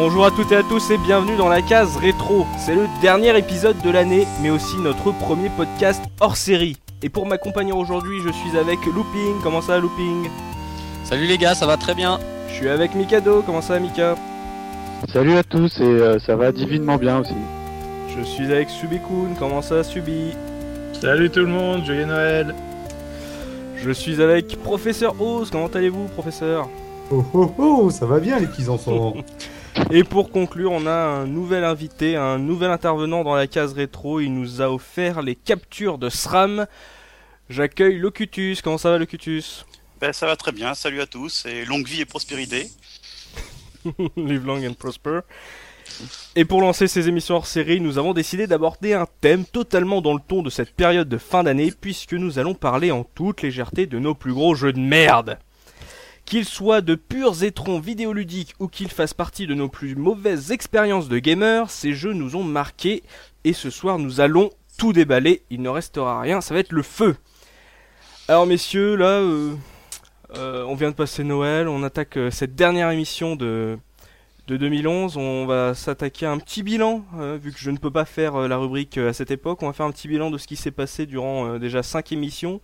Bonjour à toutes et à tous et bienvenue dans la case rétro. C'est le dernier épisode de l'année, mais aussi notre premier podcast hors série. Et pour m'accompagner aujourd'hui, je suis avec Looping. Comment ça, Looping? Salut les gars, ça va très bien. Je suis avec Mikado. Comment ça, Mika? Salut à tous et euh, ça va divinement bien aussi. Je suis avec Subikun. Comment ça, Subi? Salut tout le monde, joyeux Noël. Je suis avec Professeur Oz. Comment allez-vous, professeur? Oh oh oh, ça va bien les petits enfants. Et pour conclure, on a un nouvel invité, un nouvel intervenant dans la case rétro. Il nous a offert les captures de SRAM. J'accueille Locutus. Comment ça va, Locutus? Ben, ça va très bien, salut à tous et longue vie et prospérité. Live long and prosper. Et pour lancer ces émissions hors série, nous avons décidé d'aborder un thème totalement dans le ton de cette période de fin d'année, puisque nous allons parler en toute légèreté de nos plus gros jeux de merde. Qu'ils soient de purs étrons vidéoludiques ou qu'ils fassent partie de nos plus mauvaises expériences de gamers, ces jeux nous ont marqués. Et ce soir nous allons tout déballer, il ne restera rien, ça va être le feu. Alors messieurs, là, euh, euh, on vient de passer Noël, on attaque euh, cette dernière émission de, de 2011, on va s'attaquer à un petit bilan, vu que je ne peux pas faire la rubrique à cette époque, on va faire un petit bilan de ce qui s'est passé durant déjà 5 émissions.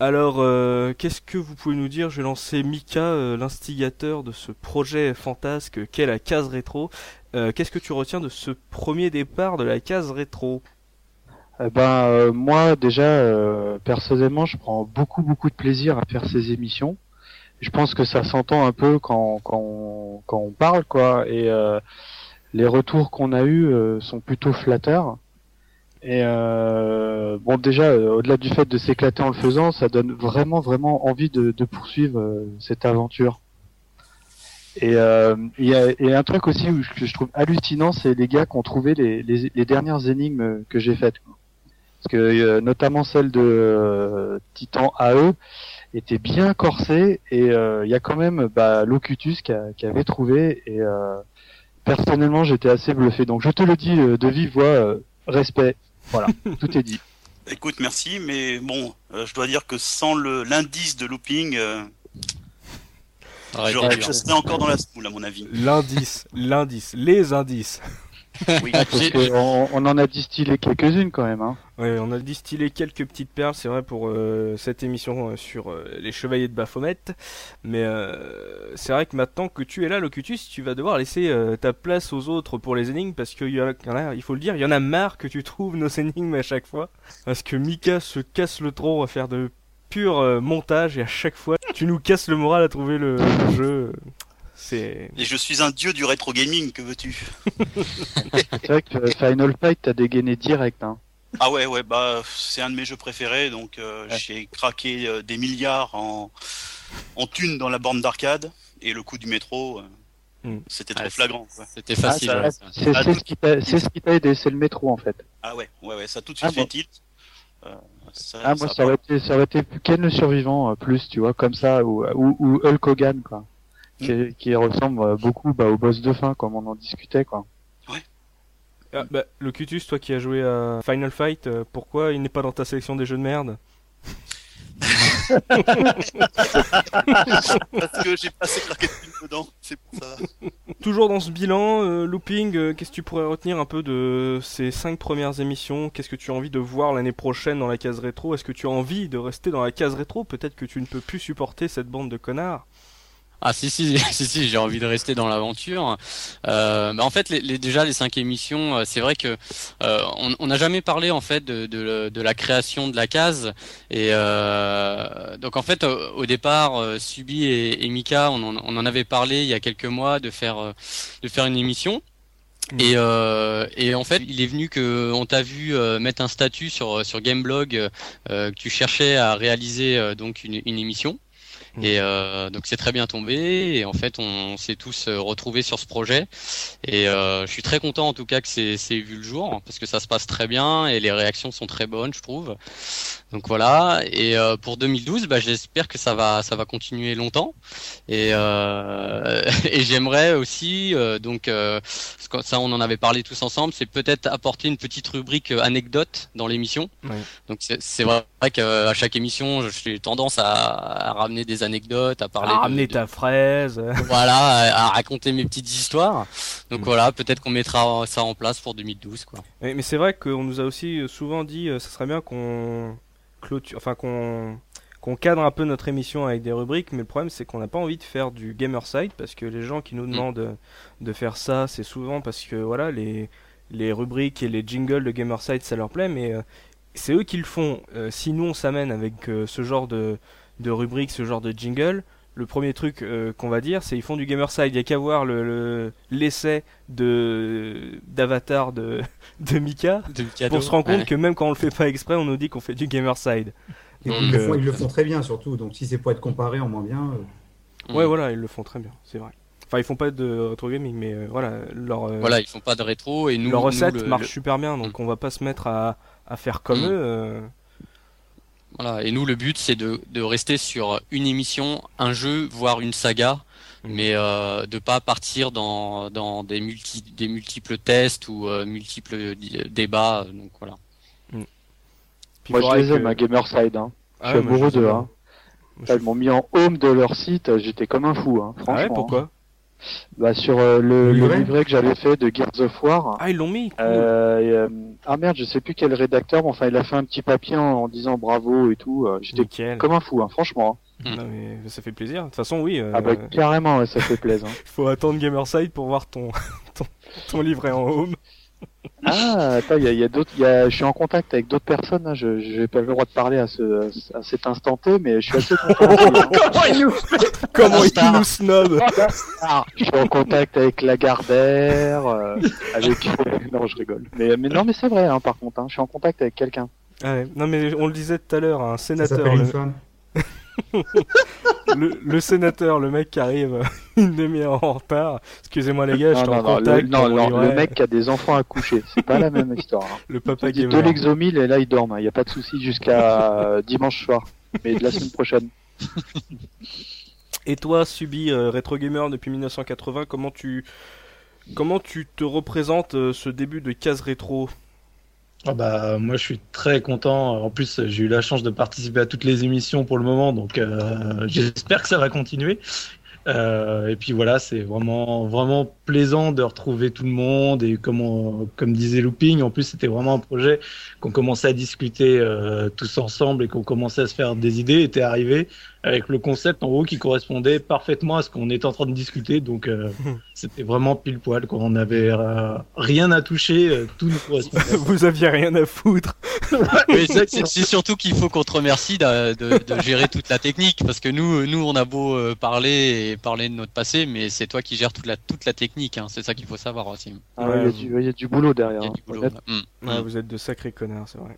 Alors, euh, qu'est-ce que vous pouvez nous dire? Je vais lancer Mika, euh, l'instigateur de ce projet fantasque qu'est la case rétro. Euh, qu'est-ce que tu retiens de ce premier départ de la case rétro? Eh ben euh, moi déjà personnellement je prends beaucoup beaucoup de plaisir à faire ces émissions. Je pense que ça s'entend un peu quand quand quand on parle quoi et les retours qu'on a eus sont plutôt flatteurs. Et euh, bon déjà euh, au-delà du fait de s'éclater en le faisant, ça donne vraiment vraiment envie de, de poursuivre euh, cette aventure. Et euh, il y, a, un truc aussi où je, que je trouve hallucinant, c'est les gars qui ont trouvé les, les, les dernières énigmes que j'ai faites. Parce que euh, notamment celle de Titan AE était bien corsée et il y a quand même bah, Locutus qui, a- qui avait trouvé et personnellement j'étais assez bluffé. Donc je te le dis de vive voix, respect. Voilà, tout est dit. Écoute, merci, mais bon, euh, je dois dire que sans le l'indice de looping, euh, je serais encore dans la semoule à mon avis. L'indice, l'indice, les indices. Oui. Parce J'ai- que on, on en a distillé quelques-unes quand même. Hein. Ouais, on a distillé quelques petites perles, c'est vrai, pour euh, cette émission euh, sur euh, les chevaliers de Baphomet. Mais euh, c'est vrai que maintenant que tu es là, Locutus, tu vas devoir laisser euh, ta place aux autres pour les énigmes, parce qu'il y, en a- y en a, il faut le dire, il y en a marre que tu trouves nos énigmes à chaque fois. Parce que Mika se casse le tronc à faire de pur euh, montage, et à chaque fois, tu nous casses le moral à trouver le, le jeu. C'est... Et je suis un dieu du rétro gaming, que veux-tu C'est vrai que Final Fight t'as dégainé direct. Hein. Ah ouais, ouais, bah c'est un de mes jeux préférés, donc euh, j'ai craqué euh, des milliards en en thunes dans la borne d'arcade et le coup du métro, euh, Mm. c'était Ah, trop flagrant. C'était facile. Ah, ouais. C'est Ah, c'est ce qui t'a c'est ce qui t'a aidé, c'est le métro en fait. Ah ouais, ouais, ouais, ça a tout de Ah, suite fait bon. tilt. Euh, ça, Ah, moi, ça a ça aurait été, ça aurait été Ken le survivant, plus, tu vois, comme ça, ou, ou, ou Hulk Hogan, quoi. Qui, qui ressemble euh, beaucoup bah, au boss de fin, comme on en discutait, quoi. Ah, bah, Locutus, toi qui as joué à Final Fight, euh, pourquoi il n'est pas dans ta sélection des jeux de merde? Parce que j'ai passé thunes dedans, c'est pour ça. Toujours dans ce bilan, euh, Looping, euh, qu'est-ce que tu pourrais retenir un peu de ces cinq premières émissions? Qu'est-ce que tu as envie de voir l'année prochaine dans la case rétro? Est-ce que tu as envie de rester dans la case rétro? Peut-être que tu ne peux plus supporter cette bande de connards. Ah si si si si, j'ai envie de rester dans l'aventure. Euh, bah, en fait, les, les- déjà les cinq émissions, euh, c'est vrai que euh, on n'a jamais parlé en fait de, de, de la création de la case. Et euh, donc en fait, au, départ, Subi et, et Mika, on en, on en avait parlé il y a quelques mois de faire de faire une émission. Mhm. Et, euh, et en fait, il est venu que on t'a vu euh, mettre un statut sur sur Gameblog euh, que tu cherchais à réaliser euh, donc une, une émission. Et euh, donc c'est très bien tombé. Et en fait, on s'est tous euh, retrouvés sur ce projet. Et euh, je suis très content en tout cas que c'est c'est vu le jour parce que ça se passe très bien et les réactions sont très bonnes, je trouve. Donc voilà. Et euh, pour 2012, bah, j'espère que ça va ça va continuer longtemps. Et euh, et j'aimerais aussi euh, donc euh, ça on en avait parlé tous ensemble, c'est peut-être apporter une petite rubrique euh, anecdote dans l'émission. Donc c'est vrai qu'à chaque émission, j'ai tendance à, à, ramener des anecdotes, à parler. À de, ramener de- ta fraise. Voilà, à, à raconter mes petites histoires. Donc Mm. voilà, peut-être qu'on mettra ça en place pour 2012, quoi. Mais, mais c'est vrai qu'on nous a aussi euh, souvent dit, euh, ça serait bien qu'on clôture, enfin qu'on qu'on cadre un peu notre émission avec des rubriques, mais le problème c'est qu'on n'a pas envie de faire du gamerside parce que les gens qui nous demandent euh, de faire ça, c'est souvent parce que voilà les les rubriques et les jingles de gamerside ça leur plaît, mais euh, c'est eux qui le font. Euh, si nous on s'amène avec euh, ce genre de de rubrique, ce genre de jingle. Le premier truc euh, qu'on va dire, c'est ils font du gamerside. Il y a qu'à voir le le- l'essai de d'Avatar de de Mika De pour se rendre compte Ouais. que même quand on le fait pas exprès, on nous dit qu'on fait du gamerside. Et Donc, ils, le euh, font, ils le font très bien surtout. Donc si c'est pour être comparé en moins bien, euh, Ouais, Mm. voilà, ils le font très bien, c'est vrai. Enfin, ils font pas de retro gaming, mais euh, voilà, leur, euh, Voilà, ils font pas de rétro et nous. leur nous, recette le- marche le- super bien, donc on va pas se mettre à, à faire comme Mm. eux. Voilà, et nous, le but, c'est de, de rester sur une émission, un jeu, voire une saga, Mhm. mais euh, de pas partir dans, dans des, multi, des multiples tests ou euh, multiples débats. Donc voilà. Puis Moi, je les que- aime, hein, Gamerside. Hein. Ah je suis amoureux d'eux. Hein. Ils m'ont mis en home de leur site, j'étais comme un fou. Hein, Ah franchement. ouais, pourquoi? Bah, Sur euh, le, Le le livret que j'avais fait de Gears of War. Ah, ils l'ont mis cool. Euh, et, euh, ah merde, je sais plus quel rédacteur, mais enfin il a fait un petit papier en, en disant bravo et tout. euh, J'étais Nickel. comme un fou, hein, franchement. Non, mais ça fait plaisir. De toute façon, oui, euh, Ah bah carrément, ouais, ça fait plaisir. hein. faut attendre Gamerside pour voir ton, ton, ton livret en home. Ah, attends, il y a, il y a d'autres, il y a, je suis en contact avec d'autres personnes. Hein, je j'ai pas le droit de parler à ce à cet instant T, mais je suis assez content. Comment il nous Comment il nous snob je suis en contact avec Lagardère, euh, avec non, je rigole. Mais mais non, mais c'est vrai. Hein, par contre, hein, je suis en contact avec quelqu'un. Ouais. Non, mais on le disait tout à l'heure, un Ça sénateur, s'appelle le, une femme. Le, le sénateur, le mec qui arrive une demi-heure en retard. Excusez-moi les gars, Non, j'étais en non, non, le, contact. non, non, le mec qui a des enfants à coucher, c'est pas la même histoire. Hein. le papa gamer. de l'exomile et là il dorment. Il n'y a pas de souci jusqu'à euh, dimanche soir, mais de la semaine prochaine. Et toi, Subi, euh, rétro gamer depuis 1980, comment tu comment tu te représentes euh, ce début de case rétro? Ah bah, moi, je suis très content. En plus, j'ai eu la chance de participer à toutes les émissions pour le moment, donc euh, j'espère que ça va continuer. Euh, et puis voilà, c'est vraiment vraiment plaisant de retrouver tout le monde et comme on- comme disait Looping, en plus c'était vraiment un projet qu'on commençait à discuter euh, tous ensemble et qu'on commençait à se faire des idées était arrivé avec le concept en haut qui correspondait parfaitement à ce qu'on était en train de discuter. Donc euh, c'était vraiment pile poil. Quoi. On avait euh, rien à toucher, euh, tout nous correspondait. Vous aviez rien à foutre. Mais c'est- surtout qu'il faut qu'on te remercie de, de, de gérer toute la technique parce que nous, nous, on a beau parler et parler de notre passé, mais c'est toi qui gères toute la toute la technique. Hein. C'est ça qu'il faut savoir aussi. Ah, Ouais, il, y a du, il y a du boulot derrière. Y a hein. du boulot. Mm. Ouais, Mm. vous êtes de sacrés connards, c'est vrai.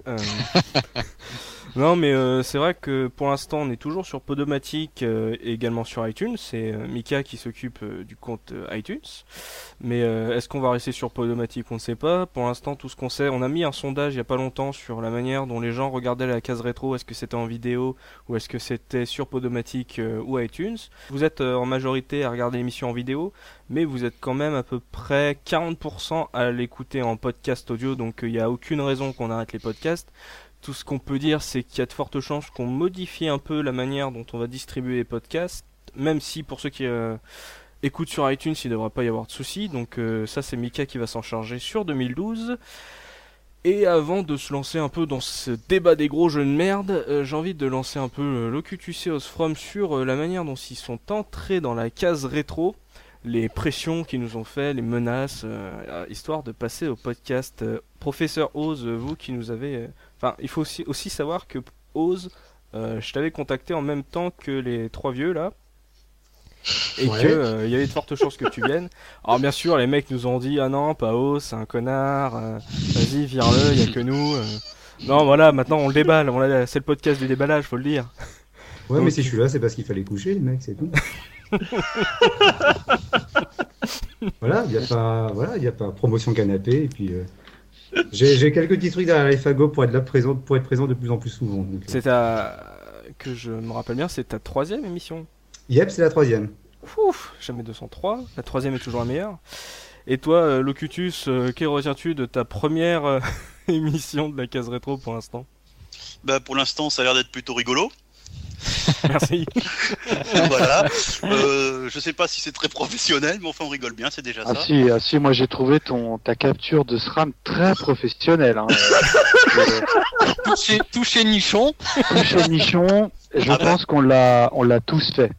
Non, mais euh, c'est vrai que pour l'instant, on est toujours sur Podomatic euh, et également sur iTunes. C'est euh, Mika qui s'occupe euh, du compte euh, iTunes. Mais euh, est-ce qu'on va rester sur Podomatic? On ne sait pas. Pour l'instant, tout ce qu'on sait, on a mis un sondage il y a pas longtemps sur la manière dont les gens regardaient la case rétro. Est-ce que c'était en vidéo ou est-ce que c'était sur Podomatic ou iTunes? Vous êtes en majorité à regarder l'émission en vidéo, mais vous êtes quand même à peu près 40% à l'écouter en podcast audio. Donc il n'y a aucune raison qu'on arrête les podcasts. Tout ce qu'on peut dire, c'est qu'il y a de fortes chances qu'on modifie un peu la manière dont on va distribuer les podcasts, même si pour ceux qui euh, écoutent sur iTunes, il ne devrait pas y avoir de soucis. Donc euh, ça, c'est Mika qui va s'en charger sur 2012. Et avant de se lancer un peu dans ce débat des gros jeux de merde, euh, j'ai envie de lancer un peu l'OQTC Osfrom sur la manière dont ils sont entrés dans la case rétro, les pressions qu'ils nous ont fait, les menaces, euh, histoire de passer au podcast. Euh, Professeur Oz, vous qui nous avez... euh, Enfin, il faut aussi, aussi savoir que Oz, euh, je t'avais contacté en même temps que les trois vieux là. Et Ouais. que euh, il y avait de fortes chances que tu viennes. Alors bien sûr, les mecs nous ont dit ah non, pas Oz, c'est un connard. euh, Vas-y, vire-le, y a que nous. euh. Non, voilà, maintenant on le déballe. On c'est le podcast du déballage, faut le dire. Ouais, Donc- mais si je suis là, c'est parce qu'il fallait coucher, les mecs, c'est tout. voilà, il n'y a pas, voilà, il y a pas promotion canapé, et puis euh, j'ai quelques petits trucs derrière les fagots pour être là présent, pour être présent de plus en plus souvent. euh. C'est ta que je me rappelle bien, c'est ta troisième émission. Yep, c'est la troisième. Ouf, jamais 203. La troisième est toujours la meilleure. Et toi, euh, Locutus, euh, que retiens-tu de ta première euh, émission de la case rétro pour l'instant? Bah, pour l'instant, ça a l'air d'être plutôt rigolo. Merci. voilà. Euh, je sais pas si c'est très professionnel, mais enfin, on rigole bien, c'est déjà Ah ça. si, ah si, moi j'ai trouvé ton ta capture de SRAM très professionnelle. Hein. Touché, touché nichon. toucher nichon, je Ah ouais. pense qu'on l'a on l'a tous fait.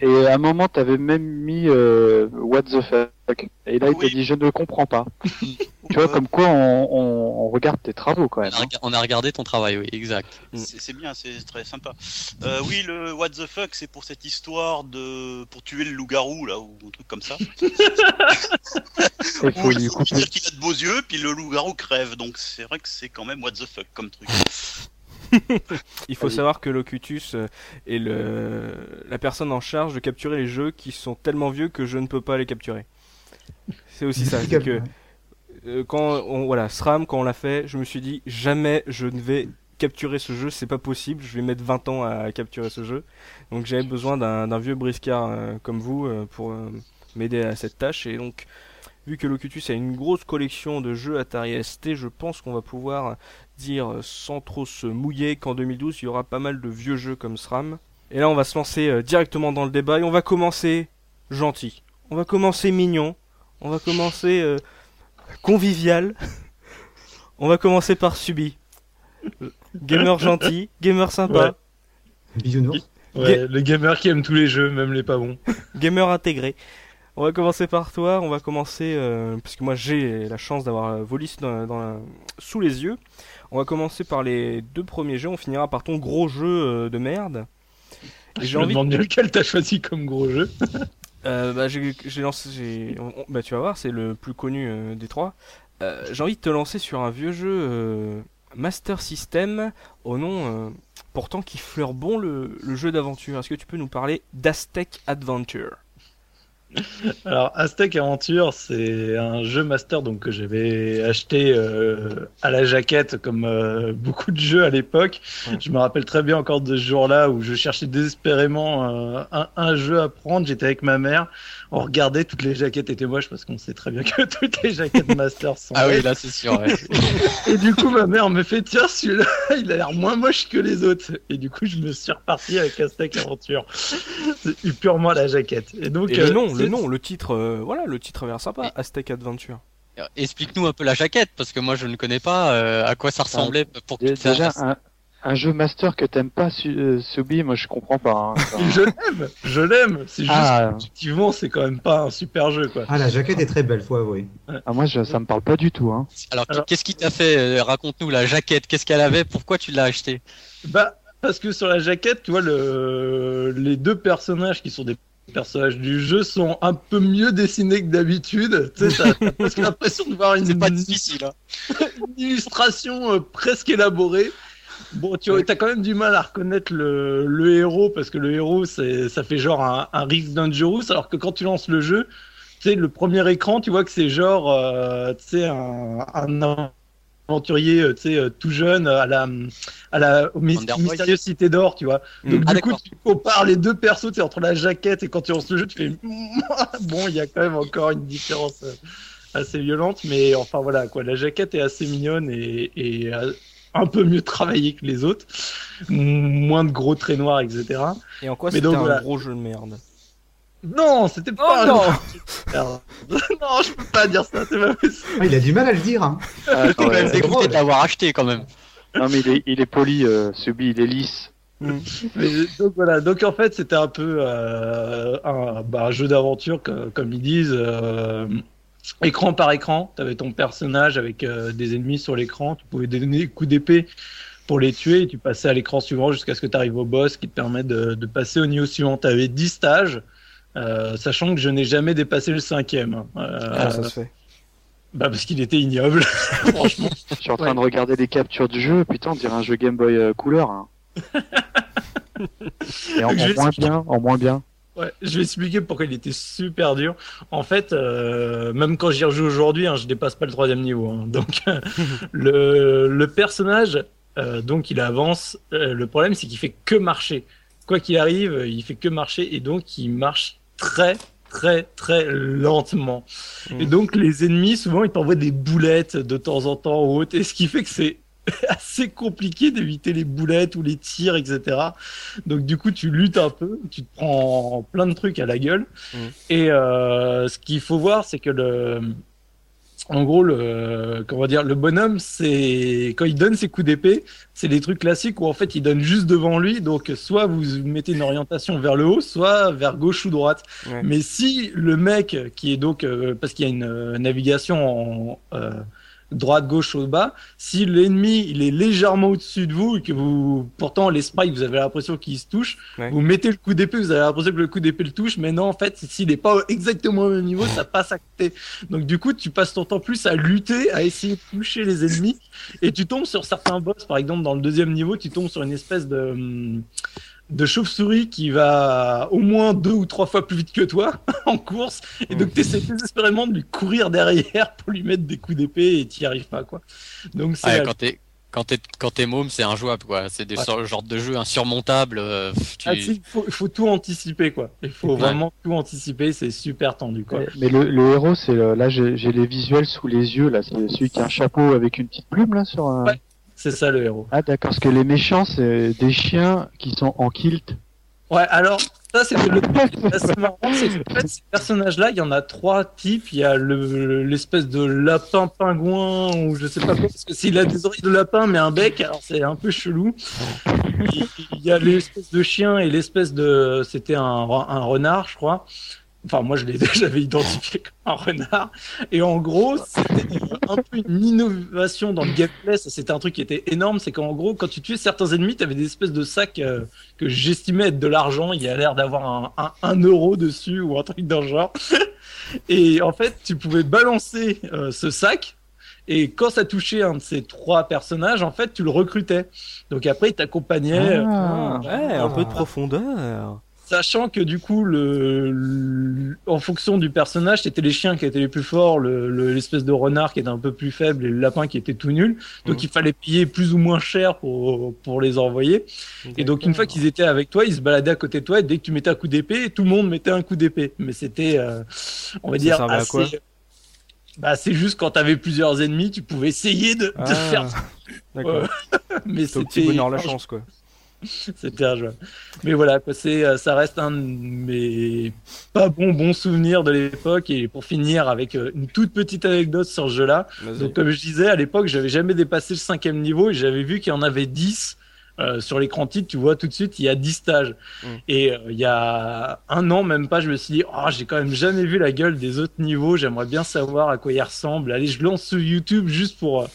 Et à un moment, t'avais même mis euh, What the fuck. Et là, il t'a dit Je ne comprends pas. tu vois, comme quoi on, on, on regarde tes travaux quand On même. a, hein. on a regardé ton travail, oui, exact. C'est c'est bien, c'est très sympa. Euh, oui, le What the fuck, c'est pour cette histoire de pour tuer le loup-garou là ou un truc comme ça. Faut couper. dire qu'il a de beaux yeux, puis le loup-garou crève. Donc c'est vrai que c'est quand même What the fuck comme truc. Il faut Allez. savoir que Locutus euh, est le, la personne en charge de capturer les jeux qui sont tellement vieux que je ne peux pas les capturer. C'est aussi ça. c'est que euh, quand on, voilà, SRAM, quand on l'a fait, je me suis dit jamais je ne vais capturer ce jeu, c'est pas possible, je vais mettre 20 ans à capturer ce jeu. Donc j'avais besoin d'un vieux briscard euh, comme vous euh, pour m'aider à cette tâche. Et donc, vu que Locutus a une grosse collection de jeux Atari ST, je pense qu'on va pouvoir dire euh, sans trop se mouiller qu'en 2012 il y aura pas mal de vieux jeux comme SRAM. Et là on va se lancer euh, directement dans le débat et on va commencer gentil. On va commencer mignon. On va commencer euh, convivial. On va commencer par Subi. Gamer gentil, gamer sympa, Bisounours. Ouais, le gamer qui aime tous les jeux, même les pas bons. gamer intégré. On va commencer par toi, on va commencer, euh, parce que moi j'ai la chance d'avoir euh, vos listes dans, dans la- sous les yeux. On va commencer par les deux premiers jeux, on finira par ton gros jeu euh, de merde. Et j'ai Je me envie, demande bien lequel t'as choisi comme gros jeu. euh, bah, j'ai lancé, on- bah tu vas voir, c'est le plus connu euh, des trois. Euh, j'ai envie de te lancer sur un vieux jeu Master System au nom pourtant qui fleure bon le, le jeu d'aventure. Est-ce que tu peux nous parler d'Aztec Adventure? Alors, Aztec Aventure, c'est un jeu master donc que j'avais acheté euh, à la jaquette comme euh, beaucoup de jeux à l'époque. Je me rappelle très bien encore de ce jour-là où je cherchais désespérément euh, un, un jeu à prendre. J'étais avec ma mère, on regardait toutes les jaquettes étaient moches parce qu'on sait très bien que toutes les jaquettes master sont Ah oui, là c'est sûr. ouais. Et du coup, ma mère me fait tiens, celui-là, il a l'air moins moche que les autres. Et du coup, je me suis reparti avec Aztec Aventure. C'est purement la jaquette. Et donc, Et le euh, nom, le nom, le titre, euh, voilà, le titre a l'air sympa, Aztec Adventure. Explique-nous un peu la jaquette, parce que moi je ne connais pas euh, à quoi ça ressemblait pour que Déjà, un, un jeu master que t'aimes pas, Su- euh, Subi, moi je comprends pas. hein. Je l'aime, je l'aime. C'est juste Ah. effectivement, c'est quand même pas un super jeu, quoi. Ah, la jaquette est très belle, faut avouer. ah, moi je, ça me parle pas du tout. Hein. Alors, Alors- qu'est-ce qui t'a fait euh, Raconte-nous la jaquette? Qu'est-ce qu'elle avait? Pourquoi tu l'as acheté Bah, parce que sur la jaquette, tu vois, le... les deux personnages qui sont des personnages du jeu sont un peu mieux dessinés que d'habitude. Tu sais, t'as t'as presque l'impression de voir une, C'est pas difficile. Hein. une illustration euh, presque élaborée. Bon, tu as quand même du mal à reconnaître le, le héros parce que le héros, ça fait genre un, un Rick Dangerous, alors que quand tu lances le jeu, tu sais, le premier écran, tu vois que c'est genre, euh, tu sais, un, un aventurier, euh, tu sais, euh, tout jeune à la, à mystérieuse cité d'or, tu vois. Donc Mm. Ah, du coup, tu compares les deux persos, tu sais, entre la jaquette et quand tu lances le jeu, tu fais, bon, il y a quand même encore une différence. assez violente, mais enfin voilà quoi. La jaquette est assez mignonne et, et un peu mieux travaillée que les autres, moins de gros traits noirs, etc. Et en quoi Mais c'était donc, un voilà. gros jeu de merde? Non, c'était Oh pas. un non merde. non, je peux pas dire ça, c'est pas possible. Ah, il a du mal à le dire. Hein. Ah, quand ouais. même dégoûté l'avoir acheté quand même. Non mais il est, il est poli, euh, Subi, il est lisse. Mais, donc voilà, donc en fait c'était un peu euh, un, bah, un jeu d'aventure comme ils disent, euh, écran par écran. Tu avais ton personnage avec euh, des ennemis sur l'écran, tu pouvais donner des coups d'épée pour les tuer et tu passais à l'écran suivant jusqu'à ce que tu arrives au boss qui te permet de, de passer au niveau suivant. Tu avais 10 stages. euh, sachant que je n'ai jamais dépassé le cinquième, Euh, Ah, ça se fait. bah parce qu'il était ignoble, franchement. Je suis en train de regarder les captures du jeu, putain, on dirait un jeu Game Boy euh, couleur. hein. Et en, moins bien, en moins bien. Ouais, je vais expliquer pourquoi il était super dur. En fait, euh, même quand j'y rejoue aujourd'hui, hein, je dépasse pas le troisième niveau. hein. Donc, le, le personnage, euh, donc il avance. Euh, le problème, c'est qu'il fait que marcher. Quoi qu'il arrive, il fait que marcher et donc il marche très très très lentement. Et donc les ennemis, souvent, ils t'envoient des boulettes de temps en temps ou autre, et ce qui fait que c'est assez compliqué d'éviter les boulettes ou les tirs, etc. Donc du coup, tu luttes un peu, tu te prends plein de trucs à la gueule. Mm. Et euh, ce qu'il faut voir, c'est que le, en gros, le, comment dire, le bonhomme, c'est quand il donne ses coups d'épée, c'est les trucs classiques où en fait il donne juste devant lui. Donc soit vous mettez une orientation vers le haut, soit vers gauche ou droite. Ouais. Mais si le mec qui est donc euh, parce qu'il y a une euh, navigation en euh, droite, gauche, au bas, si l'ennemi il est légèrement au-dessus de vous et que vous pourtant les sprites vous avez l'impression qu'ils se touchent, Ouais. vous mettez le coup d'épée, vous avez l'impression que le coup d'épée le touche, mais non en fait s'il n'est pas exactement au même niveau, ça passe à côté. Donc du coup tu passes ton temps plus à lutter, à essayer de toucher les ennemis et tu tombes sur certains boss, par exemple dans le deuxième niveau, tu tombes sur une espèce de hum, de chauve-souris qui va au moins deux ou trois fois plus vite que toi en course et donc tu essaies désespérément de lui courir derrière pour lui mettre des coups d'épée et t'y arrives pas quoi. Donc c'est Ouais, quand t'es quand t'es quand t'es môme, c'est injouable quoi. C'est des Ouais. sortes genre de jeux insurmontables. euh, tu- Ah, il faut, il faut tout anticiper quoi. Il faut Ouais. vraiment tout anticiper, c'est super tendu quoi. Mais, mais le, le héros, c'est le- là j'ai j'ai les visuels sous les yeux là, c'est celui qui a un chapeau avec une petite plume là sur un. Ouais. C'est ça le héros. Ah d'accord, parce que les méchants c'est des chiens qui sont en kilt. Ouais, alors ça c'est le truc qui est assez marrant, c'est qu'en fait ces personnages-là, il y en a trois types. Il y a le l'espèce de lapin pingouin ou je sais pas quoi, parce que s'il a des oreilles de lapin mais un bec, alors c'est un peu chelou. Il il y a l'espèce de chien et l'espèce de, c'était un, un renard, je crois. Enfin, moi, je l'ai j'avais identifié comme un renard. Et en gros, c'était un peu une innovation dans le gameplay. C'était un truc qui était énorme. C'est qu'en gros, quand tu tuais certains ennemis, tu avais des espèces de sacs euh, que j'estimais être de l'argent. Il y a l'air d'avoir un, un, un euro dessus ou un truc d'un genre. Et en fait, tu pouvais balancer euh, ce sac. Et quand ça touchait un de ces trois personnages, en fait, tu le recrutais. Donc après, il t'accompagnait. euh, Ah. Ouais, un peu de profondeur. Sachant que du coup, le, le- en fonction du personnage, c'était les chiens qui étaient les plus forts, le- le- l'espèce de renard qui était un peu plus faible et le lapin qui était tout nul. Donc Mhm. il fallait payer plus ou moins cher pour, pour les envoyer. Et donc une fois qu'ils étaient avec toi, ils se baladaient à côté de toi et dès que tu mettais un coup d'épée, tout le monde mettait un coup d'épée. Mais c'était, euh, on va Ça dire, servait à quoi assez... Bah, c'est juste quand t'avais plusieurs ennemis, tu pouvais essayer de, de Ah, faire. D'accord. Mais c'était bonheur la chance, quoi. C'était un jeu. Mais voilà, quoi, c'est, euh, ça reste un de mes pas bons bons souvenirs de l'époque. Et pour finir avec euh, une toute petite anecdote sur ce jeu-là. Vas-y. Donc, comme je disais, à l'époque, j'avais jamais dépassé le cinquième niveau et j'avais vu qu'il y en avait 10. Euh, sur l'écran titre, tu vois tout de suite, il y a 10 stages. Mm. Et euh, il y a un an, même pas, je me suis dit, oh, j'ai quand même jamais vu la gueule des autres niveaux. J'aimerais bien savoir à quoi ils ressemblent. Allez, je lance sur YouTube juste pour,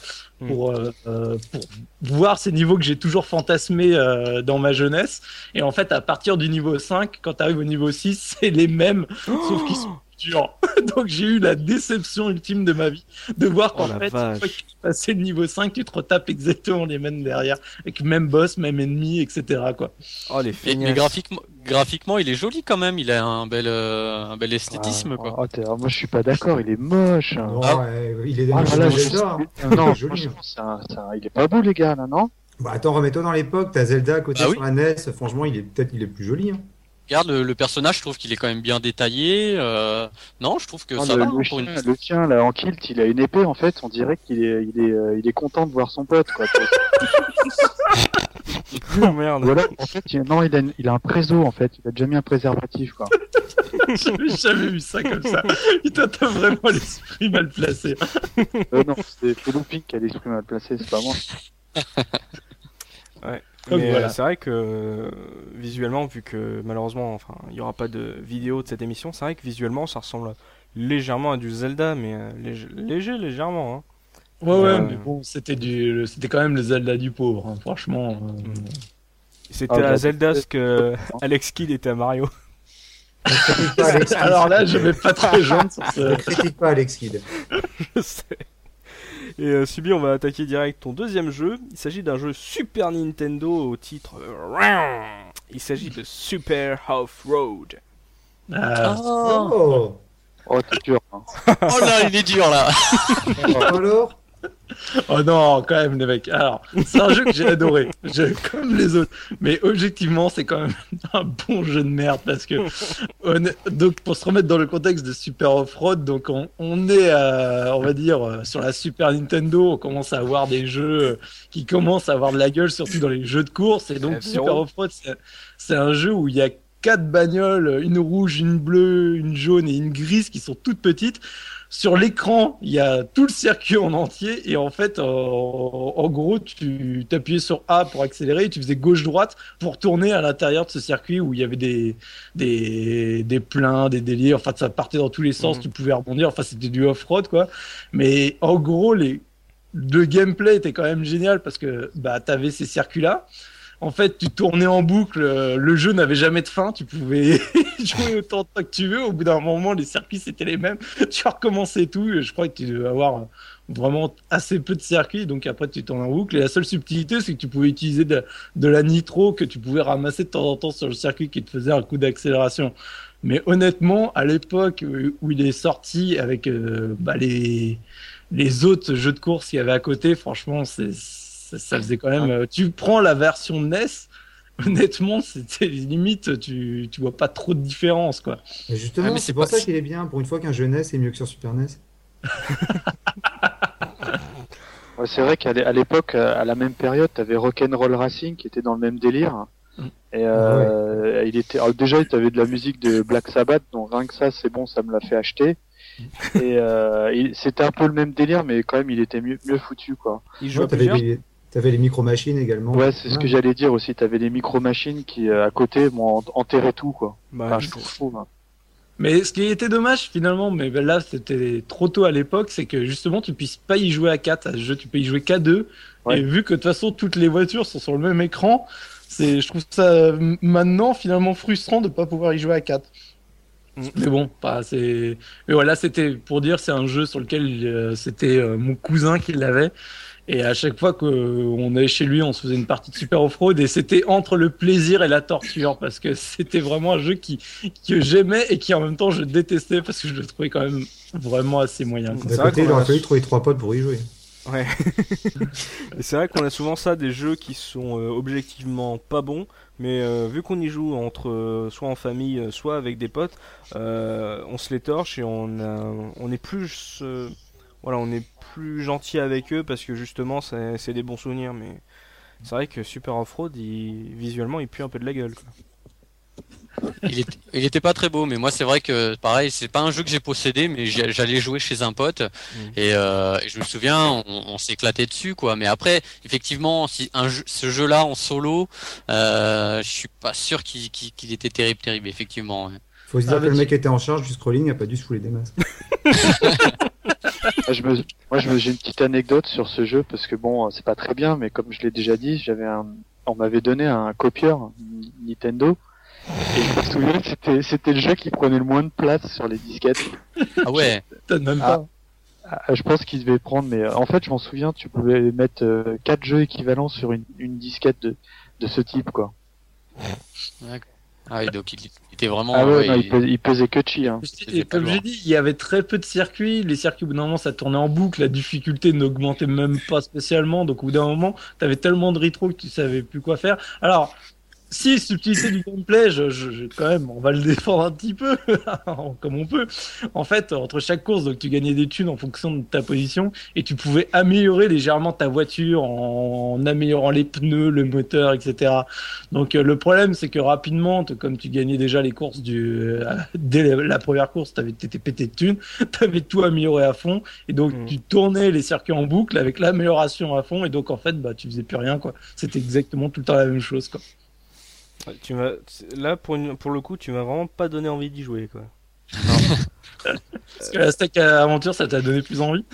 pour, euh, euh, pour voir ces niveaux que j'ai toujours fantasmés euh, dans ma jeunesse. Et en fait, à partir du niveau 5, quand tu arrives au niveau 6, c'est les mêmes, sauf qu'ils sont durs. Donc j'ai eu la déception ultime de ma vie de voir qu'en Oh la fait, vache. une fois que tu passé le niveau 5, tu te retapes exactement les mêmes derrière, avec même boss, même ennemi, etc. Quoi. Oh, les Mais, mais graphiquement, graphiquement, il est joli quand même. Il a un bel, euh, un bel esthétisme Ah, quoi. oh, t'es- moi je suis pas d'accord, il est moche. Non, Ah. ouais, il est des Ah, voilà, je- Zelda. hein. Non, Joli, franchement, c'est un- c'est un- il est pas beau les gars là, non? Bah attends, remets-toi dans l'époque, t'as Zelda à côté Ah oui. sur la NES, franchement, il est peut-être il est plus joli. Hein. Regarde le, le personnage, je trouve qu'il est quand même bien détaillé. euh, Non, je trouve que Non, ça le, va le hein, chien, pour une. le chien, là en kilt, il a une épée en fait, on dirait qu'il est, il est, euh, il est content de voir son pote quoi. Oh, merde. voilà, en fait, il, non, il a, une- il a un préso en fait, il a déjà mis un préservatif quoi. J'avais jamais vu ça comme ça. Putain, t'as vraiment l'esprit mal placé. Euh, non, c'est c'est Looping qui a l'esprit mal placé, c'est pas moi. Donc, Mais voilà. euh, c'est vrai que euh, visuellement, vu que malheureusement, enfin, il y aura pas de vidéo de cette émission, c'est vrai que visuellement, ça ressemble légèrement à du Zelda, mais euh, léger, léger, légèrement. Hein. Ouais, ouais, Euh, mais bon, c'était du, c'était quand même le Zelda du pauvre, hein, franchement. euh, C'était Ah, à bah, Zelda ce que Alex Kidd était à Mario. Alors là, je vais pas rejoindre sur Ne critique pas Alex Kidd. Je sais. Et euh, Subi, on va attaquer direct ton deuxième jeu. Il s'agit d'un jeu Super Nintendo au titre. euh, Il s'agit de Super Off-Road. Ah, Oh, Oh Oh, t'es dur. Hein. oh là, il est dur là. Alors Oh non, quand même, les mecs. Alors, c'est un jeu que j'ai adoré, je, comme les autres. Mais objectivement, c'est quand même un bon jeu de merde parce que, donc, pour se remettre dans le contexte de Super Off-Road, donc on, on est, on va dire, euh, sur la Super Nintendo, on commence à avoir des jeux qui commencent à avoir de la gueule, surtout dans les jeux de course. Et donc, Super Off-Road, c'est un jeu où il y a quatre bagnoles, une rouge, une bleue, une jaune et une grise qui sont toutes petites sur l'écran, il y a tout le circuit en entier et en fait, en, gros, tu t'appuyais sur A pour accélérer et tu faisais gauche-droite pour tourner à l'intérieur de ce circuit où il y avait des des des pleins, des délires. Enfin, ça partait dans tous les sens. Mhm. Tu pouvais rebondir. Enfin, c'était du off-road quoi. Mais en gros, les le gameplay était quand même génial parce que bah t'avais ces circuits là en fait, tu tournais en boucle, euh, le jeu n'avait jamais de fin, tu pouvais jouer autant de temps que tu veux. Au bout d'un moment, les circuits c'était les mêmes, tu recommençais tout. Je crois que tu devais avoir vraiment assez peu de circuits, donc après tu tournes en boucle. Et la seule subtilité, c'est que tu pouvais utiliser de, la nitro que tu pouvais ramasser de temps en temps sur le circuit qui te faisait un coup d'accélération. Mais honnêtement, à l'époque où il est sorti avec euh, bah, les, les autres jeux de course qu'il y avait à côté, franchement, c'est ça, faisait quand même. Euh, tu prends la version NES, honnêtement, c'était limite, tu, tu vois pas trop de différence, quoi. Mais justement, c'est pour ça qu'il est bien. Pour une fois qu'un jeu NES est mieux que sur Super NES. c'est vrai qu'à l'époque, à la même période, tu avais Rock'n'Roll Racing qui était dans le même délire. Mm. Et euh, il était déjà, tu avais de la musique de Black Sabbath, donc rien que ça, c'est bon, ça me l'a fait acheter. Et euh, c'était un peu le même délire, mais quand même, il était mieux, mieux foutu, quoi. Il jouait T'avais les micro-machines également. Ouais, c'est ce que j'allais dire aussi. T'avais les micro-machines qui, euh, à côté, m'ont enterré tout, quoi. Bah, je trouve. Hein. Mais ce qui était dommage finalement, mais ben là c'était trop tôt à l'époque, c'est que justement tu puisses pas y jouer à 4 à ce jeu, tu peux y jouer qu'à 2. Et vu que de toute façon toutes les voitures sont sur le même écran, c'est, je trouve ça maintenant finalement frustrant de pas pouvoir y jouer à 4. Mm. Mais bon, pas c'est. Mais voilà, c'était pour dire, c'est un jeu sur lequel euh, c'était euh, mon cousin qui l'avait. Et à chaque fois qu'on allait chez lui, on se faisait une partie de Super Off-Road et c'était entre le plaisir et la torture parce que c'était vraiment un jeu qui, que j'aimais et qui en même temps je détestais parce que je le trouvais quand même vraiment assez moyen. D'un côté, il aurait fallu trouver trois potes pour y jouer. Ouais. c'est vrai qu'on a souvent ça, des jeux qui sont euh, objectivement pas bons, mais euh, vu qu'on y joue entre euh, soit en famille, soit avec des potes, on se les torche et on, a, on est plus voilà, on est plus gentil avec eux parce que justement c'est des bons souvenirs. Mais c'est vrai que Super Off-Road, visuellement, il pue un peu de la gueule. Il, était, pas très beau, mais moi c'est vrai que pareil, c'est pas un jeu que j'ai possédé, mais j'allais jouer chez un pote mmh. euh, et, je me souviens, on, s'éclatait dessus quoi. Mais après, effectivement, si un ce jeu-là en solo, euh, je suis pas sûr qu'il était terrible, terrible, effectivement. Faut se dire ah, que le mec était en charge du scrolling, a pas dû se fouler des masques. moi, je j'ai une petite anecdote sur ce jeu parce que bon, c'est pas très bien, mais comme je l'ai déjà dit, j'avais un, on m'avait donné un copieur Nintendo. Et je me souviens que c'était, c'était le jeu qui prenait le moins de place sur les disquettes. Ah ouais. même pas. Ah, ah, je pense qu'il devait prendre, mais en fait, je m'en souviens, tu pouvais mettre euh, quatre jeux équivalents sur une, une disquette de, de ce type, quoi. Ah donc il, était vraiment. Ah ouais, il... pesait, que chi. Hein. comme j'ai dit, il y avait très peu de circuits. Les circuits, au bout d'un moment, ça tournait en boucle. La difficulté n'augmentait même pas spécialement. Donc au bout d'un moment, t'avais tellement de rétro que tu savais plus quoi faire. Alors, si subtilité du gameplay, je, je, quand même, on va le défendre un petit peu, comme on peut. En fait, entre chaque course, donc tu gagnais des thunes en fonction de ta position et tu pouvais améliorer légèrement ta voiture en, améliorant les pneus, le moteur, etc. Donc euh, le problème, c'est que rapidement, comme tu gagnais déjà les courses du, euh, dès la première course, t'avais été pété de thunes, t'avais tout amélioré à fond et donc mmh. tu tournais les circuits en boucle avec l'amélioration à fond et donc en fait, bah tu faisais plus rien quoi. C'était exactement tout le temps la même chose quoi. Tu m'as là pour pour le coup, tu m'as vraiment pas donné envie d'y jouer quoi. Parce que Aztec Aventure, ça t'a donné plus envie?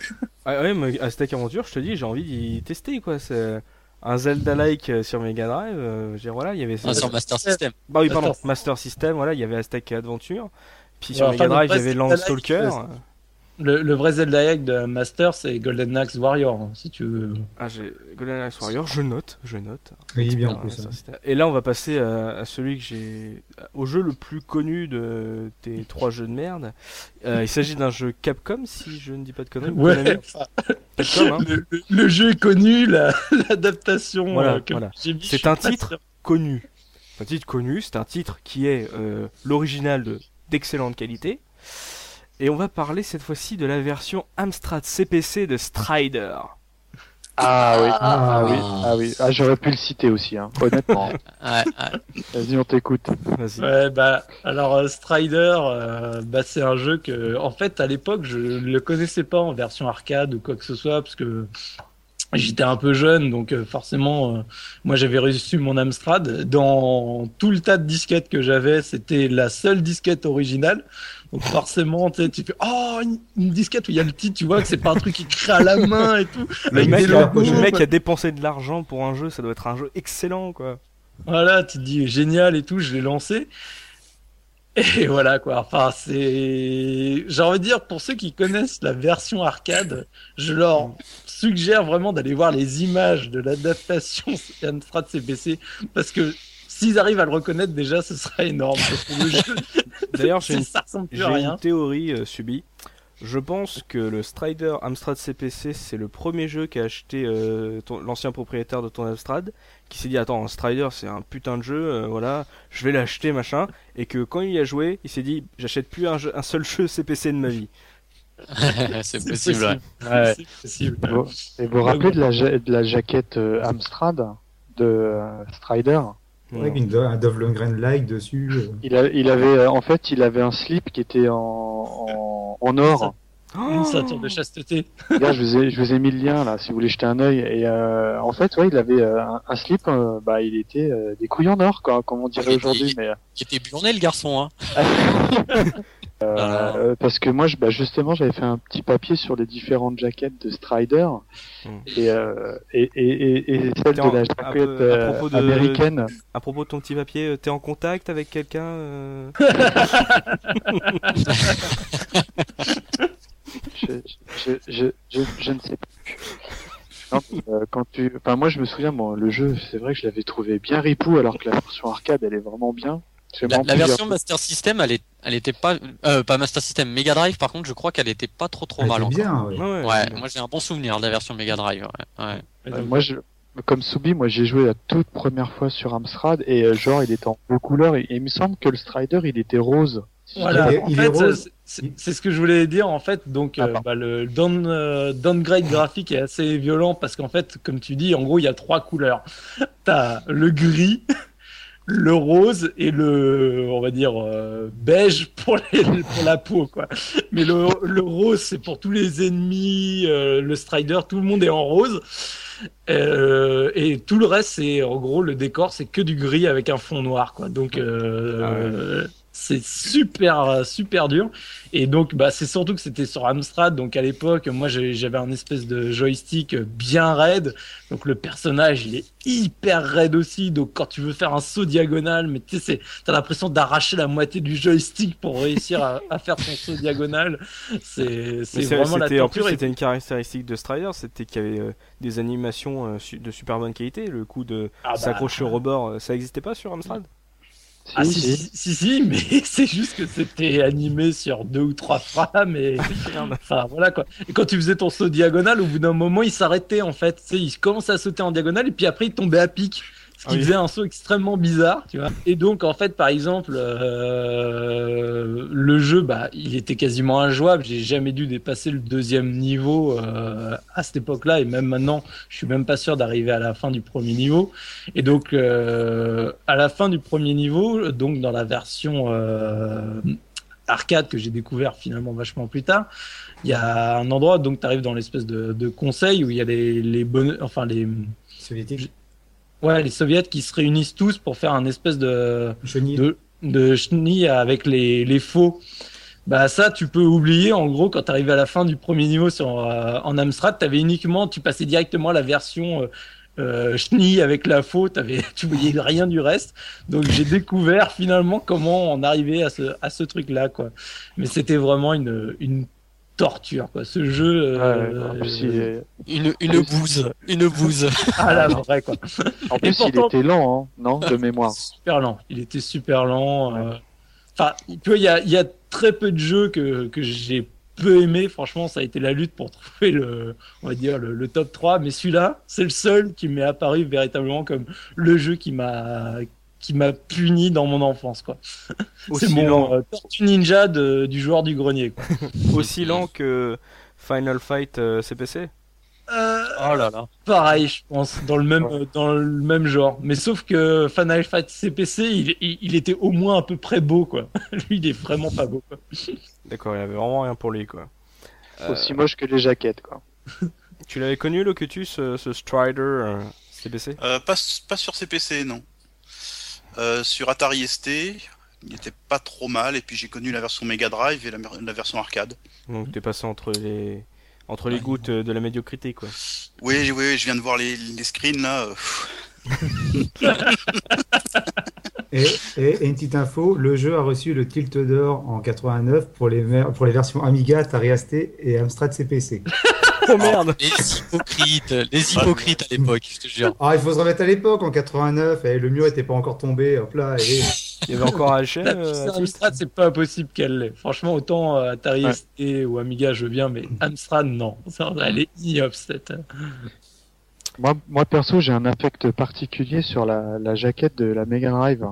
Ah, Ouais, mais Aztec Aventure, je te dis, j'ai envie d'y tester quoi. C'est un Zelda-like euh, sur Mega Drive. Euh, voilà, il y avait. Ah, sur Master System. Bah oui, pardon, Master System. Voilà, il y avait Aztec Adventure. Puis sur Mega Drive, il y avait Landstalker. Le, le vrai Zelda Egg de Master, c'est Golden Axe Warrior, hein, si tu veux. Ah, j'ai Golden Axe Warrior, je note, je note. Oui, bien en Ah, plus. ça, hein. Et là, on va passer à, à celui que j'ai. au jeu le plus connu de tes trois jeux de merde. Euh, il s'agit d'un jeu Capcom, si je ne dis pas de conneries. Ouais, enfin, Capcom, hein. le, le- le jeu est connu, la- l'adaptation Voilà, euh, voilà. C'est un titre sûr. connu. C'est un titre connu, c'est un titre qui est euh, l'original de- d'excellente qualité. Et on va parler cette fois-ci de la version Amstrad CPC de Strider. Ah oui, Ah, ah oui, oui. ah oui. Ah, j'aurais pu le citer aussi, hein. honnêtement. Ouais, ouais. Vas-y, on t'écoute. Vas-y. Ouais, bah, alors euh, Strider, euh, bah, c'est un jeu que, en fait, à l'époque, je ne le connaissais pas en version arcade ou quoi que ce soit, parce que j'étais un peu jeune, donc euh, forcément, euh, moi j'avais reçu mon Amstrad. Dans tout le tas de disquettes que j'avais, c'était la seule disquette originale. Donc forcément, tu fais oh une, une disquette où il y a le titre, tu vois que c'est pas un truc écrit à la main et tout. Le mec, a, le mec a dépensé de l'argent pour un jeu, ça doit être un jeu excellent quoi. Voilà, tu te dis génial et tout, je l'ai lancé. Et voilà quoi, enfin c'est... J'ai envie de dire, pour ceux qui connaissent la version arcade, je leur suggère vraiment d'aller voir les images de l'adaptation Amstrad CPC, parce que s'ils arrivent à le reconnaître déjà, ce sera énorme. Parce que le jeu, D'ailleurs, j'ai une, théorie euh, subie. Je pense que le Strider Amstrad CPC, c'est le premier jeu qu'a acheté euh, l'ancien propriétaire de ton Amstrad, qui s'est dit attends, un Strider c'est un putain de jeu, euh, voilà, je vais l'acheter machin, et que quand il y a joué, il s'est dit j'achète plus un, jeu- un seul jeu CPC de ma vie. c'est possible. ouais. Ouais. C'est possible. Et vous vous rappelez de la, ja- de la jaquette euh, Amstrad de euh, Strider? Avec une, un Dove Lundgren-like dessus. euh. il, a- il avait, euh, en fait, il avait un slip qui était en, en, en or. Une ceinture de chasteté. Là, je vous ai, je vous ai mis le lien là, si vous voulez jeter un œil. Et euh, en fait, ouais, il avait euh, un, un slip, euh, bah, il était euh, des couilles en or, quoi, comme on dirait aujourd'hui. Mais Il était burné le garçon, hein. euh, Ah. euh, parce que moi, je, bah, justement, j'avais fait un petit papier sur les différentes jaquettes de Strider Hmm. et, euh, et, et, et, et celle de la jaquette à euh, propos de- américaine. À propos de ton petit papier, euh, t'es en contact avec quelqu'un euh je, je, je, je, je ne sais plus. Non, euh, quand tu, enfin moi je me souviens, bon, le jeu, c'est vrai que je l'avais trouvé bien ripou, alors que la version arcade, elle est vraiment bien. La, version Master System, elle, est, elle était pas, euh, pas Master System, Mega Drive. Par contre, je crois qu'elle était pas trop trop Elle mal. était encore. bien, ouais. Ouais, Ouais, bien. moi j'ai un bon souvenir de la version Mega Drive. Ouais, ouais. Euh, moi, je, comme Soubi, moi j'ai joué la toute première fois sur Amstrad et euh, genre il était en beaux couleurs et, et il me semble que le Strider il était rose. Voilà, Il est- en il est fait, rose. c'est- ce que je voulais dire en fait. Donc, Ah, euh, bah, le down, euh, downgrade graphique est assez violent parce qu'en fait, comme tu dis, en gros, il y a trois couleurs. T'as le gris, le rose et le, on va dire, euh, beige pour, pour la peau, quoi. Mais le, le rose, c'est pour tous les ennemis, euh, le Strider, tout le monde est en rose. Euh, et tout le reste, c'est en gros le décor, c'est que du gris avec un fond noir, quoi. Donc euh, c'est super super dur. Et donc bah c'est surtout que c'était sur Amstrad, donc à l'époque, moi j'avais un espèce de joystick bien raide. Donc le personnage il est hyper raide aussi. Donc quand tu veux faire un saut diagonal, mais tu sais, t'as l'impression d'arracher la moitié du joystick pour réussir à, à faire ton saut diagonal. C'est vraiment la c'était- en plus, torture. C'était une caractéristique de Strider, c'était qu'il y avait euh, des animations euh, de super bonne qualité. Le coup de Ah bah, s'accrocher au rebord, euh, ça existait pas sur Amstrad? Si, si. si, si, si, mais c'est juste que c'était animé sur deux ou trois frames et enfin voilà quoi. Et quand tu faisais ton saut diagonal, au bout d'un moment, il s'arrêtait en fait. Tu sais, il commençait à sauter en diagonale et puis après il tombait à pic. Ce qui Ah oui. faisait un saut extrêmement bizarre, tu vois. Et donc, en fait, par exemple, euh, le jeu, bah, il était quasiment injouable. J'ai jamais dû dépasser le deuxième niveau euh, à cette époque-là, et même maintenant, je suis même pas sûr d'arriver à la fin du premier niveau. Et donc, euh, à la fin du premier niveau, donc dans la version euh, arcade que j'ai découvert finalement vachement plus tard, il y a un endroit donc tu arrives dans l'espèce de, de conseil où il y a les, les bonnes, enfin les Soviétique. Ouais les soviets qui se réunissent tous pour faire un espèce de Chenille. de, de chenille avec les, les faux. Bah ça, tu peux oublier. En gros, quand tu arrives à la fin du premier niveau sur, euh, en Amstrad, t'avais uniquement, tu passais directement à la version euh, euh, chenille avec la faux. T'avais, tu voyais rien du reste. Donc j'ai découvert finalement comment on arrivait à ce, à ce truc-là, quoi. Mais c'était vraiment une, une torture, quoi. Ce jeu. euh, Ouais, en plus, il est- Une, une bouse, une bouse. Ah la vraie, quoi. en plus, il pourtant- était lent, hein, non, de mémoire. Super lent. Il était super lent. euh. Enfin, il y a, il y a très peu de jeux que, que j'ai peu aimé. Franchement, ça a été la lutte pour trouver le, on va dire, le, le top 3. Mais celui-là, c'est le seul qui m'est apparu véritablement comme le jeu qui m'a, qui m'a puni dans mon enfance, quoi. C'est mon lent, euh, Tortue Ninja de- du joueur du grenier, quoi. aussi lent que Final Fight euh, CPC. Euh, Oh là là. pareil, je pense, dans le même, euh, dans le même genre. Mais sauf que Final Fight CPC, il, il, il était au moins à peu près beau, quoi. Lui, il est vraiment pas beau, quoi. D'accord, il avait vraiment rien pour lui quoi. Euh, Aussi moche que les jaquettes, quoi. tu l'avais connu Locutus, euh, ce Strider euh, CPC Euh, pas, pas sur CPC, non. Euh, sur Atari ST, il était pas trop mal. Et puis j'ai connu la version Mega Drive et la, la version arcade. Donc t'es passé entre les entre les gouttes de la médiocrité quoi. Oui, oui, oui, je viens de voir les, les screens là. euh, Et, et- et une petite info, le jeu a reçu le Tilt d'or en 89 pour les, pour les versions Amiga, Atari ST et Amstrad CPC. Oh merde Les hypocrites, les hypocrites à l'époque, je te jure. Ah, il faut se remettre à l'époque, en 89, et le mur était pas encore tombé, hop là, et... Il y avait encore un HM euh, Amstrad, c'est pas possible qu'elle l'ait. Franchement, autant euh, Atari Ouais. ST ou Amiga, je veux bien, mais Amstrad, non. Ça, Elle est ignoble, cette. Moi, moi perso, j'ai un affect particulier sur la, la jaquette de la Mega Drive.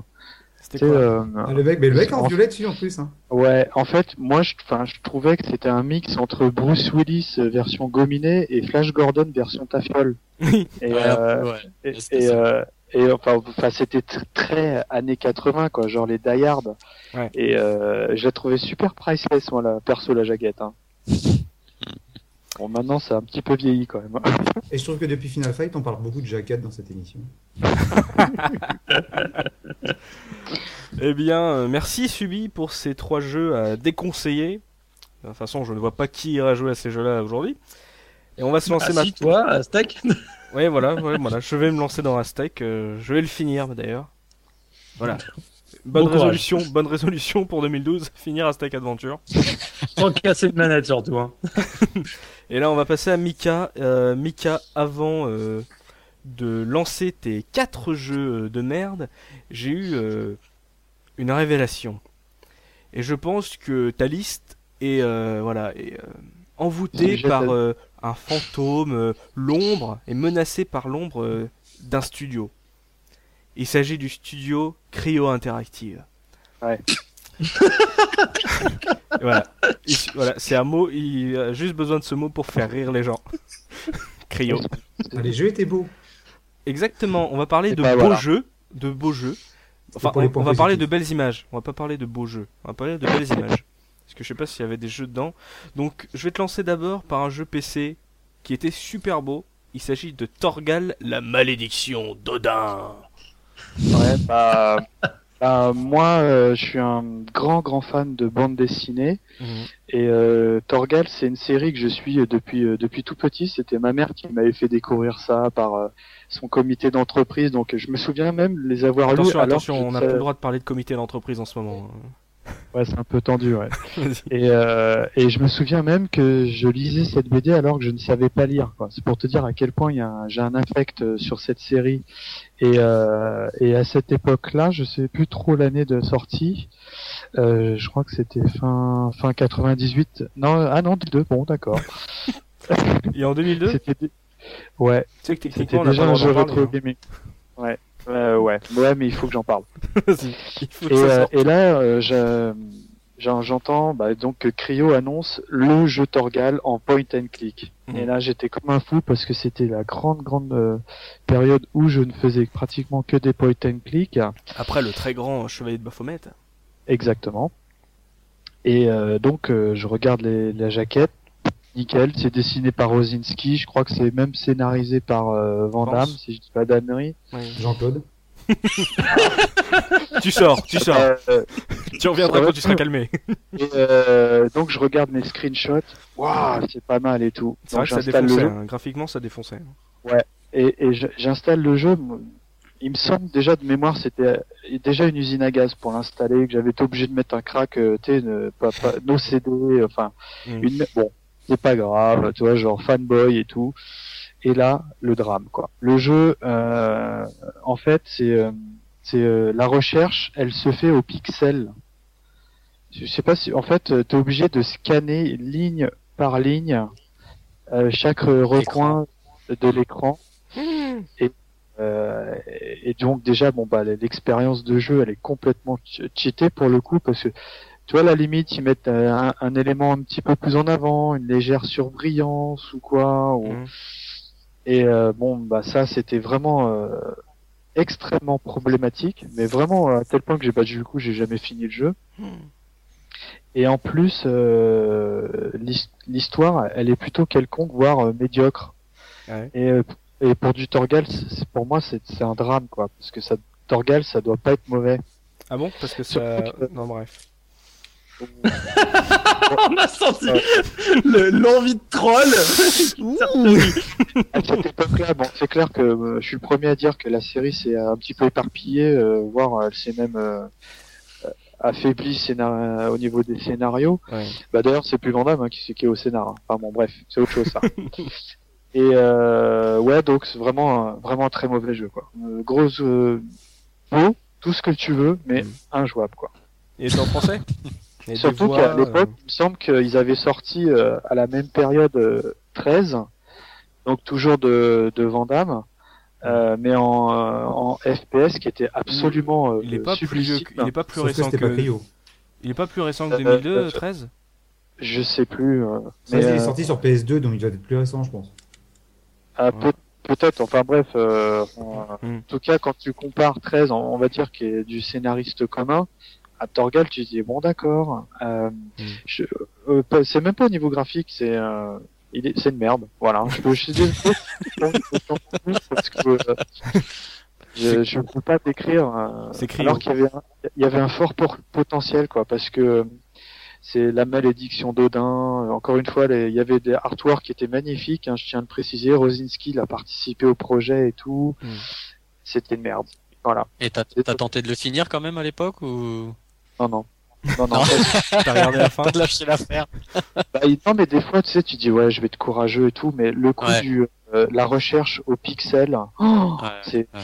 C'était quoi euh, Ah, le mec, mais le mec en En- violet dessus en plus. Hein. ouais, en fait, moi, je, enfin, je trouvais que c'était un mix entre Bruce Willis euh, version gominet et Flash Gordon version taffole. Oui. Et, Ouais, euh, ouais. et, et, euh, et, enfin, enfin, c'était tr- très années 80, quoi, genre les Die Hard. Ouais. Et euh, je la trouvais super priceless, moi, la perso, la jaquette. Hein. Bon, maintenant, ça a un petit peu vieilli quand même. Et je trouve que depuis Final Fight, on parle beaucoup de jaquettes dans cette émission. Eh bien, euh, merci Subi pour ces trois jeux à déconseiller. De toute façon, je ne vois pas qui ira jouer à ces jeux-là aujourd'hui. Et on va se lancer Ah, maintenant. si, toi, Aztec Ouais, voilà, ouais, voilà. Je vais me lancer dans Aztec. euh, je vais le finir d'ailleurs. Voilà. Bonne Bon courage. résolution, bonne résolution pour 2012, finir Aztec Adventure. Sans casser de manette, surtout. Hein. Et là, on va passer à Mika. Euh, Mika, avant euh, de lancer tes quatre jeux de merde, j'ai eu une révélation. Et je pense que ta liste est euh, voilà est euh, envoûtée Je par euh, un fantôme, euh, l'ombre est menacée par l'ombre euh, d'un studio. Il s'agit du studio Cryo Interactive. Ouais. Voilà, Il- voilà, c'est un mot. Il a juste besoin de ce mot pour faire rire les gens. Cryo. Ah, les jeux étaient beaux. Exactement. On va parler Et de beaux voilà. jeux, de beaux jeux. Enfin, on, va parler de belles images. On va pas parler de beaux jeux. On va parler de belles images. Parce que je sais pas s'il y avait des jeux dedans. Donc, je vais te lancer d'abord par un jeu PC qui était super beau. Il s'agit de Torgal, la malédiction d'Odin. Ouais, bah, bah, moi, euh, je suis un grand, grand fan de bande dessinée. Et euh, Torgal, c'est une série que je suis euh, depuis euh, depuis tout petit. C'était ma mère qui m'avait fait découvrir ça par euh, son comité d'entreprise. Donc, je me souviens même les avoir lus. Attention, alors on n'a plus le droit de parler de comité d'entreprise en ce moment. Ouais, c'est un peu tendu, ouais. Et, euh, et je me souviens même que je lisais cette BD alors que je ne savais pas lire. C'est pour te dire à quel point j'ai un affect euh, sur cette série. Et, euh, et à cette époque-là, je sais plus trop l'année de sortie. Euh, je crois que c'était fin fin 98. Non, ah non, 2002. Bon, d'accord. Et en 2002, tu ouais, sais que c'était techniquement, on n'a pas déjà un jeu rétro gaming. Ouais. Euh, ouais, ouais, mais il faut que j'en parle. hein. Vas-y, il faut que Et, ça euh, et là, euh, je- j'en- j'entends bah, donc que Cryo annonce le jeu Torgal en point and click. Mhm. Et là, j'étais comme un fou parce que c'était la grande, grande euh, période où je ne faisais pratiquement que des point and click. Après le très grand chevalier de Baphomet. Exactement. Et euh, donc, euh, je regarde les, la jaquette. Nickel, c'est dessiné par Rosinski. Je crois que c'est même scénarisé par euh, Van Damme, Pense. si je dis pas d'annerie. Ouais. Jean-Claude. tu sors, tu sors. Euh, tu reviendras quand tu seras calmé. et, euh, donc, je regarde mes screenshots. Waouh, c'est pas mal et tout. C'est vrai Donc, que ça défonçait. hein. Graphiquement, ça défonçait. et, et je- j'installe le jeu. il me semble déjà de mémoire, c'était déjà une usine à gaz pour l'installer, que j'avais été obligé de mettre un crack, euh, tu sais, pas, pas, no CD, enfin, Mm. une, bon, c'est pas grave, tu vois, genre fanboy et tout. Et là, le drame, quoi. Le jeu, euh, en fait, c'est, euh, c'est euh, la recherche, elle se fait au pixel. Je sais pas si, en fait, tu es obligé de scanner ligne par ligne euh, chaque euh, recoin de l'écran. Et, euh, et donc déjà, bon bah l'expérience de jeu, elle est complètement ch- cheatée pour le coup parce que tu vois, à la limite, ils mettent euh, un, un élément un petit peu plus en avant, une légère surbrillance ou quoi. Ou... Mhm. Et euh, bon, bah ça, c'était vraiment euh, extrêmement problématique, mais vraiment à tel point que j'ai pas du coup, j'ai jamais fini le jeu. Et en plus, euh, l'his- l'histoire, elle est plutôt quelconque, voire euh, médiocre. Ouais. Et, euh, et pour du Torgal, pour moi, c'est c'est un drame, quoi, parce que ça, Torgal, ça doit pas être mauvais. Ah bon? Parce que ça. Surtout que- Non, bref. On a senti le- l'envie de troll. À cette époque-là, bon, c'est clair que euh, je suis le premier à dire que la série s'est un petit peu éparpillée, euh, voire euh, elle s'est même euh, affaiblie scénar- au niveau des scénarios. Ouais. Bah d'ailleurs, c'est plus Vandame hein, qui, qui est au scénar. hein. Enfin bon, bref, c'est autre chose ça. Et euh, ouais, donc c'est vraiment, un- vraiment un très mauvais jeu quoi. Euh, grosse, euh, beau, tout ce que tu veux, mais Mm. injouable quoi. Il était en français Surtout voix, qu'à l'époque, euh, il me semble qu'ils avaient sorti euh, à la même période euh, 13, donc toujours de, de Vandame, euh, mais en, euh, en FPS qui était absolument euh, Il est pas plus que- il est pas plus Sauf que récent c'était que. pas. Il est pas plus récent que Euh, 2002, euh, 13 Je sais plus. euh, Ça, mais, il est euh, sorti sur PS2, donc il doit être plus récent, je pense. ah, peut- Peut-être, enfin bref, euh, en Mm. en tout cas quand tu compares 13, on, on va dire qu'il est du scénariste commun, à Torgal tu te dis bon d'accord, euh, Mm. je- euh, c'est même pas au niveau graphique, c'est euh, il est, c'est une merde, voilà. Je, peux- je suis désolé, parce que euh, je, je peux pas décrire. euh, alors qu'il y avait un, il y avait un fort potentiel quoi, parce que c'est la malédiction d'Odin. Encore une fois, les- il y avait des artworks qui étaient magnifiques. hein, je tiens à le préciser. Rosinski il a participé au projet et tout. Mm. C'était une merde. Voilà. Et t'as t'as tenté de le finir quand même à l'époque ou? Non non. Non, non, T'as regardé la fin t'as lâché l'affaire bah, non, mais des fois, tu sais, tu dis, ouais, je vais être courageux et tout, mais le coup Ouais. du, euh, la recherche au pixel, oh, Ouais, c'est, ouais.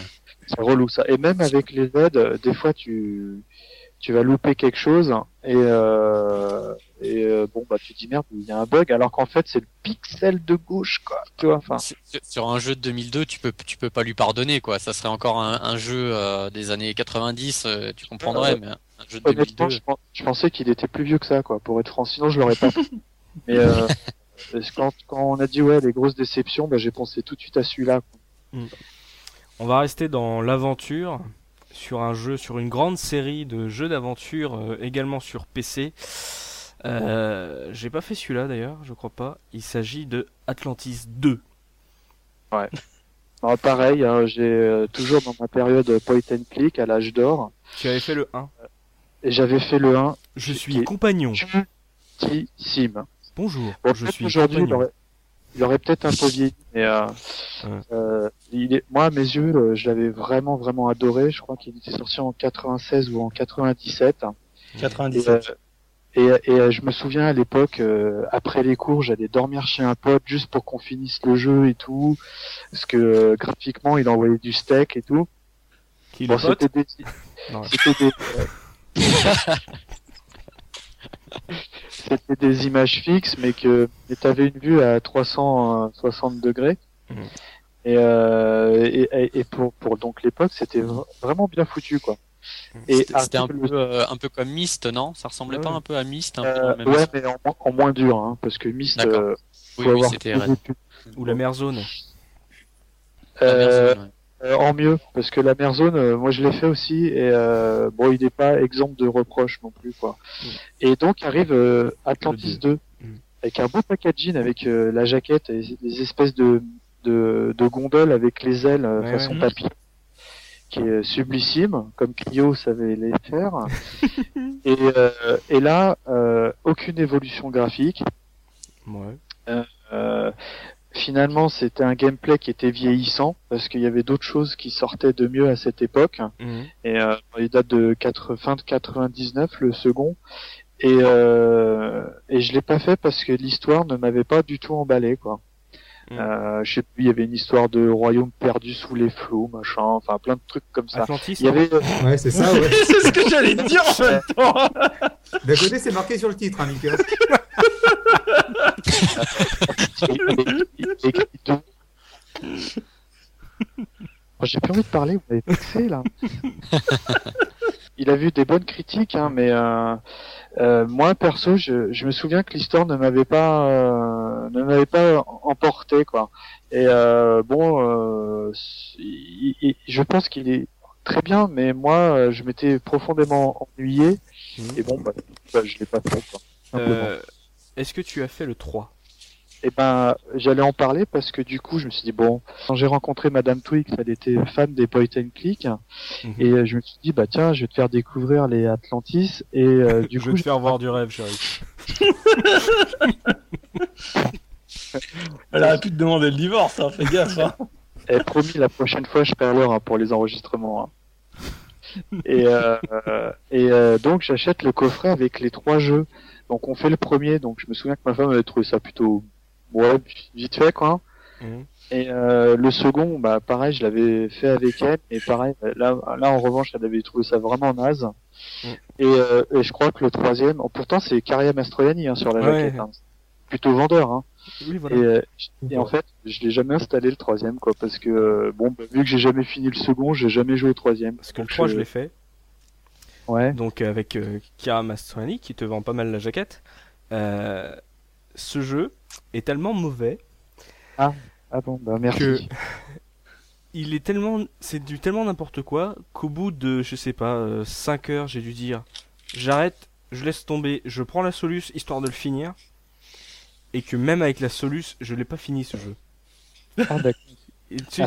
c'est relou ça. Et même avec les aides, euh, des fois, tu, tu vas louper quelque chose et, euh, et euh, bon, bah, tu dis merde, il y a un bug, alors qu'en fait, c'est le pixel de gauche, quoi. Tu vois, enfin. Sur- un jeu de 2002, tu peux tu peux pas lui pardonner quoi. Ça serait encore un, un jeu euh, des années 90, euh, tu comprendrais, mais un jeu de Honnêtement, 2002. je, pen- je pensais qu'il était plus vieux que ça, quoi, pour être franc. Sinon, je l'aurais pas. Mais euh, quand, quand on a dit ouais les grosses déceptions, bah, j'ai pensé tout de suite à celui-là. quoi. On va rester dans l'aventure sur un jeu, sur une grande série de jeux d'aventure euh, également sur PC. Euh, J'ai pas fait celui-là d'ailleurs, je crois pas. Il s'agit de Atlantis 2. Alors, pareil, hein, j'ai euh, toujours dans ma période point and click à l'âge d'or, Tu avais fait le 1. et j'avais fait le 1 Je suis compagnon. cultissime. Bonjour, Bon, je suis aujourd'hui, il compagnon. Il aurait peut-être un peu vieilli, mais euh, Ouais. euh, il est, moi, à mes yeux, euh, je l'avais vraiment, vraiment adoré. Je crois qu'il était sorti en 96 ou en 97. Et, 97. euh, et, et, euh, je me souviens à l'époque, euh, après les cours, j'allais dormir chez un pote juste pour qu'on finisse le jeu et tout, parce que euh, graphiquement, il envoyait du steak et tout. Qui Bon, c'était des, c'était des, euh, c'était des images fixes, mais que tu avais une vue à 360 degrés. Mhm. Et, euh, et, et- pour, pour donc l'époque, c'était vra- vraiment bien foutu, quoi. Et C'était c'était un peu le- euh, un peu comme Myst, non? Ça ressemblait Ouais. pas un peu à Myst, un peu euh, même ouais, mais en, moins- en moins dur, hein, parce que Myst, euh, Oui, oui, avoir. Ou la mer zone. La Euh, mer zone, ouais. Euh, en mieux, parce que la mer zone, euh, moi je l'ai fait aussi, et euh, bon, il n'est pas exemple de reproche non plus, quoi. Mm. Et donc arrive Atlantis Le 2, Mm. avec un beau packaging, avec la jaquette et les espèces de, de, de gondoles avec les ailes Ouais, façon ouais. papier, qui est sublissime, comme Clio savait les faire. et, et là, aucune évolution graphique. Ouais. Euh, finalement c'était un gameplay qui était vieillissant parce qu'il y avait d'autres choses qui sortaient de mieux à cette époque. Mhm. Et euh, il date de 4, fin de 99 le second. Et euh, et je l'ai pas fait parce que l'histoire ne m'avait pas du tout emballé quoi. Mm. Euh, je sais plus, il y avait une histoire de royaume perdu sous les flots, machin, enfin plein de trucs comme ça. Atlantis. Il y avait euh, Ouais, c'est ça, ouais. C'est ce que j'allais te dire en même temps. D'un côté, c'est marqué sur le titre, hein, Mika. J'ai plus envie de parler, vous m'avez fixé là. Il a vu des bonnes critiques, hein, mais euh, euh, moi perso, je, je me souviens que l'histoire ne m'avait pas euh, ne m'avait pas emporté quoi. Et euh, bon, euh, il- il- je pense qu'il est très bien, mais moi, je m'étais profondément ennuyé. Mhm. Et bon, bah, bah, je l'ai pas fait. Quoi. Euh, Est-ce que tu as fait le 3 Eh ben, j'allais en parler parce que du coup, je me suis dit bon, quand j'ai rencontré Madame Twix, elle était fan des point and click, Mhm. et euh, je me suis dit bah tiens, je vais te faire découvrir les Atlantis, et euh, du Je coup, vais te faire voir du rêve, chérie. Elle aurait pu te demander le divorce, hein, fais gaffe. Hein. j'ai promis la prochaine fois, je perds l'heure hein, pour les enregistrements. hein. et euh, et euh, donc j'achète le coffret avec les trois jeux. Donc on fait le premier, donc je me souviens que ma femme avait trouvé ça plutôt ouais vite fait quoi. Mhm. Et euh, le second, bah pareil, je l'avais fait avec elle, et pareil, là, là en revanche, elle avait trouvé ça vraiment naze. Mm. Et, euh, et je crois que le troisième, oh, pourtant c'est Caria Mastroianni hein, sur la Ouais. jaquette, hein. plutôt vendeur. Hein. Oui, Et, voilà. euh, et en fait, je l'ai jamais installé le troisième, quoi, parce que euh, bon, bah, vu que j'ai jamais fini le second, j'ai jamais joué au troisième. Parce que le Donc, 3, je l'ai fait. Ouais. Donc euh, avec euh, Kira Mastrani qui te vend pas mal la jaquette. Euh, ce jeu est tellement mauvais Ah bon, bah merci. que il est tellement c'est du tellement n'importe quoi qu'au bout de je sais pas 5 heures j'ai dû dire j'arrête je laisse tomber je prends la soluce histoire de le finir et que même avec la soluce je l'ai pas fini ce jeu Ah, d'accord. Et tu,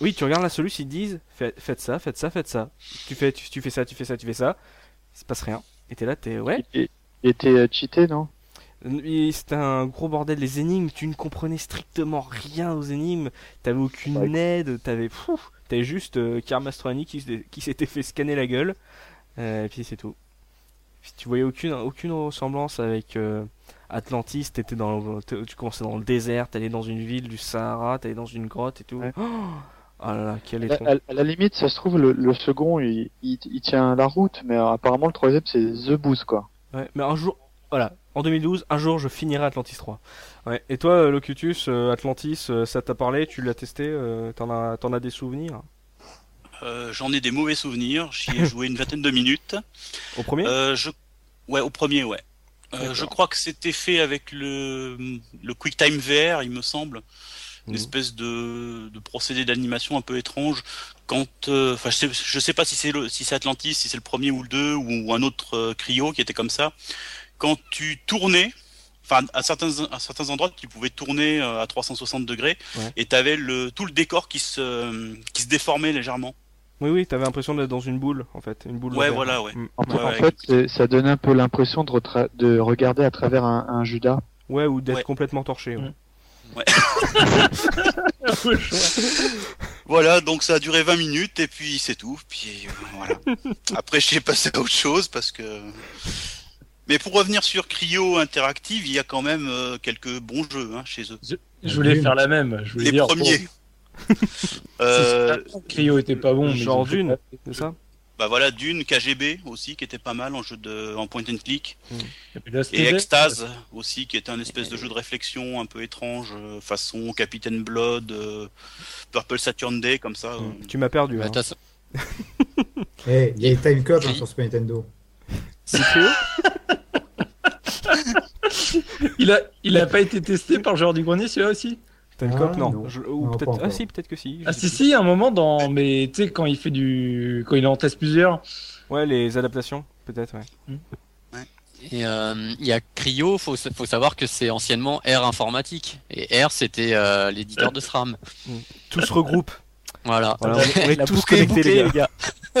oui tu regardes la soluce ils te disent Fais- faites ça faites ça faites ça. Tu fais tu, tu fais ça tu fais ça tu fais ça. Il se passe rien. Et t'es là t'es ouais. Il, il était euh, cheaté, non? Et C'était un gros bordel les énigmes, tu ne comprenais strictement rien aux énigmes, t'avais aucune Ouais. aide, t'avais t'avais juste euh, qui, s'était- qui s'était fait scanner la gueule, euh, et puis c'est tout. Puis tu voyais aucune aucune ressemblance avec euh, Atlantis, t'étais dans tu commençais dans le désert, t'allais dans une ville du Sahara, t'allais dans une grotte et tout. Ouais. Oh, ah là là, quel à, étron. à- à la limite, ça se trouve, le, le second, il, il, il tient la route, mais euh, apparemment, le troisième, c'est The Boost, quoi. Ouais, mais un jour, voilà, en 2012, un jour je finirai Atlantis 3. Ouais. Et toi, euh, Locutus, euh, Atlantis, euh, ça t'a parlé, tu l'as testé, euh, t'en as, t'en as des souvenirs? Euh, J'en ai des mauvais souvenirs. J'y ai joué une vingtaine de minutes. Au premier? Euh, je... Ouais, au premier, ouais. Euh, je crois que c'était fait avec le, le QuickTime VR, il me semble. Une Mhm. espèce de, de procédé d'animation un peu étrange. Quand, euh, enfin, je sais, je sais pas si c'est le, si c'est Atlantis, si c'est le premier ou le deux ou, un autre euh, Cryo qui était comme ça. Quand tu tournais, enfin, à certains, à certains endroits, tu pouvais tourner euh, à 360 degrés Ouais. et t'avais le, tout le décor qui se, qui se déformait légèrement. Oui, oui, t'avais l'impression d'être dans une boule, en fait. Une boule Ouais, voilà, ouais. Mm. En, Ouais, en ouais. fait, ça donne un peu l'impression de, retra- de regarder à travers un, un Judas. Ouais, ou d'être Ouais. complètement torché. ouais. Mm. Voilà, donc ça a duré 20 minutes et puis c'est tout. Puis euh, voilà. Après, j'ai passé à autre chose parce que. Mais pour revenir sur Cryo Interactive, il y a quand même euh, quelques bons jeux hein, chez eux. Je voulais faire la même. Je voulais Les dire, premiers. Euh, Cryo était pas bon. Genre Dune, c'est ça bah voilà, Dune, KGB aussi, qui était pas mal en jeu de en point and click, Et Lost et. Extase aussi, qui était un espèce de jeu de réflexion un peu étrange, euh, façon Captain Blood, euh, Purple Saturn Day, comme ça. euh. Mm. Tu m'as perdu. Bah, hein. Eh, il y a les Time Cop hein, sur Super Nintendo. C'est Il a, il a pas été testé par le joueur du grenier celui-là aussi? Ah, non. non. Je- ou Non, peut-être... Ah si, peut-être que si. Ah si si, un moment dans, mais tu sais quand il fait du, quand il en teste plusieurs. Ouais, les adaptations, peut-être, ouais. Et euh, il y a Cryo, faut, faut savoir que c'est anciennement R informatique. Et R, c'était euh, l'éditeur de SRAM. Tout se regroupe. Voilà. Voilà, on est- on est La tous connectés, les gars.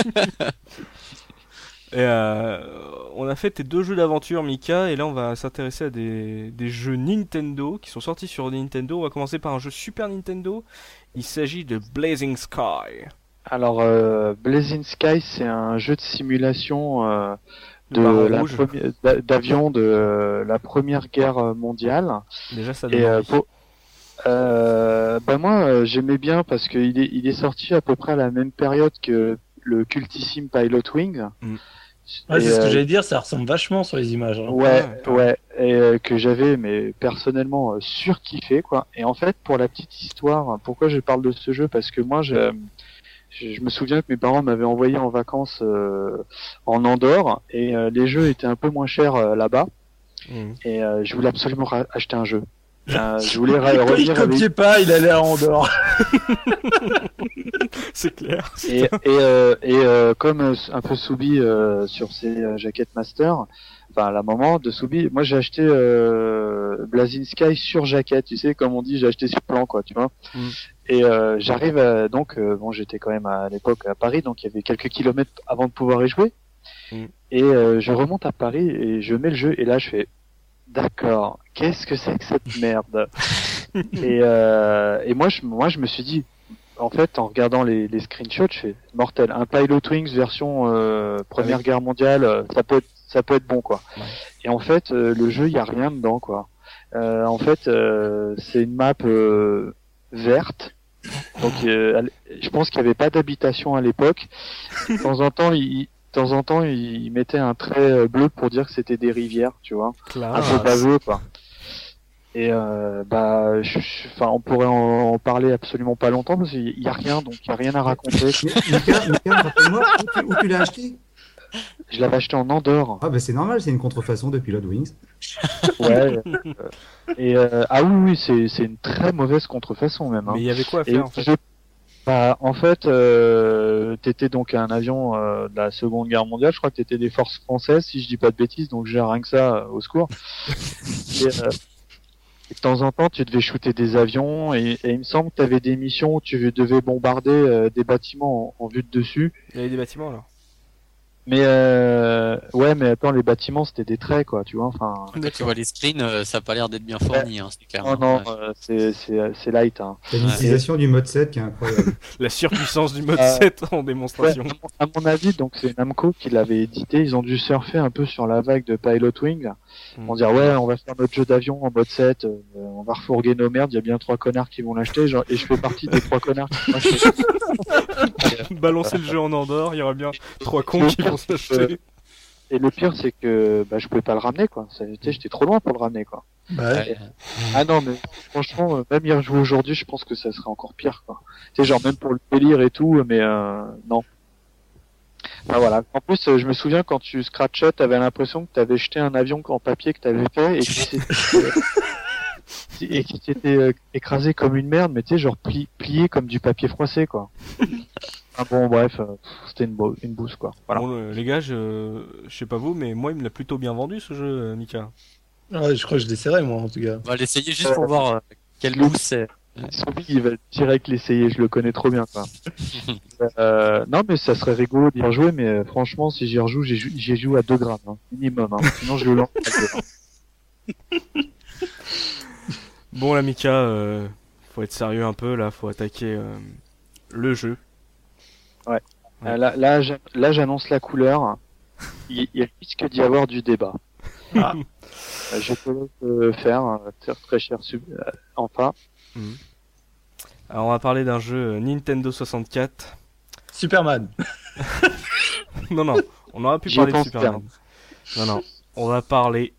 Et euh, on a fait tes deux jeux d'aventure, Mika, et là on va s'intéresser à des, des jeux Nintendo qui sont sortis sur Nintendo. On va commencer par un jeu Super Nintendo. Il s'agit de Blazing Sky. Alors, euh, Blazing Sky, c'est un jeu de simulation euh, de d'avion de la Première Guerre mondiale. Déjà ça donne Et pour- bah moi, j'aimais bien parce qu'il est, il est sorti à peu près à la même période que le cultissime Pilot Wing. Mm. Ouais, c'est ce que euh, j'allais dire, ça ressemble vachement sur les images. hein. Ouais, Ouais, ouais, et euh, que j'avais mais personnellement euh, surkiffé quoi. Et en fait, pour la petite histoire, pourquoi je parle de ce jeu? Parce que moi, je, je, me souviens que mes parents m'avaient envoyé en vacances euh, en Andorre et euh, les jeux étaient un peu moins chers euh, là-bas. Mhm. Et euh, je voulais absolument acheter un jeu. Euh, je voulais ra- Il revenir avec copiait pas, il allait à Andorre. C'est clair. et, et, euh, et euh, comme euh, un peu Soubi euh, sur ses euh, jaquettes master, enfin à la moment de Soubi, moi j'ai acheté euh, Blazing Sky sur jaquette, tu sais, comme on dit, j'ai acheté sur plan, quoi, tu vois. Mm. Et euh, j'arrive à- donc, euh, bon, j'étais quand même à l'époque à Paris, donc il y avait quelques kilomètres avant de pouvoir y jouer. Mm. Et euh, je remonte à Paris et je mets le jeu et là je fais, d'accord, qu'est-ce que c'est que cette merde? Et, euh, et moi, je, moi, je me suis dit, en fait, en regardant les, les screenshots, je fais mortel. Un Pilot Wings version euh, Première oui. Guerre mondiale, euh, ça peut être, ça peut être bon, quoi. Ouais. Et en fait, euh, le jeu, il y a rien dedans, quoi. Euh, en fait, euh, c'est une map euh, verte. Donc, euh, je pense qu'il n'y avait pas d'habitation à l'époque. De temps en temps, il, de temps en temps, il mettait un trait euh, bleu pour dire que c'était des rivières, tu vois un Classe. peu baveux quoi. Et euh, bah, je- on pourrait en, en parler absolument pas longtemps parce qu'il y a rien, donc il y a rien à raconter. Rappelle-moi, où tu, l'as acheté? Je l'avais acheté en Andorre. Ah bah c'est normal, c'est une contrefaçon de Pilot Wings. Ouais. euh, et euh, ah oui, oui, c'est une très mauvaise contrefaçon même. Hein. Mais il y avait quoi à Et faire en fait? je- bah, en fait, euh, t'étais donc un avion euh, de la Seconde Guerre mondiale. Je crois que t'étais des forces françaises, si je dis pas de bêtises. Donc j'ai rien que ça, euh, au secours. et, euh, et de temps en temps, tu devais shooter des avions, et, et il me semble que t'avais des missions où tu devais bombarder euh, des bâtiments en, en vue de dessus. Il y avait des bâtiments alors. Mais euh, ouais, mais attends, les bâtiments c'était des traits, quoi. Tu vois, enfin. Quand tu vois les screens, euh, ça a pas l'air d'être bien fourni, hein, c'est clair. Oh non, Ouais. euh, c'est c'est c'est light. Hein. T'as une utilisation du mode 7 qui est incroyable. La surpuissance du mode Euh, 7 en Ouais, démonstration. à mon avis, donc c'est Namco qui l'avait édité. Ils ont dû surfer un peu sur la vague de Pilot Wing. Mm. On dire ouais, on va faire notre jeu d'avion en mode 7, euh, on va refourguer nos merdes. Il y a bien trois connards qui vont l'acheter, genre, et je fais partie des trois connards qui vont l'acheter. Balancer le jeu en Andorre, il y aura bien trois cons qui vont se l'acheter. Et le pire, c'est que bah, je pouvais pas le ramener, quoi. J'étais trop loin pour le ramener, quoi. Bah, ouais. Ah non, mais franchement, euh, même y rejouer aujourd'hui, je pense que ça serait encore pire, quoi. Tu sais, genre même pour le délire et tout, mais euh, non. Enfin voilà. En plus, euh, je me souviens quand tu scratchais, t'avais l'impression que t'avais jeté un avion en papier que t'avais fait et qui s'était et qui s'était euh, écrasé comme une merde, mais tu sais, genre pli- plié comme du papier froissé, quoi. Ah bon, bref, euh, c'était une, bo- une bouse, quoi. Voilà. Bon, les gars, je... je sais pas vous, mais moi il me l'a plutôt bien vendu ce jeu, Mika. Ouais, je crois que je l'essaierai, moi, en tout cas. On va l'essayer juste pour voir euh, quel Le- goût c'est. Soubi, il va direct l'essayer, je le connais trop bien. Quoi. euh, non, mais ça serait rigolo d'y rejouer, mais euh, franchement, si j'y rejoue, j'y joue, à 2 grammes, hein, minimum. Hein. Sinon, je le lance. Bon, la Mika, euh, faut être sérieux un peu là, faut attaquer euh, le jeu. Ouais. Euh, là, là, j'a- là, j'annonce la couleur. Il, il risque d'y avoir du débat. Ah. Je peux le faire, très, très cher sub, euh, enfin. Alors, on va parler d'un jeu euh, Nintendo 64. Superman. non, non, on aurait pu parler de Superman. Non, non, on va parler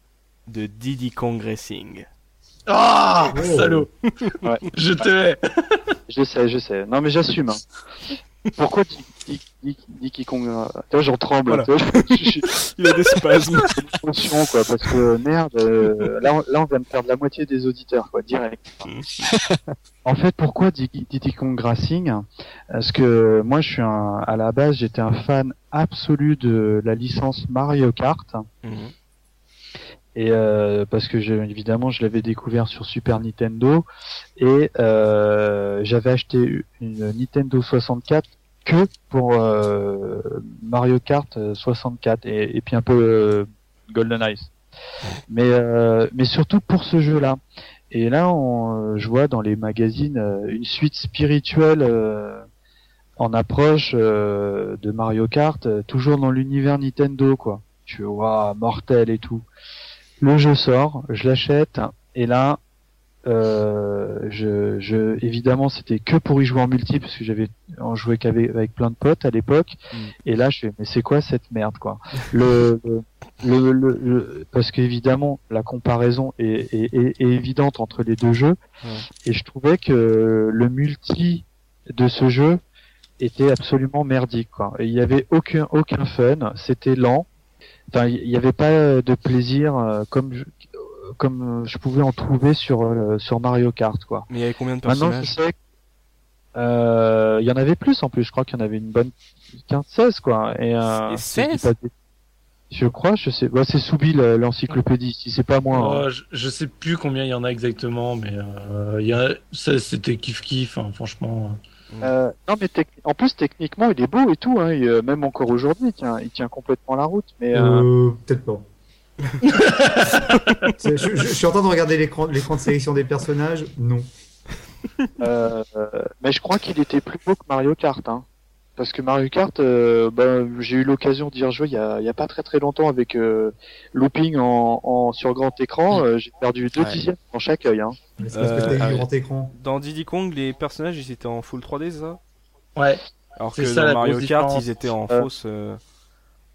de Diddy Kong Racing. Ah, Oh. salaud. Ouais. Je te hais. Je sais, je sais. Non, mais j'assume. Hein. Pourquoi Dicky Kong euh, Tu vois, j'en tremble. Voilà. tu vois, je- je- je- Il a des spasmes. Attention quoi, parce que merde, euh, là, on, là on vient de perdre la moitié des auditeurs quoi, direct. en fait, pourquoi Diddy Kong Racing? Parce que moi, je suis un, à la base, j'étais un fan absolu de la licence Mario Kart. Mhm. Et euh, parce que je, évidemment je l'avais découvert sur Super Nintendo et euh, j'avais acheté une Nintendo 64 que pour euh, Mario Kart 64 et, et puis un peu euh, Golden Eyes. Mais euh, mais surtout pour ce jeu-là. Et là, on, je vois dans les magazines euh, une suite spirituelle euh, en approche euh, de Mario Kart, euh, toujours dans l'univers Nintendo, quoi. Tu vois, mortel et tout. Le jeu sort, je l'achète, et là, euh, je, je, évidemment, c'était que pour y jouer en multi parce que j'avais en joué qu'avec avec plein de potes à l'époque. Mm. Et là, je fais, mais c'est quoi cette merde, quoi? Le, le, le, le- parce qu'évidemment, la comparaison est, est, est- est évidente entre les deux jeux. Et je trouvais que le multi de ce jeu était absolument merdique, quoi. Et il y avait aucun aucun fun. C'était lent. Enfin, il n'y avait pas de plaisir euh, comme je, comme euh, je pouvais en trouver sur euh, sur Mario Kart, quoi. Mais il y avait combien de Maintenant, je personnages sais euh, il y en avait plus en plus. Je crois qu'il y en avait une bonne 15-16 quoi. Et, euh, Et je 16? crois, je sais. Bah, c'est Soubi le- l'encyclopédie. Si c'est pas moi. hein. Oh, je, je sais plus combien il y en a exactement, mais euh, il y a, c'était kiff kiff, hein, franchement. Euh, non mais en plus techniquement il est beau et tout. Hein, et, euh, même encore aujourd'hui, il tient, il tient complètement la route. Mais euh, Euh, peut-être pas. Je, je- je suis en train de regarder l'écran de sélection des personnages. Non. mais je crois qu'il était plus beau que Mario Kart. Hein. Parce que Mario Kart, euh, bah, j'ai eu l'occasion d'y rejouer il y a, y a pas très très longtemps avec euh, looping en, en sur grand écran. euh, j'ai perdu deux Ouais. dixièmes dans chaque œil. Hein. Mais C'est parce que t'as eu du ouais. grand écran. Dans Diddy Kong, les personnages ils étaient en full 3D, c'est ça? Ouais, Alors C'est que ça, dans Mario Kart, différence. ils étaient en Euh. fausse euh,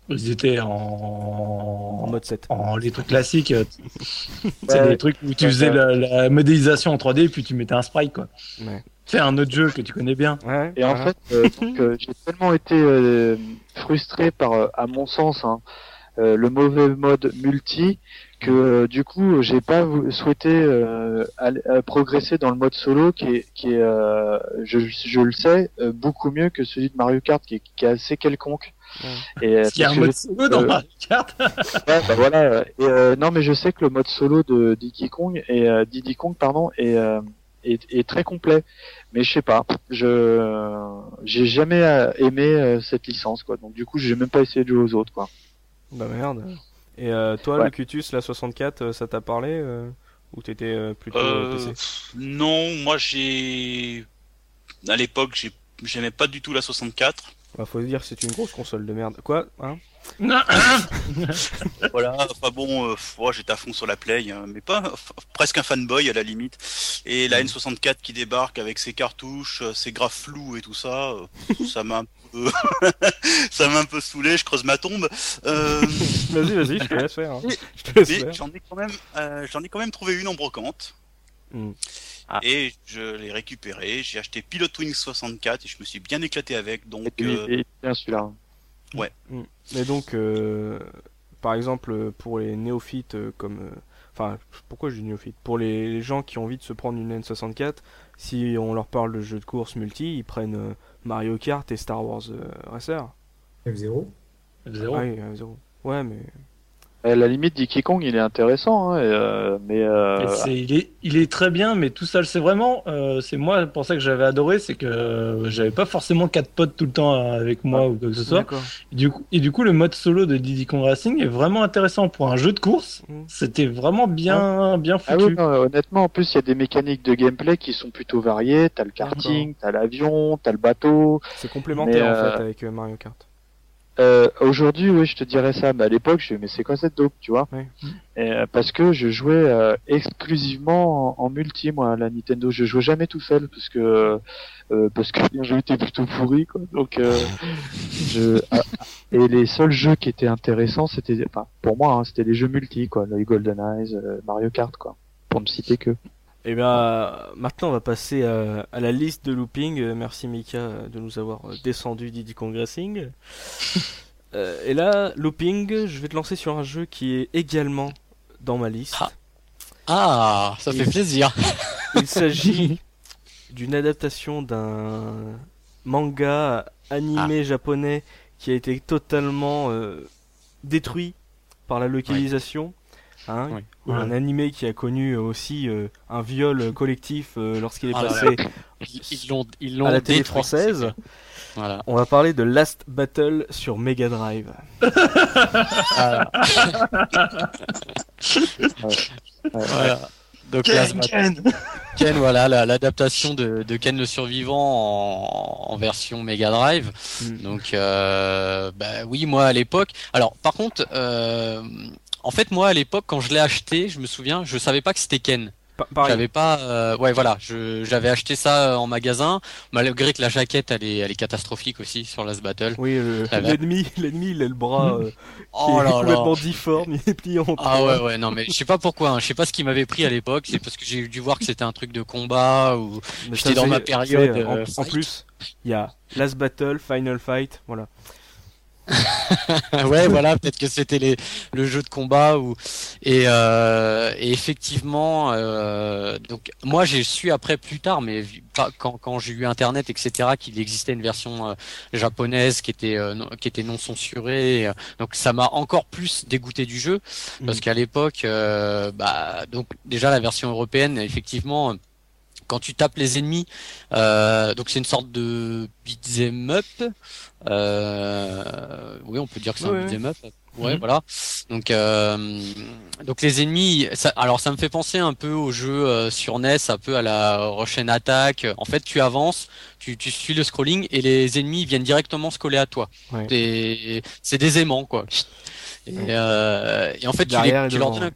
ils étaient en, en mode 7. en les trucs classiques. C'est Ouais. des trucs où tu faisais ouais. la, la modélisation en 3D puis tu mettais un sprite quoi. Ouais. C'est un autre jeu que tu connais bien. Ouais, Et en fait, euh, euh, j'ai tellement été euh, frustré par, euh, à mon sens, hein, euh, le mauvais mode multi que euh, du coup, j'ai pas souhaité euh, aller- euh, progresser dans le mode solo qui est, qui est euh, je, je le sais, euh, beaucoup mieux que celui de Mario Kart qui est, qui est assez quelconque. Ouais. Et, euh, Parce qu'il y a un mode solo dans Mario Kart. Ouais, bah voilà. Et, non, mais je sais que le mode solo de Diddy Kong et euh, Diddy Kong, pardon, est, euh, est, est très complet. Mais je sais pas, je j'ai jamais euh, aimé euh, cette licence, quoi. Donc du coup, j'ai même pas essayé de jouer aux autres, quoi. Bah merde. Et euh, toi, Ouais. le Cutus, la 64, euh, ça t'a parlé euh, Ou t'étais euh, plutôt Euh, PC? non, moi j'ai. À l'époque, j'ai- j'aimais pas du tout la 64. Bah, faut dire que c'est une grosse console de merde. Quoi hein? Voilà, enfin bon, euh, ouais, j'étais à fond sur la Play, hein, mais pas presque un fanboy à la limite. Et la N64 qui débarque avec ses cartouches, euh, ses graphes flous et tout ça, euh, ça m'a un peu, ça m'a un peu saoulé. Je creuse ma tombe. Euh, Vas-y, vas-y, je te laisse faire. hein. Je te laisse mais faire. j'en ai quand même, euh, j'en ai quand même trouvé une en brocante. Hmm. Ah. Et je l'ai récupérée. J'ai acheté Pilot Wings 64 et je me suis bien éclaté avec. Donc, euh, et bien celui-là. Mais donc, euh, par exemple, pour les néophytes euh, comme... euh, Enfin, pourquoi je dis néophytes? Pour les, les gens qui ont envie de se prendre une N64, si on leur parle de jeux de course multi, ils prennent euh, Mario Kart et Star Wars euh, Racer. F0. Zéro. Ah oui, euh, zéro. Ouais, mais... À la limite, Diddy Kong, il est intéressant, hein, et, euh, mais euh, il, est, il est très bien, mais tout seul, c'est vraiment, euh, c'est moi pour ça que j'avais adoré, c'est que euh, j'avais pas forcément quatre potes tout le temps euh, avec moi ou quoi que ce soit. D'accord. Et du coup, et du coup, le mode solo de Diddy Kong Racing est vraiment intéressant pour un jeu de course. Mm. C'était vraiment bien, bien Ah foutu. oui, non, honnêtement, en plus, il y a des mécaniques de gameplay qui sont plutôt variées. T'as le karting, t'as l'avion, t'as le bateau. C'est complémentaire Mais, en fait avec euh, Mario Kart. Euh, Aujourd'hui, oui, je te dirais ça. Mais à l'époque, je me mais c'est quoi cette dope, tu vois. Et, euh, Parce que je jouais euh, exclusivement en, en multi, moi, à la Nintendo. Je jouais jamais tout seul parce que euh, parce que les jeux étaient plutôt pourris, quoi. Donc, euh, je ah, et les seuls jeux qui étaient intéressants, c'était, enfin, pour moi, hein, c'était les jeux multi, quoi, les Golden Eyes, euh, Mario Kart, quoi, pour ne citer que. Et bien, maintenant on va passer à, à la liste de looping. Euh, Merci Mika euh, de nous avoir euh, descendu Diddy. Euh, et là, looping, je vais te lancer sur un jeu qui est également dans ma liste. Ah. Ah, ça fait plaisir. Il s'agit d'une adaptation d'un manga animé japonais qui a été totalement euh, détruit par la localisation. Hein, Ouais. Un animé qui a connu aussi euh, un viol collectif euh, lorsqu'il est Ah là passé Ils ils l'ont, ils l'ont à la télé détruit, française. Voilà. On va parler de Last Battle sur Mega Drive. Voilà. Voilà. Donc Last Ken, Battle- Ken. Ken, voilà, la- l'adaptation de, de Ken le survivant en, en version Mega Drive. Mm. Donc, euh, bah oui, moi à l'époque. Alors, par contre, euh, en fait, moi à l'époque, quand je l'ai acheté, je me souviens, je savais pas que c'était Ken. J'avais pas, euh, ouais, voilà, j'avais acheté ça euh, en magasin, malgré que la jaquette, elle est, elle est catastrophique aussi sur Last Battle. Oui, le- l'ennemi, l'ennemi, il a le bras euh, qui Oh est là là. complètement difforme, il est plié en Ah ouais ouais non mais je sais pas pourquoi hein. je sais pas ce qui m'avait pris à l'époque c'est parce que j'ai dû voir que c'était un truc de combat ou J'étais dans ma période, c'est, En, euh, en plus, il y a Last Battle, Final Fight, voilà. Ouais, voilà, peut-être que c'était les, le jeu de combat ou et, euh, et effectivement, euh, donc moi j'ai su après plus tard, mais pas quand, quand j'ai eu internet etc, qu'il existait une version euh, japonaise qui était euh, non, qui était non censurée, euh, donc ça m'a encore plus dégoûté du jeu parce Mhm. qu'à l'époque, euh, bah donc déjà la version européenne, effectivement. Quand tu tapes les ennemis, euh, donc c'est une sorte de beat'em up. Euh, oui, on peut dire que c'est Ouais, un ouais. beat'em up. Ouais, Mhm. voilà. Donc, euh, donc les ennemis. Ça, alors, ça me fait penser un peu au jeu euh, sur NES, un peu à la Russian Attack. En fait, tu avances, tu, tu suis le scrolling et les ennemis viennent directement se coller à toi. Ouais. C'est des aimants, quoi. Et, euh, et en fait, tu, les- tu leur donnes un...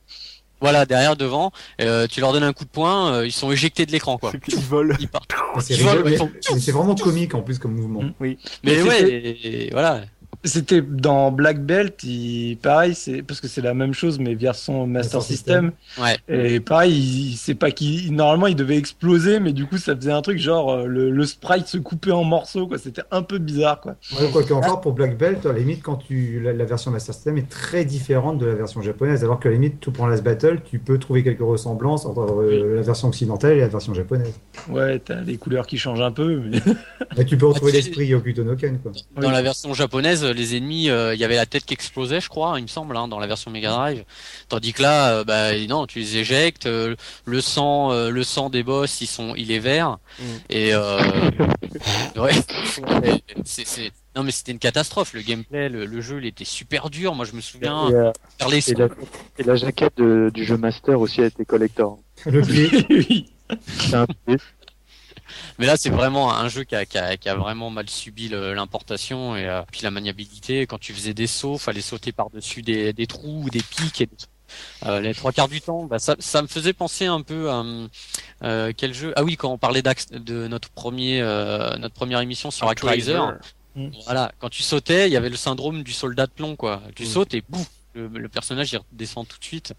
Voilà, derrière, devant, euh, tu leur donnes un coup de poing, euh, ils sont éjectés de l'écran, quoi. C'est qu'ils volent. Ils partent. C'est ils vraiment comique en plus comme mouvement. Mm. Mais Mais ouais, c'était- et- et voilà. C'était dans Black Belt, il... pareil, c'est parce que c'est la même chose, mais version Master Master System. Ouais. Et pareil, il... c'est pas qu'il normalement il devait exploser, mais du coup ça faisait un truc genre euh, le, le sprite se coupait en morceaux, quoi. C'était un peu bizarre, quoi. Ouais, quoi qu'encore, pour Black Belt, à la limite, quand tu, la, la version Master System est très différente de la version japonaise, alors que à la limite, tout pour Last Battle, tu peux trouver quelques ressemblances entre euh, la version occidentale et la version japonaise. Ouais, t'as les couleurs qui changent un peu, mais Et tu peux retrouver tu sais- l'esprit Yokuto no Ken, quoi. Dans Oui. la version japonaise, les ennemis, euh, il y avait la tête qui explosait, je crois, il me semble, hein, dans la version Mega Drive. Tandis que là, euh, bah non, tu les éjectes. euh, le sang, euh, le sang des boss, ils sont, il est vert. Mm. Et euh, ouais, c'est, c'est- non mais c'était une catastrophe. Le gameplay, le, le jeu, il était super dur. Moi, je me souviens Et, euh, faire les et la, et la jaquette de- du jeu Master aussi a été collector. Le pied, oui. Mais là, c'est vraiment un jeu qui a, qui a, qui a vraiment mal subi le- l'importation et euh, puis la maniabilité. Quand tu faisais des sauts, fallait sauter par-dessus des, des trous ou des pics. Et, euh, les trois quarts du temps, bah, ça, ça me faisait penser un peu à euh, quel jeu? Ah oui, quand on parlait d'Ax- de notre premier, euh, notre première émission sur Actraiser. Mm. Voilà, quand tu sautais, il y avait le syndrome du soldat de plomb, quoi. Tu Mm. sautes et boum, le, le personnage il redescend tout de suite.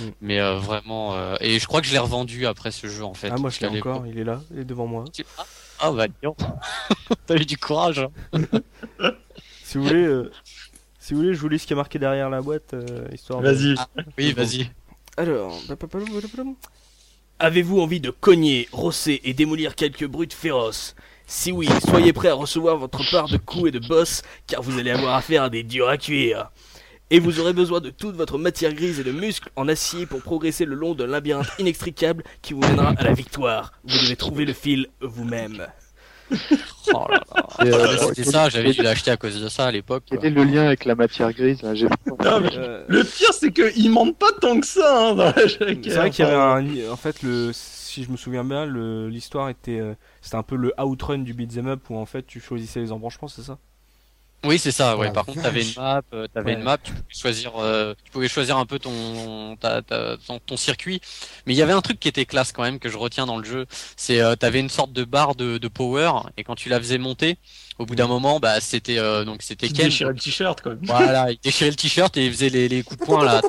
Mm. Mais euh, vraiment, euh, et je crois que je l'ai revendu après ce jeu en fait. Ah, moi je l'ai encore, il est là, il est devant moi. Ah, ah bah donc. T'as eu du courage. hein. Si vous voulez, euh, si vous voulez, je vous lis ce qui est marqué derrière la boîte, euh, histoire de- Vas-y. Oui, vas-y. Alors, avez-vous envie de cogner, rosser et démolir quelques brutes féroces? Si oui, soyez prêts à recevoir votre part de coups et de bosses, car vous allez avoir affaire à des durs à cuire. Et vous aurez besoin de toute votre matière grise et de muscles en acier pour progresser le long d'un labyrinthe inextricable qui vous mènera à la victoire. Vous devez trouver le fil vous-même. Oh là là. Euh, Ouais, C'était ça, j'avais dû l'acheter à cause de ça à l'époque. Quel est le lien avec la matière grise là? J'ai Non, mais Euh, le pire, c'est qu'il manque pas tant que ça hein, dans la jaquette. C'est vrai qu'il y avait un. En fait, le, si je me souviens bien, le- l'histoire était. euh, C'était un peu le outrun du beat'em up où en fait tu choisissais les embranchements, c'est ça? Oui, c'est ça. Ouais. Oh, Par contre, t'avais une vache. map, euh, Ouais. une map. Tu pouvais choisir, euh, tu pouvais choisir un peu ton, ta, ta- ton, ton circuit. Mais il y avait un truc qui était classe quand même que je retiens dans le jeu. C'est, euh, t'avais une sorte de barre de, de power et quand tu la faisais monter, au bout d'un moment, bah c'était euh, donc c'était Il Ken. déchirait le t-shirt, quoi. Voilà, il déchirait le t-shirt et il faisait les, les coups de poing là.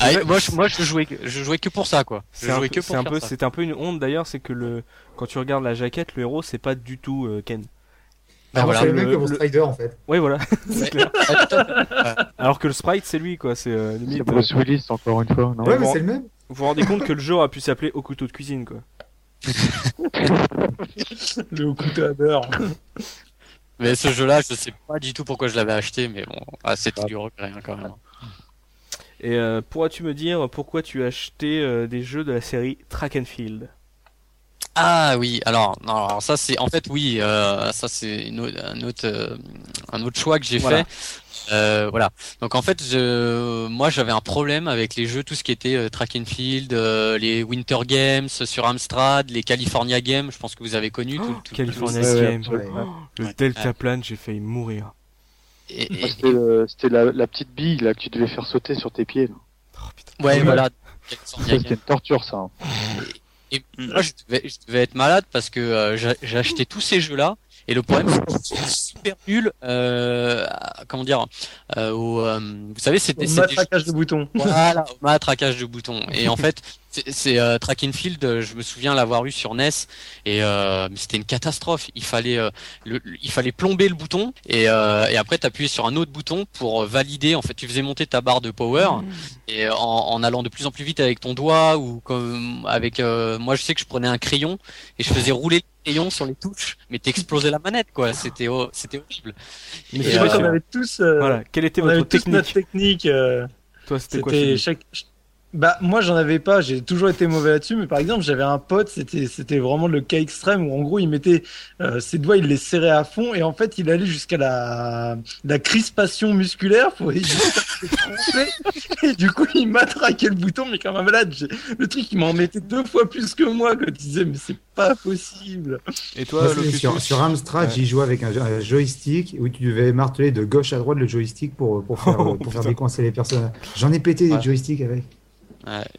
Ah, moi, je, moi, je jouais, que- je jouais que pour ça, quoi. Je C'est un jouais peu- que c'est pour un faire peu, ça. c'est un peu une honte d'ailleurs, c'est que le quand tu regardes la jaquette, le héros c'est pas du tout euh, Ken. Bah, Alors, voilà, c'est le même que le- Strider en fait. Ouais voilà. c'est Ouais. clair. Ah. Alors que le sprite c'est lui quoi, c'est euh, C'est limite. Bruce Willis encore une fois, non Ouais, mais c'est le même. vous vous rendez compte que le jeu aurait pu s'appeler au couteau de cuisine quoi. Le couteau à beurre. Mais ce jeu-là, je sais pas du tout pourquoi je l'avais acheté, mais bon, ah, c'était du regret hein, quand même. Et euh, pourras-tu me dire pourquoi tu as acheté euh, des jeux de la série Track and Field? Ah oui, alors, non, alors ça c'est en fait oui, euh, ça c'est une autre- un autre euh, un autre choix que j'ai Voilà. fait. Euh, voilà. Donc en fait, je, moi j'avais un problème avec les jeux, tout ce qui était euh, track and field, euh, les Winter Games sur Amstrad, les California Games. Je pense que vous avez connu tout, tout- California tout- Ouais. Le Ouais. deltaplane, j'ai failli mourir. Et- et- C'était la, la petite bille là que tu devais faire sauter sur tes pieds. là. Oh, ouais, voilà. C'était Games. une torture ça. hein. Et Mm. moi, je devais, je devais être malade parce que euh, j'ai acheté tous ces jeux-là. Et le problème, c'est super nuls. Euh, comment dire euh, au, euh, Vous savez, c'était Au matraquage de boutons. voilà, au matraquage de boutons. Et en fait, c'est- c'est euh, Track and Field. euh, Je me souviens l'avoir eu sur NES et euh, c'était une catastrophe. Il fallait, euh, le, il fallait plomber le bouton et, euh, et après t'appuyais sur un autre bouton pour euh, valider. En fait, tu faisais monter ta barre de power et euh, en, en allant de plus en plus vite avec ton doigt ou comme avec. euh, moi, je sais que je prenais un crayon et je faisais rouler le crayon sur les touches, mais t'explosais la manette quoi. C'était, ho- c'était horrible. Mais Je crois euh, qu'on avait tous, euh, Voilà, quelle était on avait votre tous notre technique technique. euh, Toi, c'était quoi chaque. Bah moi j'en avais pas, j'ai toujours été mauvais là-dessus, mais par exemple j'avais un pote, c'était c'était vraiment le cas extrême où en gros il mettait euh, ses doigts, il les serrait à fond et en fait il allait jusqu'à la la crispation musculaire pour et du coup il matraquait le bouton mais comme un malade. j'ai- Le truc il m'en mettait deux fois plus que moi quand il disait mais c'est pas possible. Et toi, sur, sur Amstrad, Ouais. j'y jouais avec un, un joystick où tu devais marteler de gauche à droite le joystick pour, pour faire, Oh, pour faire décoincer les personnages. J'en ai pété Ouais. des joysticks avec.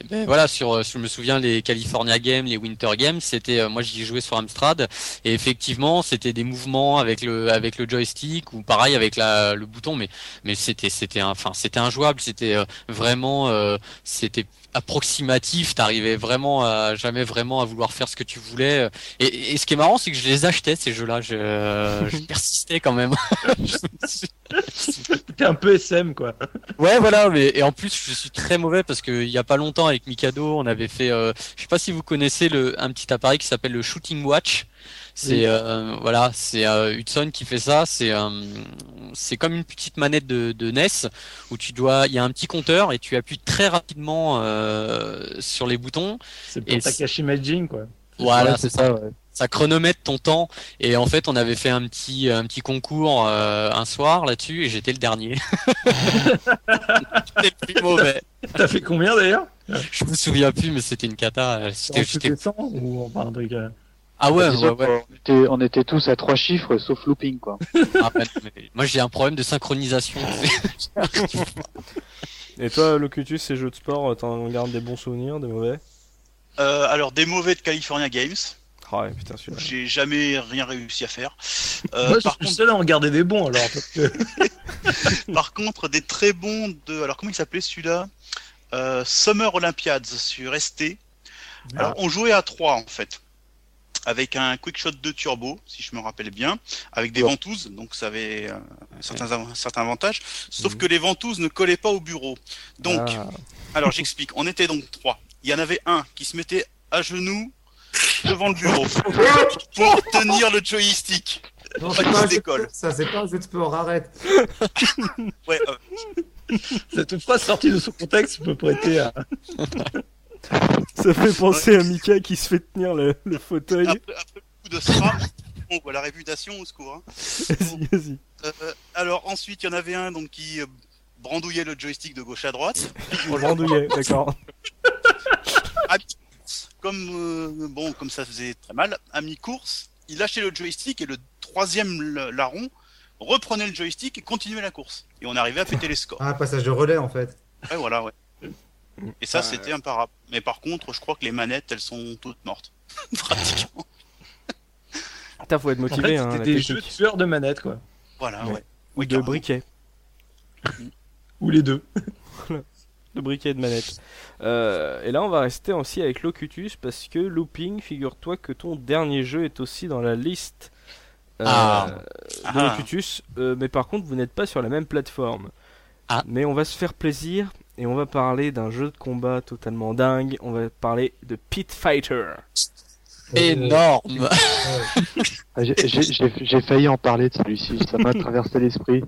Ben voilà, sur, euh, je me souviens les California Games, les Winter Games, c'était, euh, moi j'y jouais sur Amstrad, et effectivement c'était des mouvements avec le avec le joystick ou pareil avec la le bouton, mais mais c'était c'était enfin c'était injouable, c'était euh, vraiment euh, c'était approximatif, t'arrivais vraiment à jamais vraiment à vouloir faire ce que tu voulais. Et, et ce qui est marrant, c'est que je les achetais ces jeux-là, je, je persistais quand même. C'était un peu SM quoi. Ouais, voilà, mais et en plus je suis très mauvais parce que il y a pas longtemps avec Mikado, on avait fait, euh, je sais pas si vous connaissez le un petit appareil qui s'appelle le Shooting Watch. C'est Oui. euh, voilà, c'est euh, Hudson qui fait ça. C'est euh, c'est comme une petite manette de, de NES où tu dois, il y a un petit compteur et tu appuies très rapidement euh, sur les boutons. C'est Et pour Takashi Majin quoi. Voilà, Ouais, c'est ça. ouais. Ça chronomètre ton temps et en fait on avait fait un petit un petit concours euh, un soir là-dessus et j'étais le dernier. j'étais le plus mauvais. T'as fait combien d'ailleurs? Je me souviens plus, mais c'était une cata. En C'était, 100 ou enfin un truc euh, Ah ouais, Disons ouais, ouais. qu'on était, on était tous à trois chiffres sauf looping quoi. Ah moi j'ai un problème de synchronisation. Et toi, Locutus, ces jeux de sport, t'en gardes des bons souvenirs, des mauvais? Euh, alors des mauvais de California Games, Ah ouais, putain, celui-là. j'ai jamais rien réussi à faire. Euh, Moi par contre, seul à en garder des bons alors parce que par contre, des très bons de. Alors comment il s'appelait celui-là? Euh, Summer Olympiads sur ST. Alors on jouait à trois en fait, avec un quickshot de turbo, si je me rappelle bien, avec des Ouais. ventouses, donc ça avait euh, certains, av- certains avantages. Sauf Mhm. que les ventouses ne collaient pas au bureau. Donc, Ah. alors j'explique. On était donc trois. Il y en avait un qui se mettait à genoux devant le bureau pour tenir le joystick. Non, Pas c'est qu'il pas se un jeu de décolle. sport, ça, c'est pas un jeu de sport, arrête. Ouais, euh, cette phrase sortie de son contexte peut prêter à. Ça fait penser à Mika qui se fait tenir le, le fauteuil. après, après le coup de SRAM, on voit la réputation au secours. hein. Vas-y, vas-y. Euh, alors ensuite, il y en avait un donc qui euh, brandouillait le joystick de gauche à droite. On l'andouillait, d'accord. Comme euh, bon, comme ça faisait très mal, à mi-course, il lâchait le joystick et le troisième larron reprenait le joystick et continuait la course. Et on arrivait à péter les scores. Ah, passage de relais en fait. Ouais, voilà, ouais. Et ça, c'était imparable. Mais par contre, je crois que les manettes, elles sont toutes mortes. Pratiquement. Putain, faut être En motivé, fait, hein, c'était des jeux tueurs de manette quoi. Voilà, Ouais. ouais. Ou Oui, de carrément. briquet. Ou les deux. De briquet et de manette. Euh, et là, on va rester aussi avec Locutus parce que Looping, figure-toi que ton dernier jeu est aussi dans la liste euh, Ah. de Ah. Locutus. Euh, mais par contre, vous n'êtes pas sur la même plateforme. Ah. Mais on va se faire plaisir et on va parler d'un jeu de combat totalement dingue. On va parler de Pit Fighter. Énorme. Ah, J'ai failli en parler de celui-ci, ça m'a traversé l'esprit.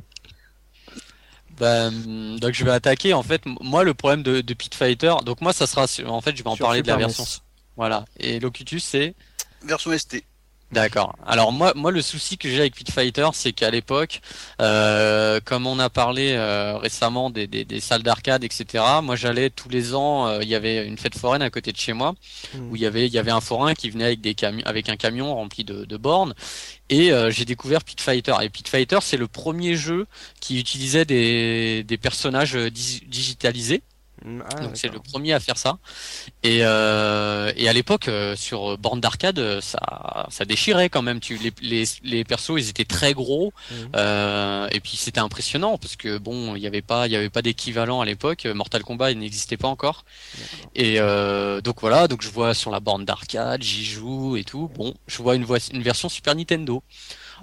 Ben, donc je vais attaquer. En fait, moi le problème de, de Pit Fighter, donc moi ça sera, sur- en fait, je vais en Sur parler de la version. NES. Voilà. Et Locutus, c'est version ST. D'accord. Alors moi, moi le souci que j'ai avec Pit Fighter, c'est qu'à l'époque, euh, comme on a parlé euh, récemment des, des, des salles d'arcade, etc. Moi, j'allais tous les ans. euh, Il y avait une fête foraine à côté de chez moi Mm. où il y avait il y avait un forain qui venait avec des camions, avec un camion rempli de, de bornes. Et euh, j'ai découvert Pit Fighter. Et Pit Fighter, c'est le premier jeu qui utilisait des, des personnages digitalisés. Mm, ah, Donc c'est le premier à faire ça. Et, euh, et à l'époque, euh, sur borne d'arcade, euh, ça, ça déchirait quand même. Tu, les, les, les persos, ils étaient très gros. Euh, et puis c'était impressionnant parce que bon, il n'y avait pas, il y avait pas d'équivalent à l'époque. Mortal Kombat, il n'existait pas encore. Et euh, donc voilà, donc je vois sur la borne d'arcade, j'y joue et tout. Bon, je vois une, voix- une version Super Nintendo.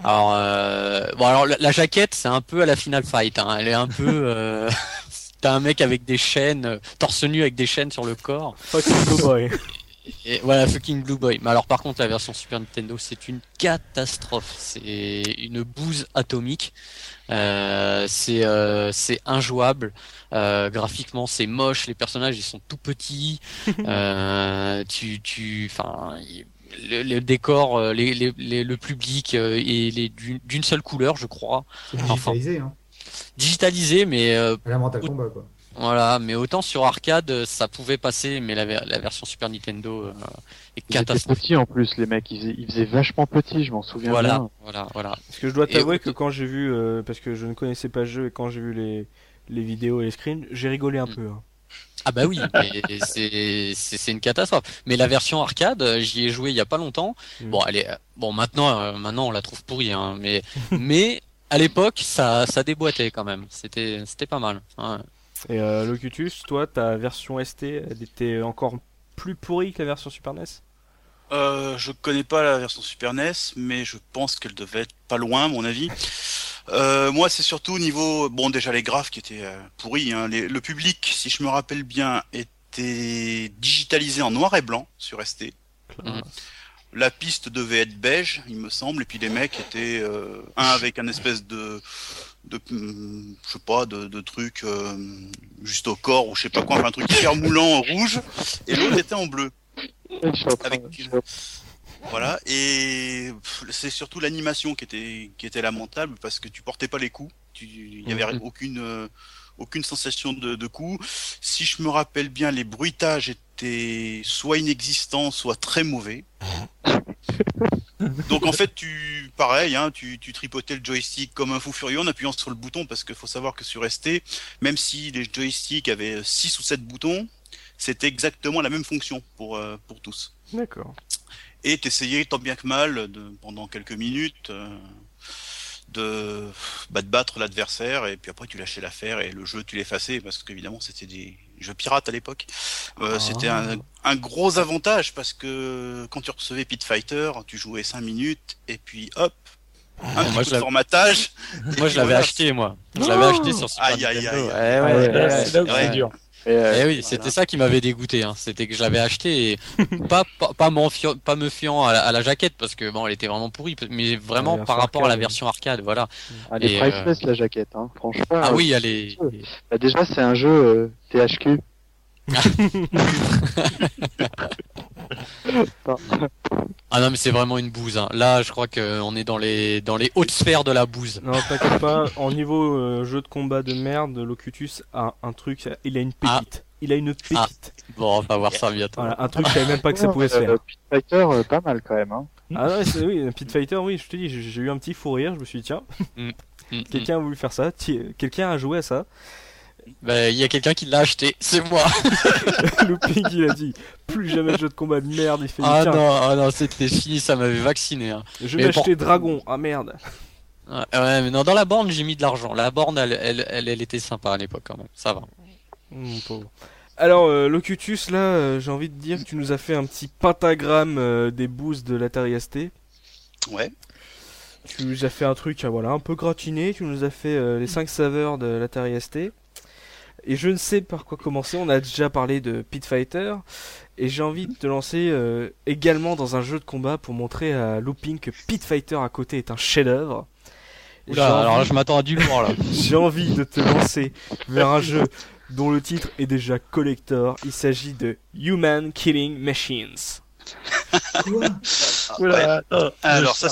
Alors, euh, bon, alors la, la jaquette, c'est un peu à la Final Fight. Hein. Elle est un peu. Euh, T'as un mec avec des chaînes, euh, torse nu avec des chaînes sur le corps. Fucking cowboy. Et voilà, fucking Blue Boy. Mais alors par contre, la version Super Nintendo, c'est une catastrophe. C'est une bouse atomique. Euh, c'est euh, c'est injouable. Euh, graphiquement, c'est moche. Les personnages, ils sont tout petits. tu tu, enfin. Le, le décor, les, les, les- le public est les- d'une seule couleur, je crois, C'est Enfin. digitalisé, hein. Digitalisé, mais euh, À la Mortal Kombat, quoi. voilà, mais autant sur arcade, euh, ça pouvait passer, mais la, ver- la version Super Nintendo euh, est catastrophique. en plus, les mecs. Ils faisaient, ils faisaient vachement petits, je m'en souviens Voilà, bien. voilà, voilà. Parce que je dois t'avouer que quand j'ai vu, euh, parce que je ne connaissais pas le jeu et quand j'ai vu les, les vidéos et les screens, j'ai rigolé un Mm. peu. hein. Ah bah oui, mais c'est c'est c'est une catastrophe. Mais la version arcade, euh, j'y ai joué il y a pas longtemps. Mm. Bon, elle est bon maintenant, euh, maintenant on la trouve pourrie, hein, mais mais à l'époque ça ça déboîtait quand même. C'était c'était pas mal. Ouais. Et euh, Locutus, toi, ta version ST, elle était encore plus pourrie que la version Super NES Euh, je connais pas la version Super NES, mais je pense qu'elle devait être pas loin, à mon avis. Euh, moi, c'est surtout au niveau, bon, déjà les graphes qui étaient euh, pourris. Hein. Les- le public, si je me rappelle bien, était digitalisé en noir et blanc sur ST. La piste devait être beige, il me semble, et puis les mecs étaient euh, un avec un espèce de, de, hum, je sais pas, de, de truc euh, juste au corps ou je sais pas quoi, enfin un truc hyper moulant en rouge, et l'autre était en bleu. Avec- Voilà, et c'est surtout l'animation qui était qui était lamentable parce que tu portais pas les coups, tu il y avait Mhm. aucune euh, aucune sensation de, de coup. Si je me rappelle bien, les bruitages étaient soit inexistants, soit très mauvais. Donc en fait, tu pareil, hein, tu, tu tripotais le joystick comme un fou furieux en appuyant sur le bouton parce qu'il faut savoir que sur ST, même si les joysticks avaient 6 ou 7 boutons, c'était exactement la même fonction pour euh, pour tous D'accord. et t'essayais tant bien que mal de, pendant quelques minutes euh, de, bah, de battre l'adversaire et puis après tu lâchais l'affaire et le jeu tu l'effaçais parce qu'évidemment c'était des jeux pirates à l'époque. Euh, Ah. C'était un, un gros avantage parce que quand tu recevais Pit Fighter, tu jouais 5 minutes et puis hop, un Moi, je formatage. Moi je l'avais Voilà. acheté moi. Je l'avais acheté sur Super Aïe, aïe, Nintendo. aïe, aïe. ouais, Ouais, ouais, ouais, ouais. c'est là où ouais. c'est dur. Et, euh, Eh oui, c'était ça qui m'avait dégoûté. Hein. C'était que je l'avais acheté et pas pas pas, m'en fiant- pas me fiant à la, à la jaquette parce que bon, elle était vraiment pourrie, mais vraiment par rapport à la version arcade, voilà. elle est priceless la jaquette, hein. franchement. Ah euh, oui, elle est. bah, déjà c'est un jeu euh, THQ. Ah non, mais c'est vraiment une bouse. Hein. Là, je crois qu'on est dans les dans les hautes sphères de la bouse. Non, t'inquiète pas, en niveau euh, jeu de combat de merde, Locutus a un truc, il a une Ah. pépite. Il a une pépite. Bon, on va voir ça bientôt. Voilà, un truc, je savais même pas que ça pouvait se faire. Euh, Pit Fighter, euh, pas mal quand même. Hein. Ah ouais, c'est, oui, Pit Fighter, oui, je te dis, j'ai j'ai eu un petit fou rire, je me suis dit, tiens, Mm, mm. quelqu'un a voulu faire ça, quelqu'un a joué à ça. Bah, il y a quelqu'un qui l'a acheté, c'est moi. Looping, il a dit, plus jamais de jeu de combat de merde, il fait, Ah tiens, non, ah non, c'était fini, ça m'avait vacciné. Hein. je vais bon. acheter Dragon, ah merde. Ouais, ouais, mais non, dans la borne, j'ai mis de l'argent. La borne, elle, elle, elle, elle était sympa à l'époque quand même. Ça va. Mon pauvre. Alors, euh, Locutus, là, euh, j'ai envie de dire que tu nous as fait un petit pentagramme euh, des boosts de l'Atari ST. Ouais. Tu nous as fait un truc, voilà, un peu gratiné. Tu nous as fait euh, les 5 saveurs de l'Atari ST. Et je ne sais par quoi commencer. On a déjà parlé de Pit Fighter. Et j'ai envie de te lancer euh, également dans un jeu de combat pour montrer à Looping que Pit Fighter à côté est un chef-d'œuvre. Alors là, je m'attends à du lourd là. j'ai envie de te lancer vers un jeu dont le titre est déjà collector. Il s'agit de Human Killing Machines. Quoi Oula, attends. Alors ça,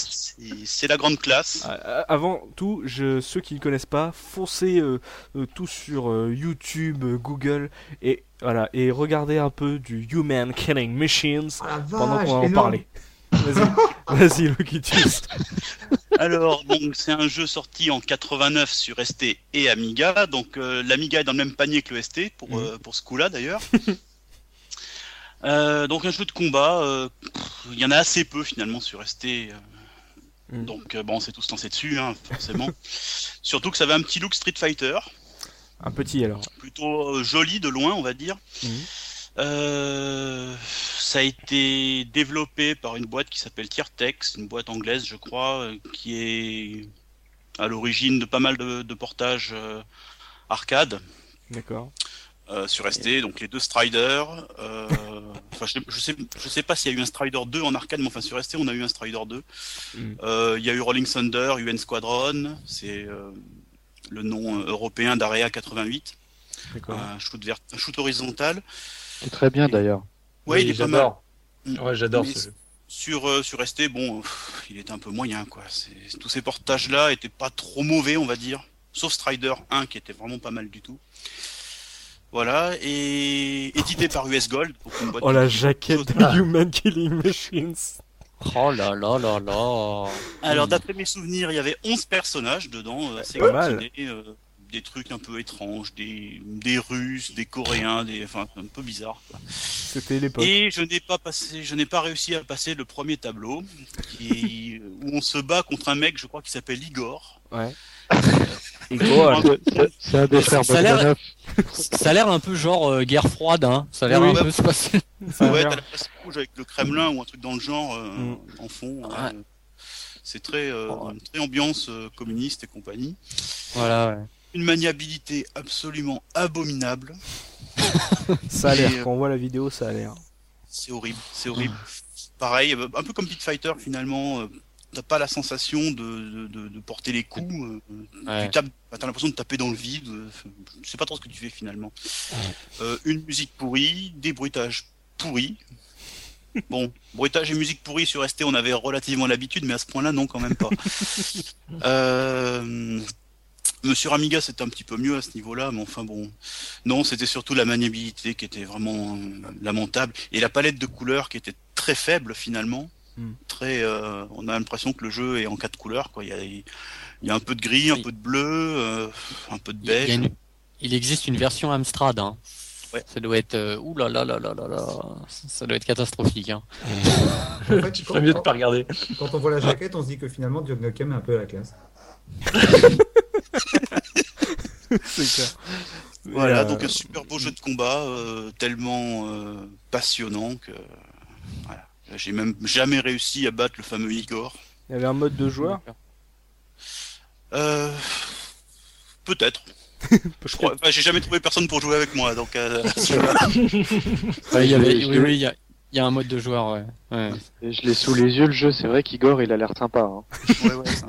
c'est la grande classe. Ah, Avant tout, je, ceux qui ne connaissent pas, foncez euh, euh, tous sur euh, YouTube, euh, Google et voilà et regardez un peu du Human Killing Machines Ah, pendant qu'on va en parler. Vas-y, Lokitus. Alors, donc, c'est un jeu sorti en 89 sur ST et Amiga. Donc, euh, l'Amiga est dans le même panier que le ST, pour, euh, pour ce coup-là d'ailleurs. Euh, donc, un jeu de combat. euh, Il y en a assez peu finalement sur ST. euh, Mhm. Donc, bon, on s'est tous lancés dessus, hein, forcément. Surtout que ça avait un petit look Street Fighter. Un petit alors. plutôt joli de loin, on va dire. Euh, ça a été développé par une boîte qui s'appelle Tiertex, une boîte anglaise, je crois, qui est à l'origine de pas mal de, de portages euh, arcade D'accord. Euh, sur ST, donc les deux Striders. euh, enfin, je, je sais, je sais pas s'il y a eu un Strider 2 en arcade, mais enfin sur ST, on a eu un Strider 2. Mhm. Euh, Il y a eu Rolling Thunder, UN Squadron, c'est euh, le nom européen d'Area 88 D'accord. un shoot, vert... un shoot horizontal. C'est très bien d'ailleurs. Ouais, il est pas mal. j'adore. Mm. Ouais, j'adore ce jeu. Sur, euh, sur ST, bon, pff, il était un peu moyen, quoi. C'est- Tous ces portages-là étaient pas trop mauvais, on va dire. Sauf Strider 1, qui était vraiment pas mal du tout. Voilà, et édité par US Gold. donc une boîte Oh la jaquette Ah. de Human Killing Machines. Oh là là là là. Alors, d'après mes souvenirs, il y avait 11 personnages dedans, euh, assez pas mal. euh, des trucs un peu étranges, des, des Russes, des Coréens, des, enfin, un peu bizarre. C'était l'époque. Et je n'ai pas passé, je n'ai pas réussi à passer le premier tableau, qui, où on se bat contre un mec, je crois, qui s'appelle Igor. Ouais. C'est- un Ça a l'air- Bogdanov. Ça a l'air un peu genre euh, guerre froide, hein. Ça a l'air Oui, un peu se passer. ça a ouais, l'air- t'as la place rouge avec le Kremlin ou un truc dans le genre euh, Mm. en fond. Ouais. euh, c'est très, euh, Oh. très ambiance euh, communiste et compagnie. Voilà, ouais. Une maniabilité absolument abominable. ça a l'air. Euh, Quand on voit la vidéo, ça a l'air. C'est horrible, c'est horrible. Pareil, un peu comme Pit Fighter finalement. T'as pas la sensation de, de, porter les coups. euh, Ouais. Tu tapes, bah, t'as l'impression de taper dans le vide. euh, Je sais pas trop ce que tu fais finalement. Euh, une musique pourrie, des bruitages pourris. Bon, bruitage et musique pourrie sur ST, on avait relativement l'habitude, mais à ce point-là, non, quand même pas. euh, Monsieur Amiga, c'était un petit peu mieux à ce niveau-là, mais enfin bon. Non, c'était surtout la maniabilité qui était vraiment lamentable. Et la palette de couleurs qui était très faible finalement. Hmm. Très, euh, on a l'impression que le jeu est en quatre couleurs. Quoi. Il, y a, il y a un peu de gris, un Oui. peu de bleu, euh, un peu de Il, beige. une- il existe une version Amstrad, hein. Ouais. Ça doit être, euh, ouh là là là là là là, ça doit être catastrophique, hein. En fait, Tu quand, ferais mieux de pas regarder. quand on voit la jaquette, on se dit que finalement, Duke Nukem est un peu à la classe. C'est clair. Voilà, euh, donc un super beau jeu de combat, euh, tellement euh, passionnant que voilà. J'ai même jamais réussi à battre le fameux Igor. Il y avait un mode de joueur? Euh, Peut-être. Je crois. enfin, j'ai jamais trouvé personne pour jouer avec moi, donc. euh, Ouais, il y avait, oui, oui, il y a, il y a un mode de joueur, ouais. ouais. Et Je l'ai sous les yeux le jeu, c'est vrai qu'Igor il a l'air sympa. hein. ouais, ouais, ça.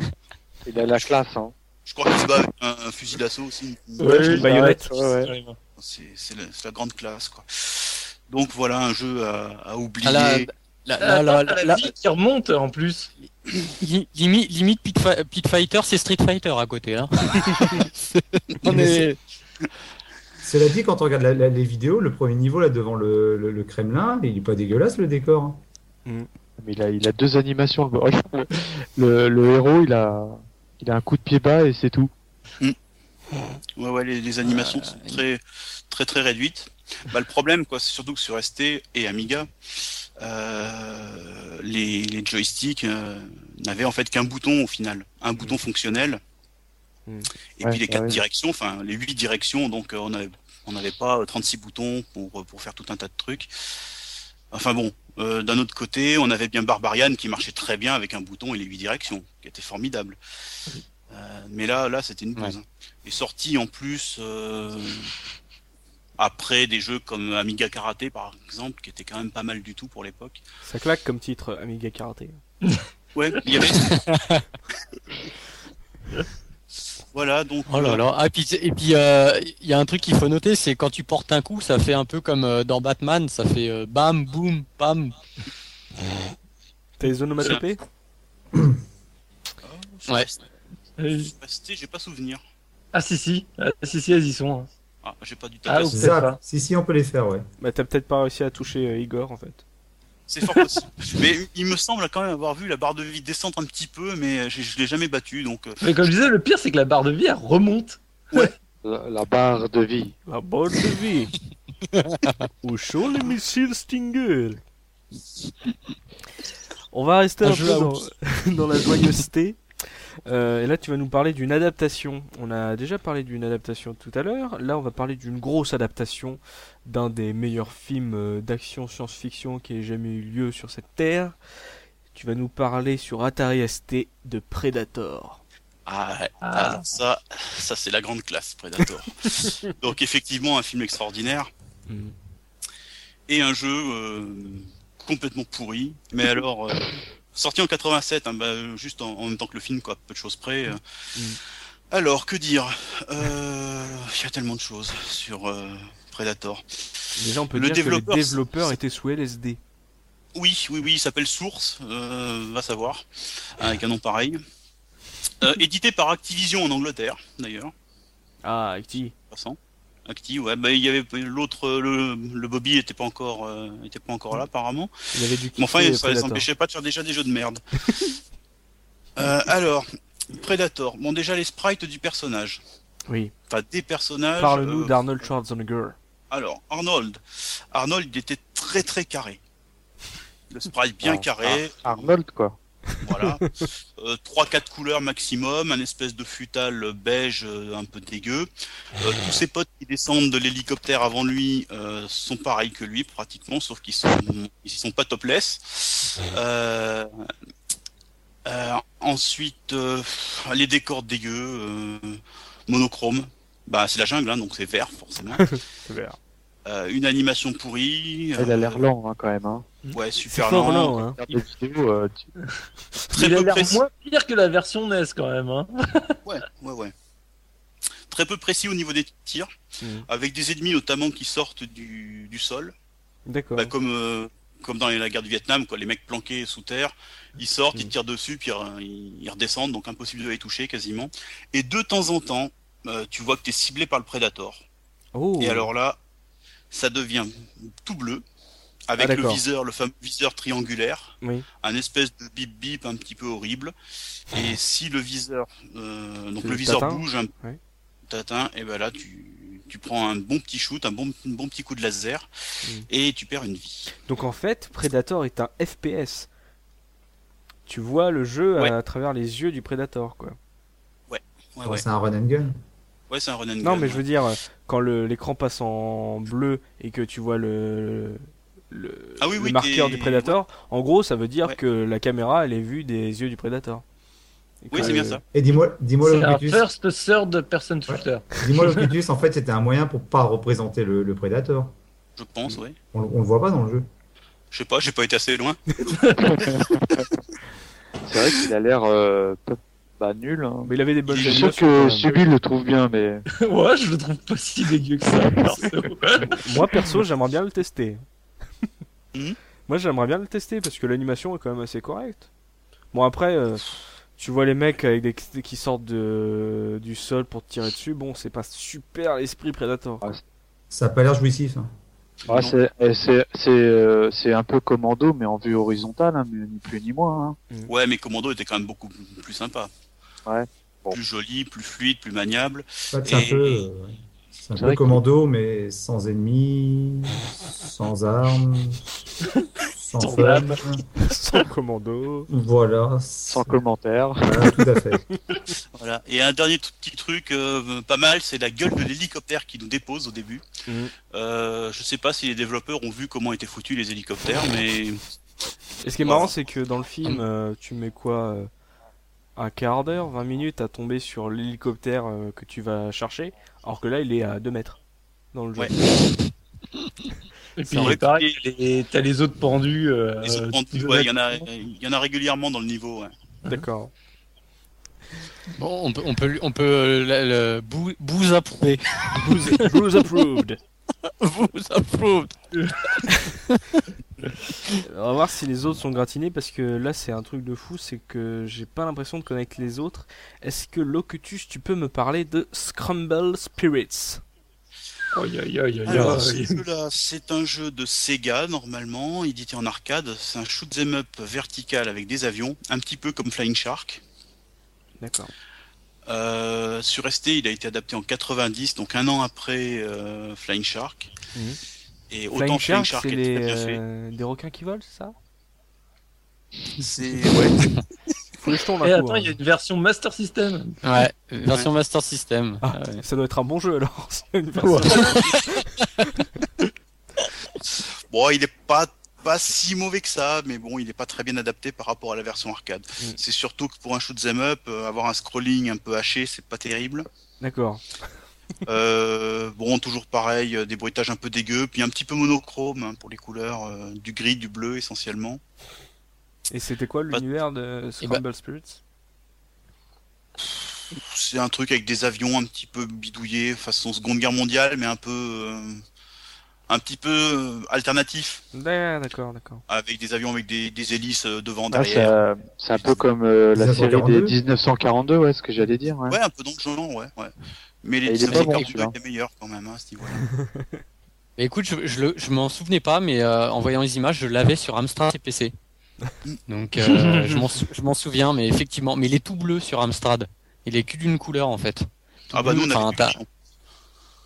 Il a la classe. Hein. Je crois qu'il se bat avec un, un fusil d'assaut aussi. Ouais, baïonnette. Ouais. C'est c'est la, grande classe, quoi. Donc voilà un jeu à, à oublier. Ah, la vie qui remonte en plus. li- limite, limite Pit, Fi- Pit Fighter, c'est Street Fighter à côté, hein. C'est- On est, Cela dit, quand on regarde la- la- les vidéos, le premier niveau là devant le, le- le Kremlin, il est pas dégueulasse le décor. hein. Mais il a, il a deux animations. Le, le, le héros, il a, il a un coup de pied bas et c'est tout. Ouais, ouais, les, les animations Euh, sont très, très, très réduites. Bah, le problème, quoi, c'est surtout que sur ST et Amiga, euh, les, les joysticks euh, n'avaient en fait qu'un bouton au final, un bouton fonctionnel. Mm. Et Ouais, puis les quatre bah oui. directions, enfin les huit directions, donc euh, on avait, on n'avait pas euh, 36 boutons pour, pour faire tout un tas de trucs. Enfin bon, euh, d'un autre côté, on avait bien Barbarian qui marchait très bien avec un bouton et les huit directions, qui était formidable. Mais là, là, c'était une pause. Et sorti en plus après des jeux comme Amiga Karaté par exemple, qui était quand même pas mal du tout pour l'époque. Ça claque comme titre Amiga Karaté. Ouais, il y avait. voilà, donc. oh là là. Ah, et puis, et puis, euh, il y a un truc qu'il faut noter, c'est quand tu portes un coup, ça fait un peu comme euh, dans Batman, ça fait euh, bam, boum, bam. T'as les onomatopées Ouais. Euh, Capacité, j'ai pas souvenir. Ah si si, ah, si si elles y sont. Ah, j'ai pas du tout. Ah, ou- ça. pas. Si, si, on peut les faire, ouais. Bah t'as peut-être pas réussi à toucher euh, Igor en fait. C'est fort possible. mais il me semble quand même avoir vu la barre de vie descendre un petit peu, mais je, je l'ai jamais battu, donc euh, Mais comme je disais, le pire c'est que la barre de vie elle remonte. La, la barre de vie. La bonne de vie. Où sont les missiles Stinger On va rester Un un peu dans, dans la joyeuseté. Euh, et là, tu vas nous parler d'une adaptation. On a déjà parlé d'une adaptation tout à l'heure. Là, on va parler d'une grosse adaptation d'un des meilleurs films euh, d'action science-fiction qui ait jamais eu lieu sur cette terre. Tu vas nous parler sur Atari ST de Predator. ah, ouais. Ah. Alors ça, ça c'est la grande classe Predator. donc effectivement un film extraordinaire Mhm. et un jeu euh, complètement pourri. Mais alors euh, sorti en 87, hein, bah, juste en, en même temps que le film, quoi, peu de choses près. euh. Mhm. Alors que dire Euh, Il y a tellement de choses sur euh, Predator. Déjà, on peut Le dire que développeur, les développeurs étaient sous LSD. Oui, oui, oui, il s'appelle Source, euh, va savoir, avec un nom pareil. Euh, édité par Activision en Angleterre, d'ailleurs, Ah, Acti. passant. Acti, ouais, bah, il y avait l'autre, le, le Bobby était pas encore, euh, était pas encore là apparemment. Il y avait du Mais enfin, ça les empêchait pas de faire déjà des jeux de merde. Euh, alors, Predator. Bon, déjà les sprites du personnage. Oui. Enfin, des personnages. Parle-nous euh, d'Arnold Schwarzenegger. Alors, Arnold. Arnold, il était très très carré. Le sprite bien Ah, carré. Arnold, quoi. Voilà. Euh, Trois, quatre couleurs maximum, un espèce de futal beige euh, un peu dégueu. Euh, tous ses potes qui descendent de l'hélicoptère avant lui sont pareils que lui pratiquement, sauf qu'ils sont sont pas topless. Ensuite, les décors dégueux, monochrome. Bah c'est la jungle, hein, donc c'est vert forcément. Vert. Euh, une animation pourrie. Il a l'air euh, lent, hein, quand même. Hein. Ouais, super fort lent. lent, hein. Vidéos, euh, tu- Très il a peu l'air précis. moins pire que la version NES quand même. Hein. Ouais, ouais, ouais. Très peu précis au niveau des tirs, Mhm. avec des ennemis notamment qui sortent du, du sol, D'accord. bah, comme euh, comme dans la guerre du Vietnam, quoi. Les mecs planqués sous terre, ils sortent, ils Mhm. tirent dessus, puis euh, ils, redescendent, donc impossible de les toucher quasiment. Et de temps en temps, euh, tu vois que t'es ciblé par le Predator. Oh. Et alors là, ça devient tout bleu, avec Ah, le viseur, le fameux viseur triangulaire, Oui. un espèce de bip bip un petit peu horrible. Et si le viseur, euh, donc le viseur bouge un et ben là tu, tu prends un bon petit shoot, un bon, un bon petit coup de laser, Mm. et tu perds une vie. Donc en fait, Predator est un FPS. Tu vois le jeu Ouais. à travers les yeux du Predator, quoi. Ouais, Ouais, ouais. C'est un run and gun. Ouais, c'est un run and Non, gun, mais je veux dire, quand l'écran passe en bleu et que tu vois le, le, Ah oui, le oui, marqueur du Predator, en gros, ça veut dire Ouais. que la caméra, elle est vue des yeux du Predator. Et Oui, c'est bien ça. Et dis-moi, dis-moi Locutus, first third person shooter. dis-moi Locutus, en fait, c'était un moyen pour pas représenter le, le Predator. Je pense, ouais. On, on le voit pas dans le jeu. Je sais pas, j'ai pas été assez loin. C'est vrai qu'il a l'air euh, pas- bah, nul. Hein. Mais il avait des bonnes Je suis sûr que. Subi le trouve bien, mais ouais, je le trouve pas si dégueu que ça. perso. Moi, perso, j'aimerais bien le tester. Mhm. Moi, j'aimerais bien le tester parce que l'animation est quand même assez correcte. Bon, après, euh, tu vois les mecs avec des qui sortent de, du sol pour te tirer dessus. Bon, c'est pas super l'esprit Predator. Ça a pas l'air jouissif. hein. ah, c'est eh, c'est c'est euh, c'est un peu commando, mais en vue horizontale, hein, mais ni plus ni moins. Hein. Ouais, mais Commando était quand même beaucoup plus sympa. Ouais. Bon. Plus joli, plus fluide, plus maniable. En fait, c'est un peu, euh, un peu que- commando, mais sans ennemis, sans armes, sans Sans fun. lame. Sans commando. Voilà. Sans commentaire. Voilà, tout à fait. Voilà. Et un dernier tout petit truc euh, pas mal, c'est la gueule de l'hélicoptère qui nous dépose au début. Mhm. Euh, je sais pas si les développeurs ont vu comment étaient foutus les hélicoptères, mais Et ce qui est marrant, c'est que dans le film, euh, tu mets quoi euh, Un quart d'heure, 20 minutes à tomber sur l'hélicoptère euh, que tu vas chercher, alors que là, il est à 2 mètres dans le jeu. Ouais. Et puis vrai pareil, t'as les- autres pendus. euh, les autres pendus, ouais, il les y en a, y en a régulièrement dans le niveau. ouais. D'accord. Bon, on peut, on peut, lui- on peut euh, le, le bou- approuver. Approved. vous approved. On va voir si les autres sont gratinés parce que là c'est un truc de fou, c'est que j'ai pas l'impression de connaître les autres. Est-ce que Locutus, tu peux me parler de Scramble Spirits? C'est un jeu de Sega, normalement, édité en arcade. C'est un shoot 'em up vertical avec des avions, un petit peu comme Flying Shark. D'accord. Euh, sur ST, il a été adapté en 90, donc un an après euh, Flying Shark. Mhm. Et autant Flying Flying Shark, Shark c'est est les, euh, des requins qui volent, c'est ça? C'est ouais. Faut les jetons Et d'un coup. attends, hein. il y a une version Master System. Ouais, version Master System. Ah, Ah ouais. Ça doit être un bon jeu alors. C'est une version- Bon, il est pas pas si mauvais que ça, mais bon, il est pas très bien adapté par rapport à la version arcade. Mm. C'est surtout que pour un shoot 'em up, euh, avoir un scrolling un peu haché, c'est pas terrible. D'accord. Euh, bon, toujours pareil, euh, des bruitages un peu dégueux, puis un petit peu monochrome hein, pour les couleurs, euh, du gris, du bleu essentiellement. Et c'était quoi l'univers de Scramble Spirits? C'est un truc avec des avions un petit peu bidouillés, façon Seconde Guerre mondiale, mais un peu, euh, un petit peu alternatif, Ouais, D'accord, d'accord. avec des avions avec des, des hélices devant, Ah, derrière. c'est un peu comme euh, la série 1942. des 1942, ouais, ce que j'allais dire. Ouais. Ouais, un peu dans le genre, ouais, ouais. Mais les il est pas bon, 1942 celui-là. étaient meilleurs quand même, hein, à ce niveau-là. Mais écoute, je, je, m'en souvenais pas, mais euh, en voyant les images, je l'avais sur Amstrad CPC. Donc euh, je m'en sou- je m'en souviens, mais effectivement, mais il est tout bleu sur Amstrad. Il est que d'une couleur en fait. Tout Ah bah bleu, nous on t'as- plus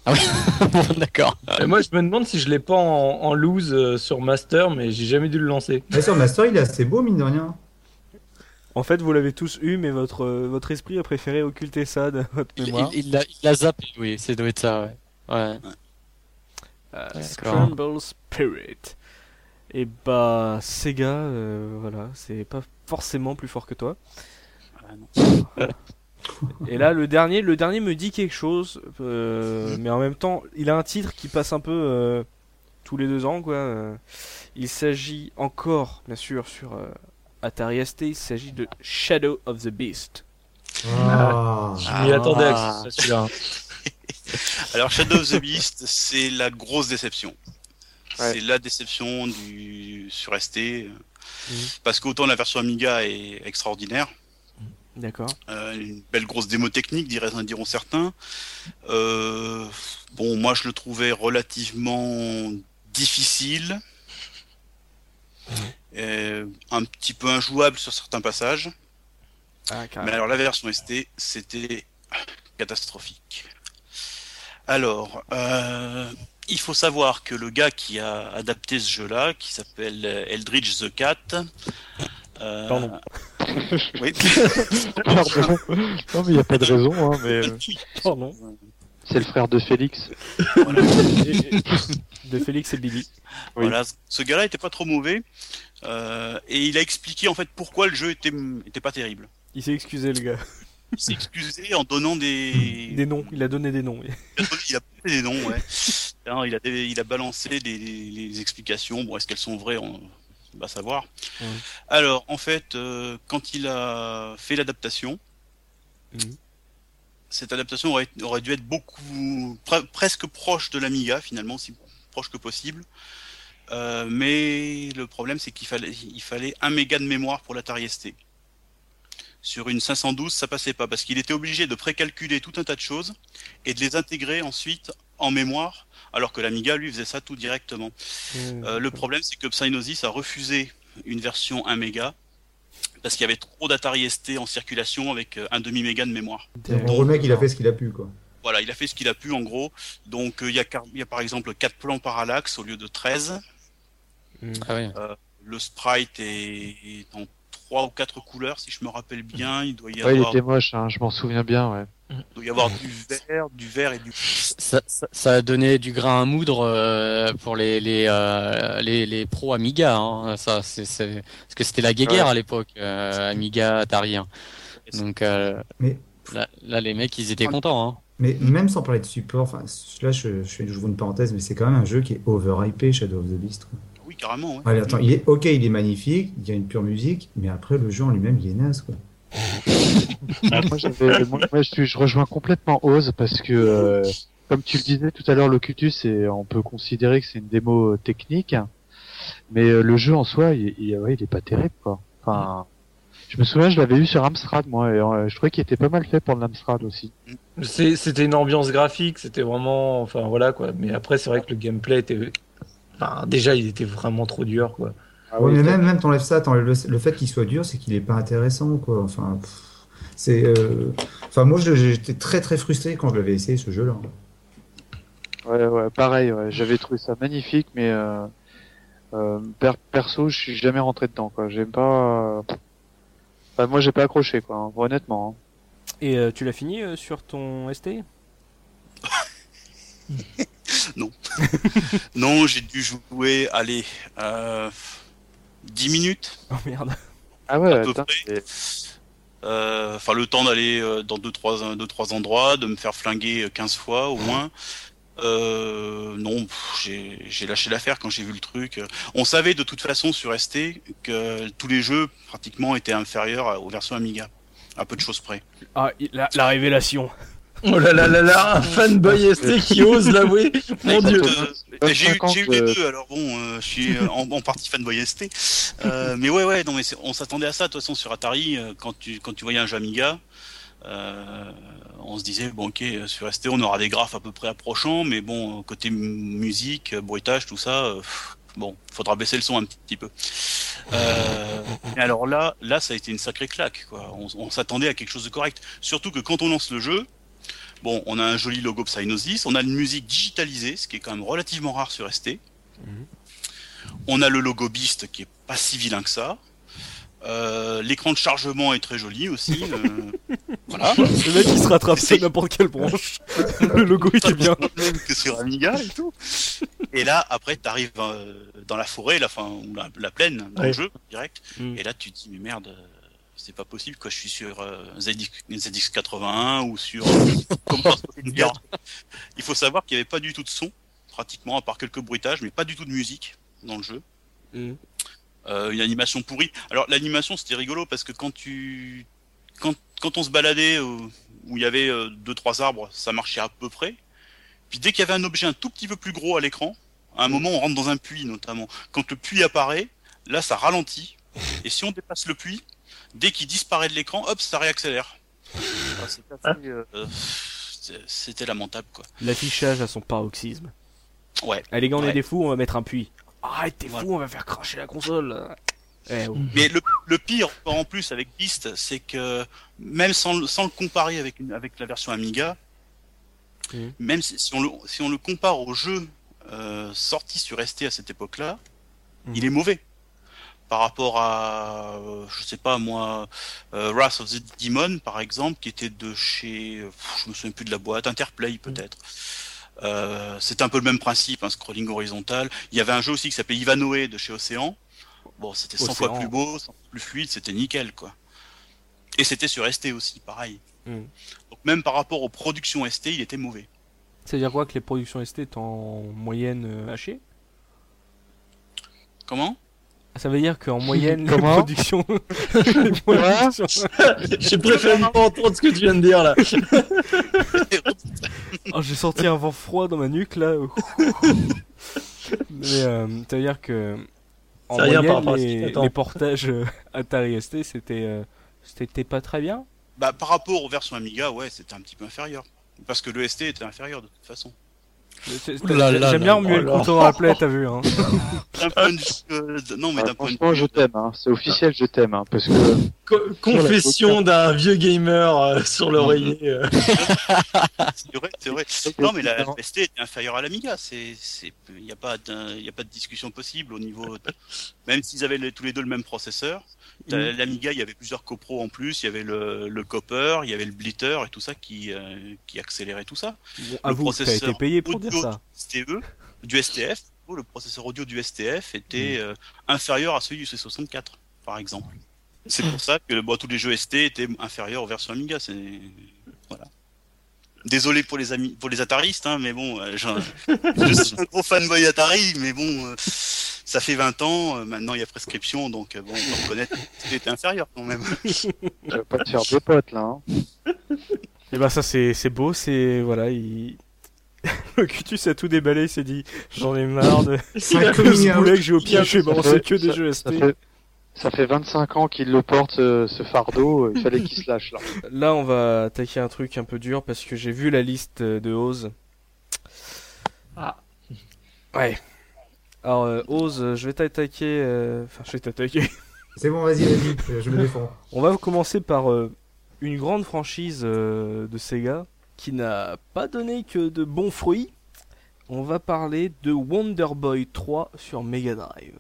de D'accord. Moi, je me demande si je l'ai pas en, en loose euh, sur Master, mais j'ai jamais dû le lancer. Mais sur Master, il est assez beau, mine de rien. En fait, vous l'avez tous eu, mais votre, euh, votre esprit a préféré occulter ça de votre Il mémoire. il- il l'a il zappé, oui, ça doit être ça, ouais. Ouais. Euh, D'accord. Scramble Spirit. Et bah, Sega, euh, voilà, c'est pas forcément plus fort que toi. Ah non. Et là, le dernier, le dernier me dit quelque chose, euh, mais en même temps, il a un titre qui passe un peu euh, tous les deux ans, quoi. euh. Il s'agit encore, bien sûr, sur euh, Atari ST, il s'agit de Shadow of the Beast. Ah. Je m'y attendais à Ah. ce- celui-là. Alors Shadow of the Beast, c'est la grosse déception. Ouais. C'est la déception du sur ST Mhm. parce qu'autant la version Amiga est extraordinaire, D'accord. euh, une belle grosse démo technique, diraient- diront certains. Euh, bon, moi je le trouvais relativement difficile, euh, un petit peu injouable sur certains passages. Ah, Mais alors la version ST, c'était catastrophique. Alors, euh, il faut savoir que le gars qui a adapté ce jeu-là, qui s'appelle Eldridge the Cat, euh, Pardon. oui, Pardon. non, mais il n'y a pas de raison, hein, mais euh, Pardon. c'est le frère de Félix. voilà. De Félix et Billy. Oui. Voilà, ce gars-là était pas trop mauvais, euh, et il a expliqué en fait pourquoi le jeu était, était pas terrible. Il s'est excusé, le gars. Il s'est excusé en donnant des, Des noms, il a donné des noms. Il a donné- il a donné des noms, ouais. Hein, il, a, il a balancé des, des- les explications. Bon, est-ce qu'elles sont vraies On va savoir. Alors, en fait, euh, quand il a fait l'adaptation, Mhm. cette adaptation aurait, aurait dû être beaucoup, pre- presque proche de l'Amiga, finalement, aussi proche que possible. Euh, mais le problème, c'est qu'il fallait, il fallait un méga de mémoire pour l'Atari ST. Sur une 512, ça passait pas parce qu'il était obligé de précalculer tout un tas de choses et de les intégrer ensuite en mémoire, alors que l'Amiga lui faisait ça tout directement. Euh, le problème, c'est que Psygnosis a refusé une version 1 méga parce qu'il y avait trop d'Atari ST en circulation avec euh, un demi méga de mémoire. En gros, le mec, il a fait ce qu'il a pu, quoi. Voilà, il a fait ce qu'il a pu en gros. Donc euh, il y, a car- il y a par exemple 4 plans parallaxes au lieu de 13. Ah ouais. Le sprite est, est en 3 ou 4 couleurs si je me rappelle bien. Il doit y Ouais, il avoir, était moche, hein, je m'en souviens bien, ouais. il doit y avoir du vert, du vert et du Ça, ça, ça a donné du grain à moudre euh, pour les les, euh, les les pros Amiga. Hein. Ça, c'est parce que c'était la guéguerre à l'époque, euh, Amiga, Atari. hein. Donc euh, Mais- là, là, les mecs, ils étaient contents. Hein. Mais même sans parler de support, enfin, là, je, je fais j'ouvre une parenthèse, mais c'est quand même un jeu qui est overhypé, Shadow of the Beast. quoi. Carrément. Ouais. Allez, attends, il est ok, il est magnifique, il y a une pure musique, mais après, le jeu en lui-même, il est naze, quoi. moi, j'avais- moi, moi, je, rejoins complètement Oz parce que, euh, comme tu le disais tout à l'heure, Locutus, on peut considérer que c'est une démo euh, technique. Mais euh, le jeu en soi, il, il, ouais, il est pas terrible, quoi. Enfin, je me souviens, je l'avais eu sur Amstrad, moi, et euh, je trouvais qu'il était pas mal fait pour l'Amstrad aussi. C'était une ambiance graphique, c'était vraiment, enfin voilà quoi. Mais après, c'est vrai que le gameplay était, enfin déjà, il était vraiment trop dur quoi. Ah Ouais, mais même, même t'enlèves ça, t'enlèves le, le fait qu'il soit dur, c'est qu'il est pas intéressant, quoi. Enfin, c'est, euh, enfin, moi, j'étais très très frustré quand je l'avais essayé ce jeu-là. Ouais, ouais, pareil, ouais. J'avais trouvé ça magnifique, mais euh, euh, per- perso, je suis jamais rentré dedans, quoi. J'aime pas. Enfin, moi, j'ai pas accroché, quoi. hein, honnêtement. hein. Et euh, tu l'as fini euh, sur ton ST Non, j'ai dû jouer, allez, euh, 10 minutes. Oh merde. Ah ouais, À peu près. Euh, Enfin, le temps d'aller euh, dans deux trois, deux, trois endroits, de me faire flinguer euh, 15 fois au moins. Euh, non, j'ai j'ai lâché l'affaire quand j'ai vu le truc. On savait de toute façon sur ST que tous les jeux pratiquement étaient inférieurs aux versions Amiga, à peu de choses près. Ah, la révélation. Oh là là là là, un fanboy ST qui ose l'avouer. Mon dieu. Euh, j'ai eu, 50, j'ai eu les euh, deux, alors bon, euh, je suis en, en partie fanboy ST. Euh, mais ouais, ouais, non, mais on s'attendait à ça, de toute façon, sur Atari, quand tu, quand tu voyais un jeu Amiga, euh, on se disait, bon, ok, sur ST, on aura des graphes à peu près approchants, mais bon, côté mu- musique, bruitage, tout ça, pff, bon, faudra baisser le son un petit peu. Euh, et alors là, là, ça a été une sacrée claque, quoi. On, on s'attendait à quelque chose de correct. Surtout que quand on lance le jeu, Bon, on a un joli logo Psygnosis, on a une musique digitalisée, ce qui est quand même relativement rare sur ST. Mhm. On a le logo Beast qui est pas si vilain que ça. Euh, L'écran de chargement est très joli aussi. euh, voilà. Le mec il se rattrape sur n'importe quelle branche. Le logo était bien. Même que sur Amiga et tout. Et là, après, tu arrives dans la forêt, la, fin, ou la, la plaine, dans Ouais. le jeu, direct. Mm. Et là, tu te dis, mais merde, euh, c'est pas possible, quoi. Je suis sur euh, ZX, ZX81 ou sur. 64. Il faut savoir qu'il n'y avait pas du tout de son, pratiquement, à part quelques bruitages, mais pas du tout de musique dans le jeu. Mm. Euh, une animation pourrie. Alors, l'animation, c'était rigolo parce que quand tu. Quand, quand on se baladait euh, où il y avait euh, deux, trois arbres, ça marchait à peu près. Puis dès qu'il y avait un objet un tout petit peu plus gros à l'écran, à un moment on rentre dans un puits notamment. Quand le puits apparaît, là ça ralentit. Et si on dépasse le puits, dès qu'il disparaît de l'écran, hop, ça réaccélère. Ah, c'était assez, euh, c'est- C'était lamentable quoi. L'affichage à son paroxysme. Ouais. Allez, gars, on est des fous, on va mettre un puits. Arrête, t'es Voilà. fou, on va faire cracher la console. Eh, oh. Mais le, le pire en plus avec Beast, c'est que même sans, le- sans le comparer avec, une, avec la version Amiga, Mhm. même si, si on le, si on le compare au jeu euh, sorti sur ST à cette époque-là, Mhm. il est mauvais. Par rapport à, euh, je sais pas moi, euh, Wrath of the Demon par exemple, qui était de chez, je me souviens plus de la boîte, Interplay peut-être. Euh, c'est un peu le même principe, un scrolling horizontal. Il y avait un jeu aussi qui s'appelait Ivanoé de chez Océan. Bon, c'était 100 fois plus beau, 100 fois plus fluide, c'était nickel, quoi. Et c'était sur ST aussi, pareil. Mm. Donc même par rapport aux productions ST, il était mauvais. C'est-à-dire quoi que les productions ST est en moyenne hachée Comment? Ça veut dire qu'en moyenne, les Comment productions. les productions- J'ai préféré pas entendre ce que tu viens de dire là. Oh, j'ai senti un vent froid dans ma nuque là. Mais euh, ça veut dire que. En C'est rien par moyenne, rapport à ce qui les, les portages euh, Atari ST, c'était. euh, c'était pas très bien Bah par rapport aux versions Amiga, ouais, c'était un petit peu inférieur. Parce que le ST était inférieur de toute façon. J'aime bien remuer le dans la plaie, t'as vu hein euh, non mais d'un point de franchement, vue, je t'aime, hein. c'est officiel, je t'aime, hein, parce que Co- confession d'un vieux gamer euh, sur l'oreiller. euh. c'est vrai, c'est vrai. Non mais la ST était inférieure à l'Amiga, il n'y a pas, d'un- il y a pas de discussion possible au niveau, de- même s'ils avaient les- tous les deux le même processeur. L'Amiga, il y avait plusieurs copros en plus, il y avait le, le copper, il y avait le blitter et tout ça qui, euh, qui accélérait tout ça. Bon, Avoue, t'as été processeur payé pour dire ça. du STE, du STF, le processeur audio du STF Mm. était euh, inférieur à celui du C64, par exemple. C'est pour ça que bon, tous les jeux ST étaient inférieurs aux versions Amiga. C'est voilà. Désolé pour les amis, pour les Ataristes, hein, mais bon, euh, je suis un gros fanboy Atari, mais bon, euh, ça fait 20 ans, euh, maintenant il y a prescription, donc euh, bon, on peut reconnaître que c'était inférieur quand même. je vais pas te faire des potes là. Hein. Et bah ça c'est c'est beau, c'est voilà, il Le Cutus a tout déballé, il s'est dit j'en ai marre de Cinq de coming ce out. boulet que j'ai au pied, je vais balancer que des ça- jeux ça SP. fait, ça fait 25 ans qu'il le porte, ce, ce fardeau. Il fallait qu'il se lâche, là. Là, on va attaquer un truc un peu dur parce que j'ai vu la liste euh, de Oz. Ah. Ouais. Alors, euh, Oz, euh, je vais t'attaquer. euh, Enfin, je vais t'attaquer. C'est bon, vas-y, vas-y, je me défends. On va commencer par euh, une grande franchise euh, de Sega qui n'a pas donné que de bons fruits. On va parler de Wonder Boy 3 sur Mega Drive.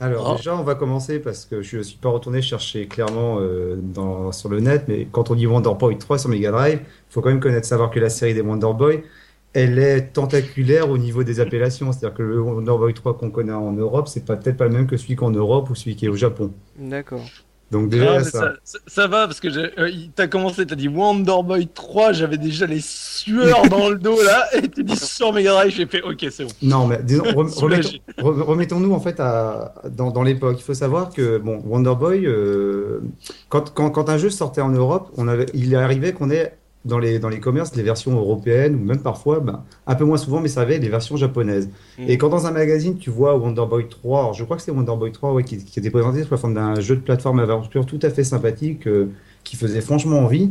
Alors Oh. déjà, on va commencer parce que je suis pas retourné chercher clairement euh, dans, sur le net, mais quand on dit Wonder Boy 3 sur Mega Drive, faut quand même connaître, savoir que la série des Wonder Boy, elle est tentaculaire au niveau des appellations. C'est-à-dire que le Wonder Boy 3 qu'on connaît en Europe, c'est peut-être pas le même que celui qu'en Europe ou celui qui est au Japon. D'accord. Donc déjà, ça. ça, va parce que euh, t'as commencé, t'as dit Wonder Boy 3, j'avais déjà les sueurs dans le dos là, et tu dis sur Mega Drive, j'ai fait ok, c'est bon. Non, mais disons, rem- Soulagé. remettons- re- remettons-nous en fait à, dans, dans l'époque. Il faut savoir que bon, Wonder Boy, euh, quand, quand, quand un jeu sortait en Europe, on avait, il arrivait qu'on ait dans les, dans les commerces des versions européennes ou même parfois, ben, un peu moins souvent, mais ça avait des versions japonaises. Mm. Et quand dans un magazine tu vois Wonder Boy 3, alors je crois que c'est Wonder Boy 3 ouais, qui, qui était présenté sous la forme d'un jeu de plateforme aventure tout à fait sympathique euh, qui faisait franchement envie.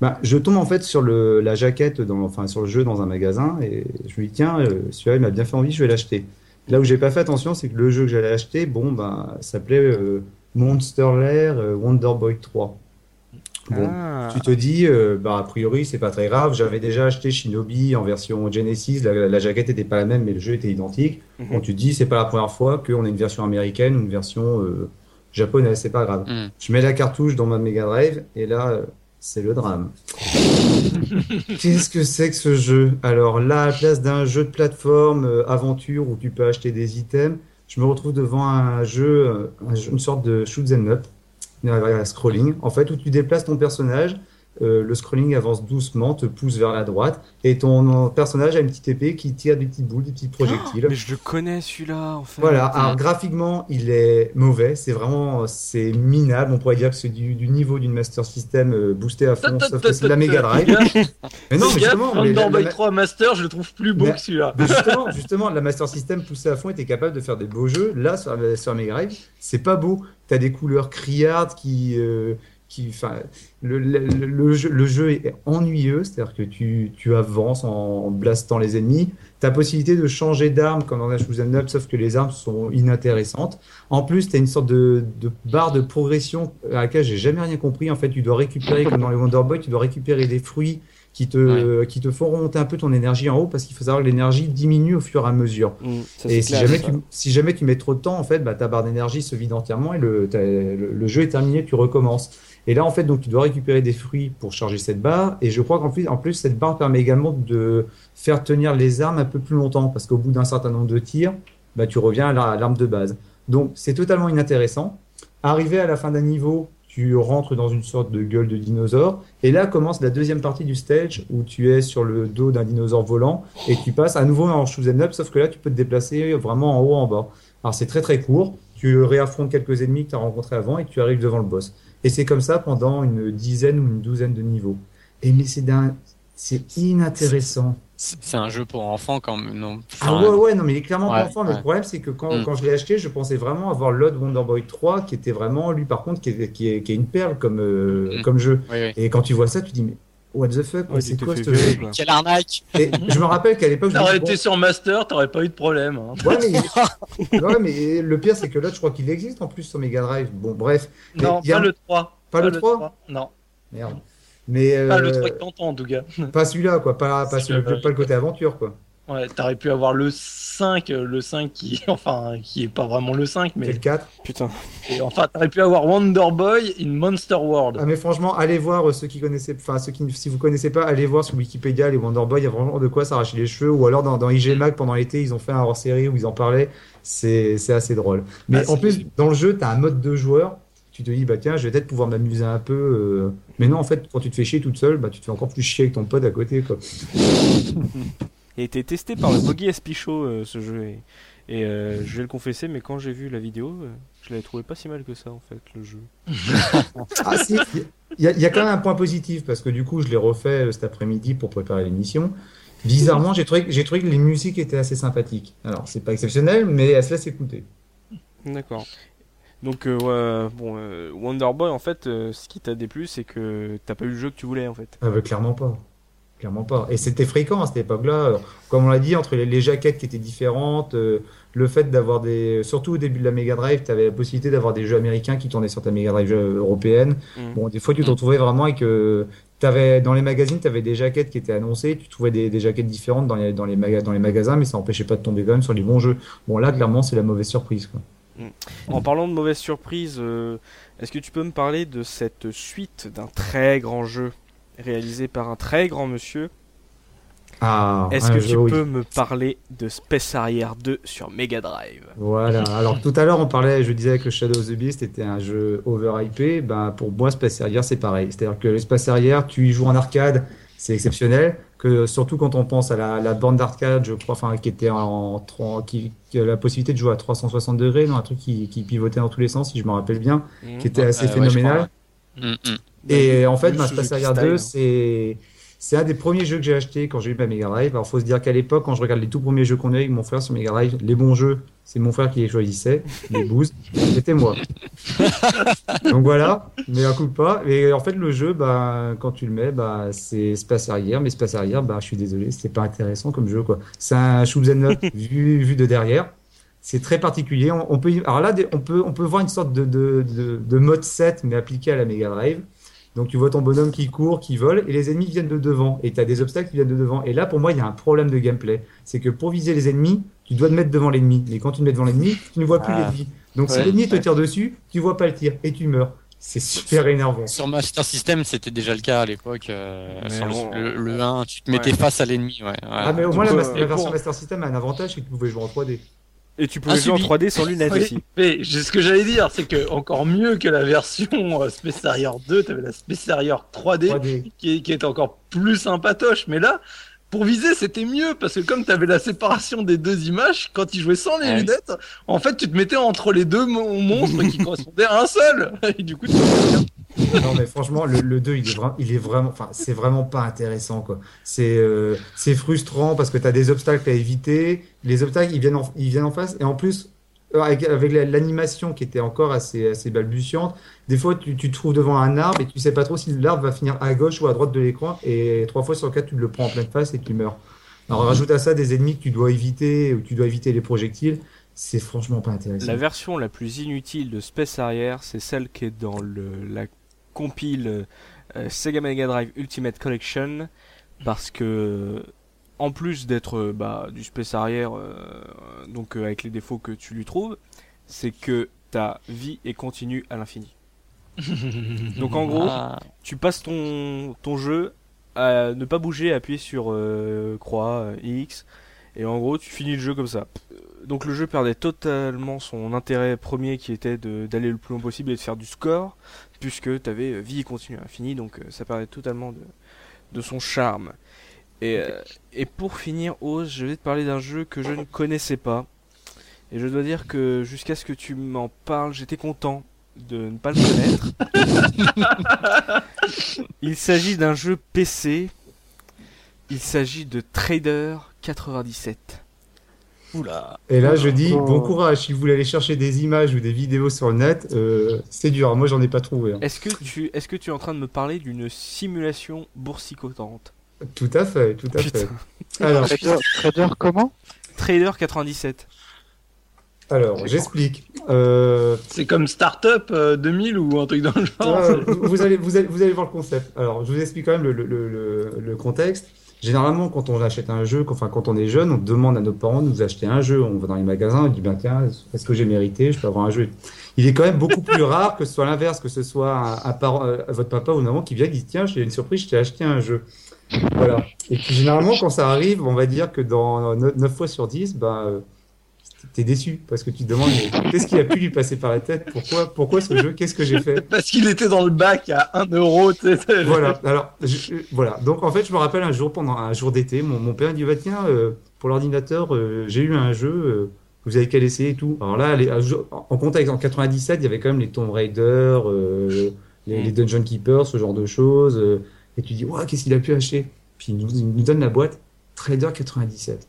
Ben, je tombe en fait sur le, la jaquette, dans, enfin sur le jeu dans un magasin et je me dis tiens, euh, celui-là il m'a bien fait envie, je vais l'acheter. Là où j'ai pas fait attention, c'est que le jeu que j'allais acheter, bon ben, s'appelait euh, Monster Lair euh, Wonder Boy 3. Bon, Ah. tu te dis, euh, bah, a priori, c'est pas très grave. J'avais déjà acheté Shinobi en version Genesis. La, la jaquette était pas la même, mais le jeu était identique. Mhm. Bon, tu te dis, c'est pas la première fois qu'on a une version américaine ou une version euh, japonaise. C'est pas grave. Hmm. Je mets la cartouche dans ma Mega Drive et là, euh, c'est le drame. Qu'est-ce que c'est que ce jeu? Alors là, à la place d'un jeu de plateforme euh, aventure où tu peux acheter des items, je me retrouve devant un jeu, un jeu- une sorte de shoot 'em up, euh, scrolling, en fait, où tu déplaces ton personnage. euh, le scrolling avance doucement, te pousse vers la droite, et ton personnage a une petite épée qui tire des petites boules, des petits projectiles. Mais je le connais celui-là en fait. Voilà, alors graphiquement, il est mauvais, c'est vraiment, c'est minable, on pourrait dire que c'est du, du niveau d'une Master System euh, boosté à fond, sauf que c'est la Mega Drive. Mais non, mais justement, la- 3 Master, je le trouve plus beau Mais- que celui-là. mais justement, justement, la Master System poussée à fond était capable de faire des beaux jeux. Là, sur, sur la Mega Drive, c'est pas beau. T'as des couleurs criardes qui, euh, qui, le, le, le- jeu, est ennuyeux, c'est-à-dire que tu, tu avances en, blastant les ennemis. T'as possibilité de changer d'arme comme dans shoot'em up, sauf que les armes sont inintéressantes. En plus, t'as une sorte de, de barre de progression à laquelle j'ai jamais rien compris. En fait, tu dois récupérer, comme dans les Wonder Boy, tu dois récupérer des fruits qui te, qui te font remonter un peu ton énergie en haut parce qu'il faut savoir que l'énergie diminue au fur et à mesure. Mm, ça, Et si clair, jamais, ça. tu, si jamais tu mets trop de temps, en fait, bah, ta barre d'énergie se vide entièrement et le, le, le jeu est terminé, tu recommences. Et là, en fait, donc, tu dois récupérer des fruits pour charger cette barre. Et je crois qu'en plus, en plus, cette barre permet également de faire tenir les armes un peu plus longtemps parce qu'au bout d'un certain nombre de tirs, bah, tu reviens à la- à l'arme de base. Donc, c'est totalement inintéressant. Arrivé à la fin d'un niveau, tu rentres dans une sorte de gueule de dinosaure. Et là commence la deuxième partie du stage où tu es sur le dos d'un dinosaure volant et tu passes à nouveau en shoot'em up, sauf que là, tu peux te déplacer vraiment en haut, en bas. Alors, c'est très très court. Tu réaffrontes quelques ennemis que tu as rencontrés avant et tu arrives devant le boss. Et c'est comme ça pendant une dizaine ou une douzaine de niveaux. Et mais c'est d'un, c'est inintéressant. C'est un jeu pour enfants quand même, non? Ah ouais, ouais, non, mais il est clairement ouais, pas enfant. Mais ouais. le problème, c'est que quand, Mm. quand je l'ai acheté, je pensais vraiment avoir l'Odd Wonder Boy 3, qui était vraiment, lui, par contre, qui est, qui est, qui est une perle comme, euh, Mm. comme jeu. oui, oui. Et quand tu vois ça, tu dis, mais what the fuck, Ouais, c'est quoi ce jeu? quoi. Quelle arnaque Et je me rappelle qu'à l'époque, T'aurais été sur Master, t'aurais pas eu de problème. hein. ouais, mais, ouais, mais le pire, c'est que là, je crois qu'il existe en plus sur Mega Drive. Bon, bref, Mais Non, il y a- pas le 3. pas le 3 Non, Merde. Mais pas le euh, 3 que t'entends en tout cas. pas celui-là, quoi. Pas, pas, C'est celui- dommage. pas le côté aventure, quoi. Ouais, t'aurais pu avoir le 5, euh, le 5 qui, enfin, qui est pas vraiment le 5, C'est mais le 4. Putain. et enfin, t'aurais pu avoir Wonder Boy in Monster World. Ah mais franchement, allez voir euh, ceux qui connaissaient, enfin ceux qui, si vous connaissez pas, allez voir sur Wikipédia les Wonder Boy, il y a vraiment de quoi s'arracher les cheveux, ou alors dans, dans IG Mag pendant l'été, ils ont fait un hors-série où ils en parlaient, c'est c'est assez drôle. Mais Ah, en c'est- plus, dans le jeu, tu as un mode de joueur, tu te dis, bah tiens, je vais peut-être pouvoir m'amuser un peu, euh, mais non, en fait, quand tu te fais chier toute seule, bah tu te fais encore plus chier avec ton pote à côté, quoi. Il a été testé par le Boggy Espichaud euh, ce jeu et, et, euh, je vais le confesser mais quand j'ai vu la vidéo je l'avais trouvé pas si mal que ça en fait le jeu. Ah si, il y, a- il y a quand même un point positif parce que du coup, je l'ai refait cet après-midi pour préparer l'émission. Bizarrement, j'ai trouvé, j'ai trouvé que les musiques étaient assez sympathiques. Alors, c'est pas exceptionnel, mais elles se laissent écouter. D'accord. Donc, euh, ouais, bon, euh, Wonder Boy, en fait, euh, ce qui t'a déplu, c'est que t'as pas eu le jeu que tu voulais, en fait. Ah bah, clairement pas. Clairement pas. Et c'était fréquent à cette époque-là. Comme on l'a dit, entre les, les jaquettes qui étaient différentes, euh, le fait d'avoir des. Surtout au début de la Mega Drive, tu avais la possibilité d'avoir des jeux américains qui tournaient sur ta Mega Drive européenne. Mm. Bon, des fois, tu te retrouvais vraiment avec. euh, t'avais, dans les magazines, tu avais des jaquettes qui étaient annoncées. Tu trouvais des, des jaquettes différentes dans les, dans, les maga- dans les magasins, mais ça n'empêchait pas de tomber quand même sur les bons jeux. Bon, là, clairement, c'est la mauvaise surprise. Quoi. En parlant de mauvaise surprise, euh, est-ce que tu peux me parler de cette suite d'un très grand jeu réalisé par un très grand monsieur? Ah, Est-ce que jeu, tu oui. peux me parler de Space Harrier 2 sur Mega Drive? Voilà. Alors tout à l'heure, on parlait, je disais que Shadow of the Beast était un jeu overhypé. Ben, pour moi, Space Harrier, c'est pareil. C'est-à-dire que l'espace Harrier, tu y joues en arcade, c'est exceptionnel. Que surtout quand on pense à la, la borne d'arcade, je crois, enfin, qui était en, en- qui, qui a la possibilité de jouer à 360 degrés, non, un truc qui, qui pivotait dans tous les sens, si je me rappelle bien, Mhm. qui était assez Euh, phénoménal. crois, ouais. Mm, mm. Et en fait, Le ma Suzuki Space Harrier Style, 2, hein. c'est c'est un des premiers jeux que j'ai acheté quand j'ai eu ma Mega Drive. Alors, faut se dire qu'à l'époque, quand je regarde les tout premiers jeux qu'on a eu avec mon frère sur Mega Drive, les bons jeux, c'est mon frère qui les choisissait, les boosts, c'était moi. Donc voilà, mais un coup pas. Et en fait, le jeu, bah, quand tu le mets, bah, c'est Space Harrier, mais Space Harrier, bah, je suis désolé, c'était pas intéressant comme jeu, quoi. C'est un shoot'em up vu, vu de derrière. C'est très particulier. On, on peut, alors là, on peut, on peut voir une sorte de, de, de, de mode 7, mais appliqué à la Mega Drive. Donc tu vois ton bonhomme qui court, qui vole, et les ennemis viennent de devant. Et tu as des obstacles qui viennent de devant. Et là, pour moi, il y a un problème de gameplay. C'est que pour viser les ennemis, tu dois te mettre devant l'ennemi. Mais quand tu te mets devant l'ennemi, tu ne vois plus Ah. l'ennemi. Donc si Ouais. l'ennemi te tire dessus, tu vois pas le tir et tu meurs. C'est super énervant. Sur Master System, c'était déjà le cas à l'époque. euh, sur le, on- le- le 1, tu te mettais Ouais. face à l'ennemi. Ouais, ouais. Ah, mais au moins, la, euh, la version pour- Master System a un avantage, c'est que tu pouvais jouer en 3D. Et tu pouvais Ah, jouer en subi. 3D sans lunettes Oui, aussi. mais ce que j'allais dire, c'est que encore mieux que la version euh, Space Harrier 2, t'avais la Space Harrier 3D, 3D. Qui, qui était encore plus sympatoche. Mais là, pour viser, c'était mieux parce que comme t'avais la séparation des deux images, quand il jouait sans les Ouais. lunettes, en fait, tu te mettais entre les deux mon- monstres qui correspondaient à un seul. Et du coup, tu Non, mais franchement, le, le 2, il est, vraiment, il est vraiment, enfin, c'est vraiment pas intéressant, quoi. C'est, euh, c'est frustrant parce que tu as des obstacles à éviter. Les obstacles, ils viennent en, ils viennent en face. Et en plus, euh, avec, avec la- l'animation qui était encore assez, assez balbutiante, des fois, tu, tu te trouves devant un arbre et tu sais pas trop si l'arbre va finir à gauche ou à droite de l'écran. Et trois fois sur quatre, tu le prends en pleine face et tu meurs. Alors, rajoute à ça des ennemis que tu dois éviter ou tu dois éviter les projectiles. C'est franchement pas intéressant. La version la plus inutile de Space Harrier, c'est celle qui est dans le, la compile euh, Sega Mega Drive Ultimate Collection, parce que en plus d'être euh, bah, du Space Harrier, euh, donc euh, avec les défauts que tu lui trouves, c'est que ta vie est continue à l'infini. Donc en gros, Ah, tu passes ton, ton jeu à ne pas bouger, à appuyer sur euh, croix, euh, X, et en gros tu finis le jeu comme ça. Euh, Donc le jeu perdait totalement son intérêt premier qui était d'aller le plus loin possible et de faire du score, puisque tu avais vie continue à l'infini, donc euh, ça perdait totalement de, de son charme. Et, euh, et pour finir, Oz, je vais te parler d'un jeu que je ne connaissais pas. Et je dois dire que jusqu'à ce que tu m'en parles, j'étais content de ne pas le connaître. Il s'agit d'un jeu PC. Il s'agit de Trader 97. Oula. Et là, je dis Oh. bon courage. Si vous voulez aller chercher des images ou des vidéos sur le net, euh, c'est dur. Moi, j'en ai pas trouvé. hein. Est-ce que tu est-ce que tu es en train de me parler d'une simulation boursicotante? Tout à fait, tout à Putain. fait. Alors, Trader, trader comment? Trader 97. alors j'explique. Euh, C'est comme Startup euh, 2000 ou un truc dans le genre. euh, vous, allez, vous, allez, vous allez voir le concept. Alors, je vous explique quand même le, le, le, le- le contexte. Généralement, quand on achète un jeu, enfin quand on est jeune, on demande à nos parents de nous acheter un jeu. On va dans les magasins, on dit ben tiens, est-ce que j'ai mérité? Je peux avoir un jeu. Il est quand même beaucoup plus rare que ce soit l'inverse, que ce soit un, un parent, euh, votre papa ou une maman qui vient et qui dit tiens, j'ai une surprise, je t'ai acheté un jeu. Voilà. Et puis généralement, quand ça arrive, on va dire que dans 9 fois sur 10, ben, euh, t'es déçu parce que tu te demandes qu'est-ce qui a pu lui passer par la tête? Pourquoi, pourquoi ce jeu? Qu'est-ce que j'ai fait? Parce qu'il était dans le bac à 1 euro. voilà. Alors, je- voilà. Donc, en fait, je me rappelle un jour, pendant un jour d'été, mon, mon père dit bah, Tiens, euh, pour l'ordinateur, euh, j'ai eu un jeu, euh, vous avez qu'à l'essayer et tout. Alors là, les- en contexte, en 97, il y avait quand même les Tomb Raider, les, les Dungeon Keepers, ce genre de choses. et tu dis Ouais, qu'est-ce qu'il a pu acheter? Puis il nous, il nous donne la boîte. Trader 97.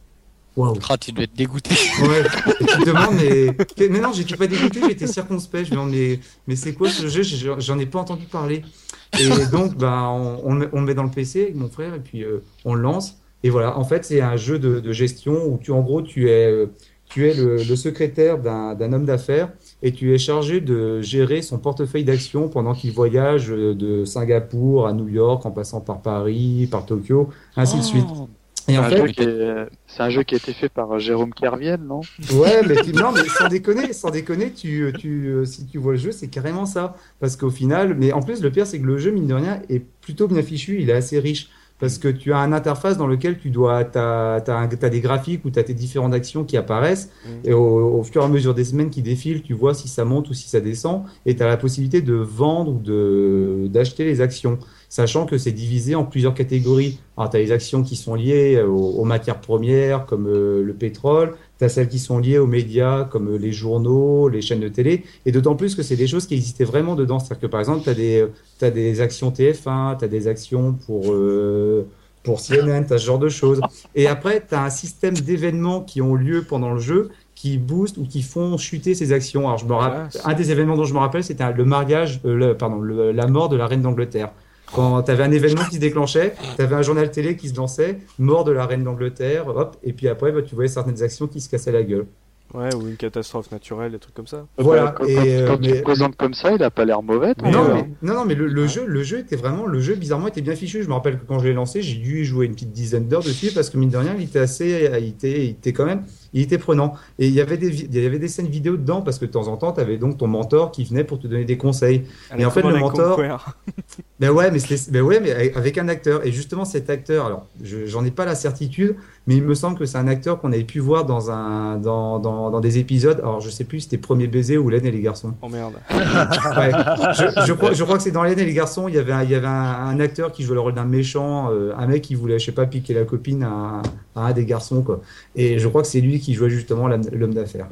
Waouh. Ah, tu devais être dégoûté. Ouais. Tu te demandes, mais, mais non, j'étais pas dégoûté, j'étais circonspect. Je me mais, mais c'est quoi ce jeu? J'en ai pas entendu parler. Et donc, bah, on, on, le met- dans le PC avec mon frère et puis euh, on le lance. Et voilà, en fait, c'est un jeu de, de gestion où tu, en gros, tu es, euh, tu es le, le secrétaire d'un homme d'affaires et tu es chargé de gérer son portefeuille d'actions pendant qu'il voyage euh, de Singapour à New York en passant par Paris, par Tokyo, ainsi de suite. Et C'est en un, fait, jeu qui est- c'est un jeu qui a été fait par Jérôme Kerviel, non? Ouais, mais, tu- non, mais sans déconner, sans déconner, tu, tu, euh, si tu vois le jeu, c'est carrément ça. Parce qu'au final, mais en plus, le pire, c'est que le jeu, mine de rien, est plutôt bien fichu, il est assez riche. Parce que tu as un interface dans lequel tu dois, t'as, t'as, un- t'as des graphiques où tu as tes différentes actions qui apparaissent. Mhm. Et au, au fur et à mesure des semaines qui défilent, tu vois si ça monte ou si ça descend. Et tu as la possibilité de vendre ou de, d'acheter les actions. Sachant que c'est divisé en plusieurs catégories. Alors, tu as les actions qui sont liées aux, aux matières premières, comme euh, le pétrole. Tu as celles qui sont liées aux médias, comme euh, les journaux, les chaînes de télé. Et d'autant plus que c'est des choses qui existaient vraiment dedans. C'est-à-dire que, par exemple, tu as des, t'as des actions TF1, tu as des actions pour, euh, pour CNN, tu as ce genre de choses. Et après, tu as un système d'événements qui ont lieu pendant le jeu qui boostent ou qui font chuter ces actions. Alors, je me rappelle, Classe. un des événements dont je me rappelle, c'était le mariage, euh, le, pardon, le- la mort de la reine d'Angleterre. Quand tu avais un événement qui se déclenchait, tu avais un journal télé qui se lançait, mort de la reine d'Angleterre, hop, et puis après, bah, tu voyais certaines actions qui se cassaient la gueule. Ouais, ou une catastrophe naturelle, des trucs comme ça. Voilà, Quand, et, quand- euh, quand tu mais- le présentes comme ça, il a pas l'air mauvais. Non, jeu, mais, non, non, mais le, le jeu, le jeu était vraiment, le jeu bizarrement était bien fichu. Je me rappelle que quand je l'ai lancé, j'ai dû y jouer une petite dizaine d'heures dessus parce que mine de rien, il était assez, il était, il était quand même, il était prenant. Et il y avait des, il y avait des scènes vidéo dedans parce que de temps en temps, tu avais donc ton mentor qui venait pour te donner des conseils. Elle Et en fait, le mentor-. Ben ouais, mais ben ouais, mais avec- un acteur. Et justement, cet acteur, alors, je- j'en ai pas la certitude, mais il me semble que c'est un acteur qu'on avait pu voir dans un, dans, dans, dans des épisodes. Alors, je sais plus, si c'était Premier baiser ou Laine et les garçons. Oh merde. Ouais. Je, je crois, je crois que c'est dans Laine et les garçons. Il y avait un, il y avait un, un acteur qui jouait le rôle d'un méchant, euh, un mec qui voulait, je sais pas, piquer la copine à, des garçons, quoi. Et je crois que c'est lui qui jouait justement l'homme d'affaires.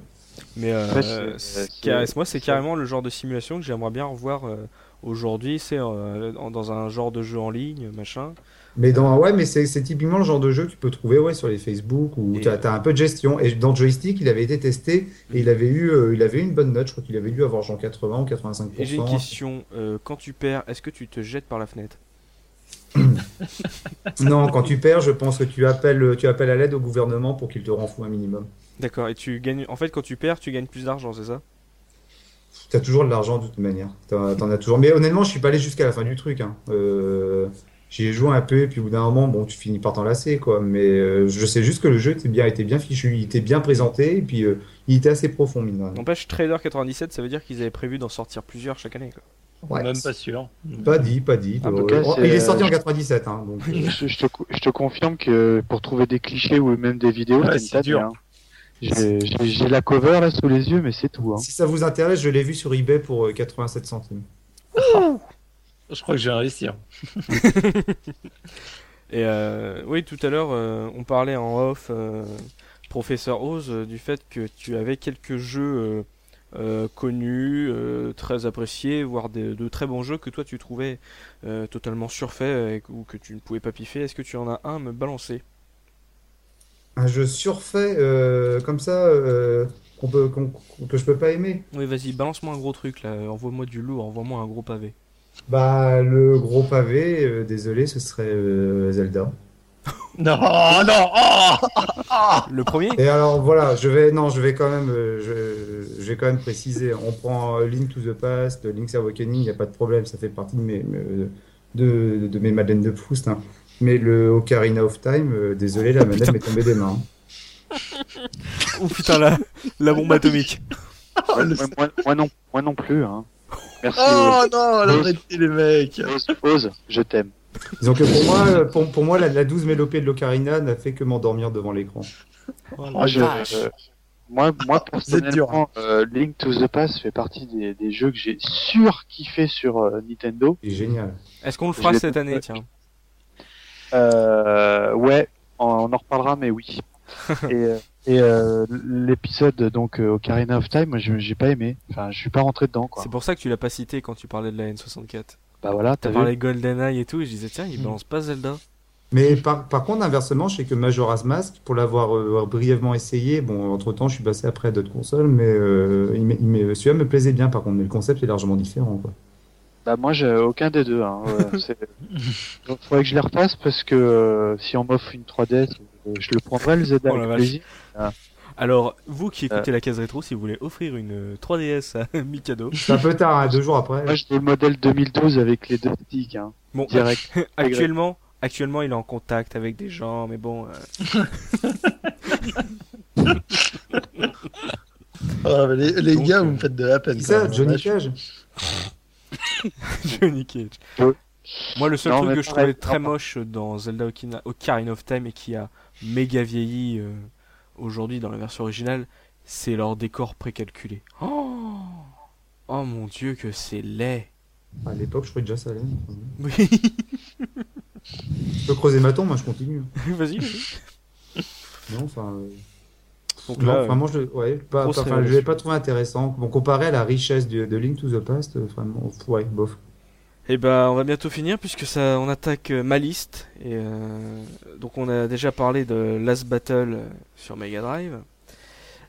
Mais euh, Ouais, c'est- c'est- c'est- car- moi, c'est carrément le genre de simulation que j'aimerais bien revoir euh, aujourd'hui. C'est euh, dans un genre de jeu en ligne, machin. Mais dans, ouais, mais c'est c'est typiquement le genre de jeu que tu peux trouver ouais, sur les Facebook où tu as, euh, un peu de gestion. Et dans Joystick, il avait été testé et il avait eu, euh, il avait eu une bonne note. Je crois qu'il avait dû avoir genre 80 ou 85%. Et j'ai une question. euh, quand tu perds, est-ce que tu te jettes par la fenêtre? Non, quand tu perds, je pense que tu appelles, tu appelles à l'aide au gouvernement pour qu'il te renfloue un minimum. D'accord. Et tu gagnes. En fait, quand tu perds, tu gagnes plus d'argent, c'est ça? Tu as toujours de l'argent de toute manière. T'en as toujours. Mais honnêtement, je suis pas allé jusqu'à la fin du truc. Hein. Euh, J'y ai joué un peu et puis au bout d'un moment, bon, tu finis par t'en lasser, quoi. Mais euh, je sais juste que le jeu était bien, était bien fichu, il était bien présenté et puis euh, il était assez profond, mine de rien. N'empêche, Trader 97, ça veut dire qu'ils avaient prévu d'en sortir plusieurs chaque année. Quoi. Ouais. Même pas sûr. Pas dit, pas dit. En tout Euh, cas, oh, il est sorti euh, en 97, hein, donc. euh, Je, je te, co- je te confirme que pour trouver des clichés ou même des vidéos, Ouais, c'est dur. hein. J'ai la cover là sous les yeux, mais c'est tout. Hein. Si ça vous intéresse, je l'ai vu sur eBay pour euh, 87 centimes. Je crois que je vais réussir. Et euh, oui, tout à l'heure, euh, on parlait en off, euh, professeur Oz, euh, du fait que tu avais quelques jeux euh, connus, euh, très appréciés, voire de très bons jeux que toi tu trouvais euh, totalement surfaits ou que tu ne pouvais pas piffer. Est-ce que tu en as un à me balancer? Un jeu surfait comme ça qu'on peut, que je peux pas aimer? Oui, vas-y, balance-moi un gros truc là, envoie-moi du lourd, envoie-moi un gros pavé. Bah, le gros pavé, désolé, ce serait Zelda. Non, non, oh Le premier Et alors voilà, je vais non, je vais quand même, euh, je, je vais quand même préciser. On prend euh, Link to the Past, Link's Awakening, il n'y a pas de problème, ça fait partie de mes me- de, de mes Madeleines de Proust. hein. Mais le Ocarina of Time, euh, désolé, la manette m'est tombée des mains. hein. Oh putain, la, la bombe atomique. Ouais, moi, moi- moi non, moi non plus. Hein. Merci. Oh non, arrêtez les mecs Ose, je t'aime. Que pour moi, pour, pour moi, la, la douce mélopée de l'Ocarina n'a fait que m'endormir devant l'écran. Moi, je, euh, moi, moi personnellement, euh, Link to the Past fait partie des, des jeux que j'ai surkiffé sur euh, Nintendo. C'est génial. Est-ce qu'on le fera cette année, tiens? Euh, ouais, on, on en reparlera, mais oui. et euh, et euh, l'épisode donc euh, Ocarina of Time, moi, je- j'ai pas aimé. Enfin, je suis pas rentré dedans. C'est pour ça que tu l'as pas cité quand tu parlais de la N64. Bah voilà, T'as vu. parlé GoldenEye et tout, et je disais, tiens, il Mm. balance pas Zelda. Mais par, par contre, inversement, je sais que Majora's Mask, pour l'avoir euh, brièvement essayé, bon, entre-temps, je suis passé après à d'autres consoles, mais euh, il il celui-là me plaisait bien, par contre, mais le concept est largement différent, quoi. Bah moi j'ai aucun des deux. Hein. ouais, c'est- Donc faudrait que je les refasse parce que euh, si on m'offre une 3DS, euh, je le prendrai le Zelda Oh avec plaisir. Alors, vous qui écoutez la case rétro, si vous voulez offrir une euh, 3DS à Mikado, C'est un peu tard, hein, deux jours après. Moi je veux le modèle 2012 avec les deux sticks, hein, bon, direct. actuellement, actuellement, il est en contact avec des gens, mais bon, euh, Ah, mais les les Donc, gars, euh, vous me faites de la peine. Ça, Johnny. Cage Johnny Cage. Ouais. Moi, le seul Non, truc que je trouvais très moche dans Zelda Ocarina of Time et qui a méga vieilli euh, aujourd'hui dans la version originale, c'est leur décor précalculé. Oh, oh mon dieu, que c'est laid. À l'époque, je trouvais déjà ça allait. Oui, Je peux creuser ma tombe, moi je continue. vas-y. vas-y. Non, enfin. euh, Donc non, là, euh, vraiment, je, ouais, pas, pas- révélation. l'ai pas trouvé intéressant. Bon, comparé à la richesse de, de Link to the Past, euh, vraiment, ouais, bof. Et ben, on va bientôt finir puisque ça, on attaque euh, ma liste. Et euh, donc, on a déjà parlé de Last Battle euh, sur Mega Drive.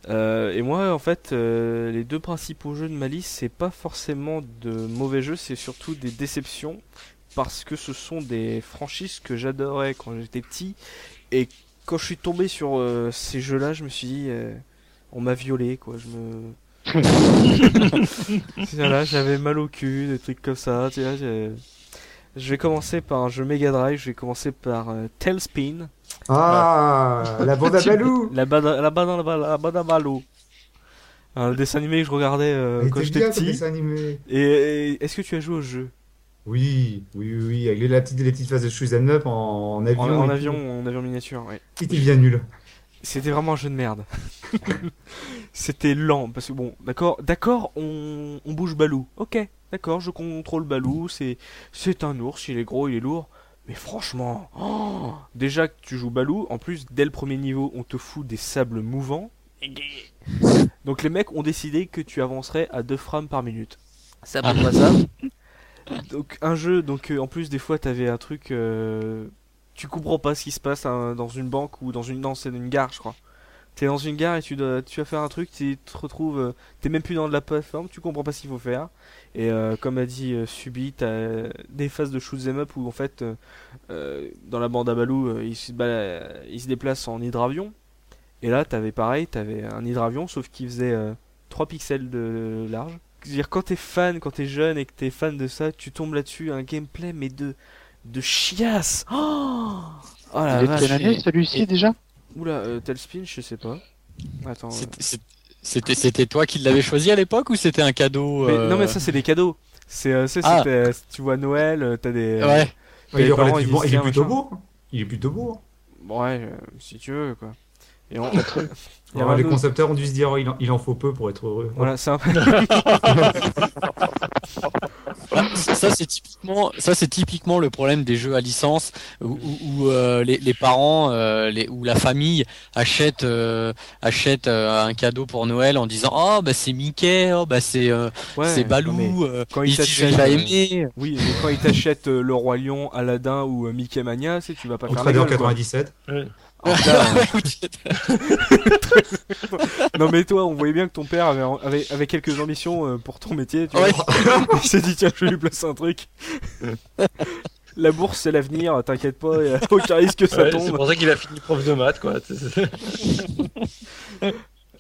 Euh, et moi, en fait, les deux principaux jeux de ma liste, c'est pas forcément de mauvais jeux, c'est surtout des déceptions parce que ce sont des franchises que j'adorais quand j'étais petit. Et quand je suis tombé sur ces jeux-là, je me suis dit, on m'a violé, quoi. Je me voilà, j'avais mal au cul, des trucs comme ça. Tu vois, je vais commencer par un jeu Mega Drive. Je vais commencer par euh, Tailspin, Ah, la bande à Balou la bada, la bada, la Balou. Un dessin animé que je regardais euh, quand j'étais petit. dessin animé. Et, et est-ce que tu as joué au jeu? Oui, oui, oui, oui, avec les, la petite, les petites phases de shoes and up en, en avion. en, avion, en avion miniature, ouais. Il était bien nul. C'était vraiment un jeu de merde. C'était lent parce que bon, d'accord, d'accord, on, on bouge Balou. Ok, d'accord, je contrôle Balou. C'est c'est un ours, il est gros, il est lourd. Mais franchement, oh, déjà que tu joues Balou, en plus dès le premier niveau, on te fout des sables mouvants. Donc les mecs ont décidé que tu avancerais à 2 frames par minute. Ça pas ça. Donc un jeu, donc euh, en plus des fois t'avais un truc, euh, tu comprends pas ce qui se passe hein, dans une banque ou dans une dans c'est une gare je crois. T'es dans une gare et tu dois, tu vas faire un truc, tu te retrouves, euh, t'es même plus dans de la plateforme, tu comprends pas ce qu'il faut faire. Et euh, comme a dit euh, Subi, t'as des phases de shoot 'em up où en fait euh, euh, dans la bande à Balou, euh, il, se il se déplace en hydravion. Et là t'avais pareil, t'avais un hydravion sauf qu'il faisait euh, 3 pixels de large. C'est-à-dire quand t'es fan, quand t'es jeune et que t'es fan de ça, tu tombes là-dessus, un gameplay mais de de chiasse. Oh, oh la vache. quelle année celui-ci déjà? Oula, euh, Tailspin, je sais pas. Attends. euh, C'était- toi qui l'avais choisi à l'époque ou c'était un cadeau mais- euh, Non mais ça c'est des cadeaux. C'est euh, Ah. euh, tu vois Noël, euh, t'as des. Ouais. il parents, ils il est plutôt beau. hein. Il est plutôt beau. hein. Ouais, euh, si tu veux quoi. Et on... Il y a les concepteurs ont dû se dire, oh, il, en, il en faut peu pour être heureux. Voilà, c'est un... Bah, ça c'est typiquement ça c'est typiquement le problème des jeux à licence où, où- où, euh, les, les parents euh, les, ou la famille achète euh, achète euh, un cadeau pour Noël en disant oh bah c'est Mickey oh bah c'est euh, ouais, c'est non, Balou mais euh, quand il t'achète, Oui, mais quand ils t'achètent euh, le roi lion, Aladdin ou euh, Mickey Mania, c'est tu vas pas faire la gueule, quoi. 97. En tout cas, euh, non mais toi, on voyait bien que ton père avait, avait, avait quelques ambitions euh, pour ton métier. Tu vois. Ouais. Il s'est dit tiens, je vais lui placer un truc. La bourse c'est l'avenir, t'inquiète pas, y a aucun risque que ça Ouais, c'est tombe. pour ça qu'il a fini prof de maths, quoi.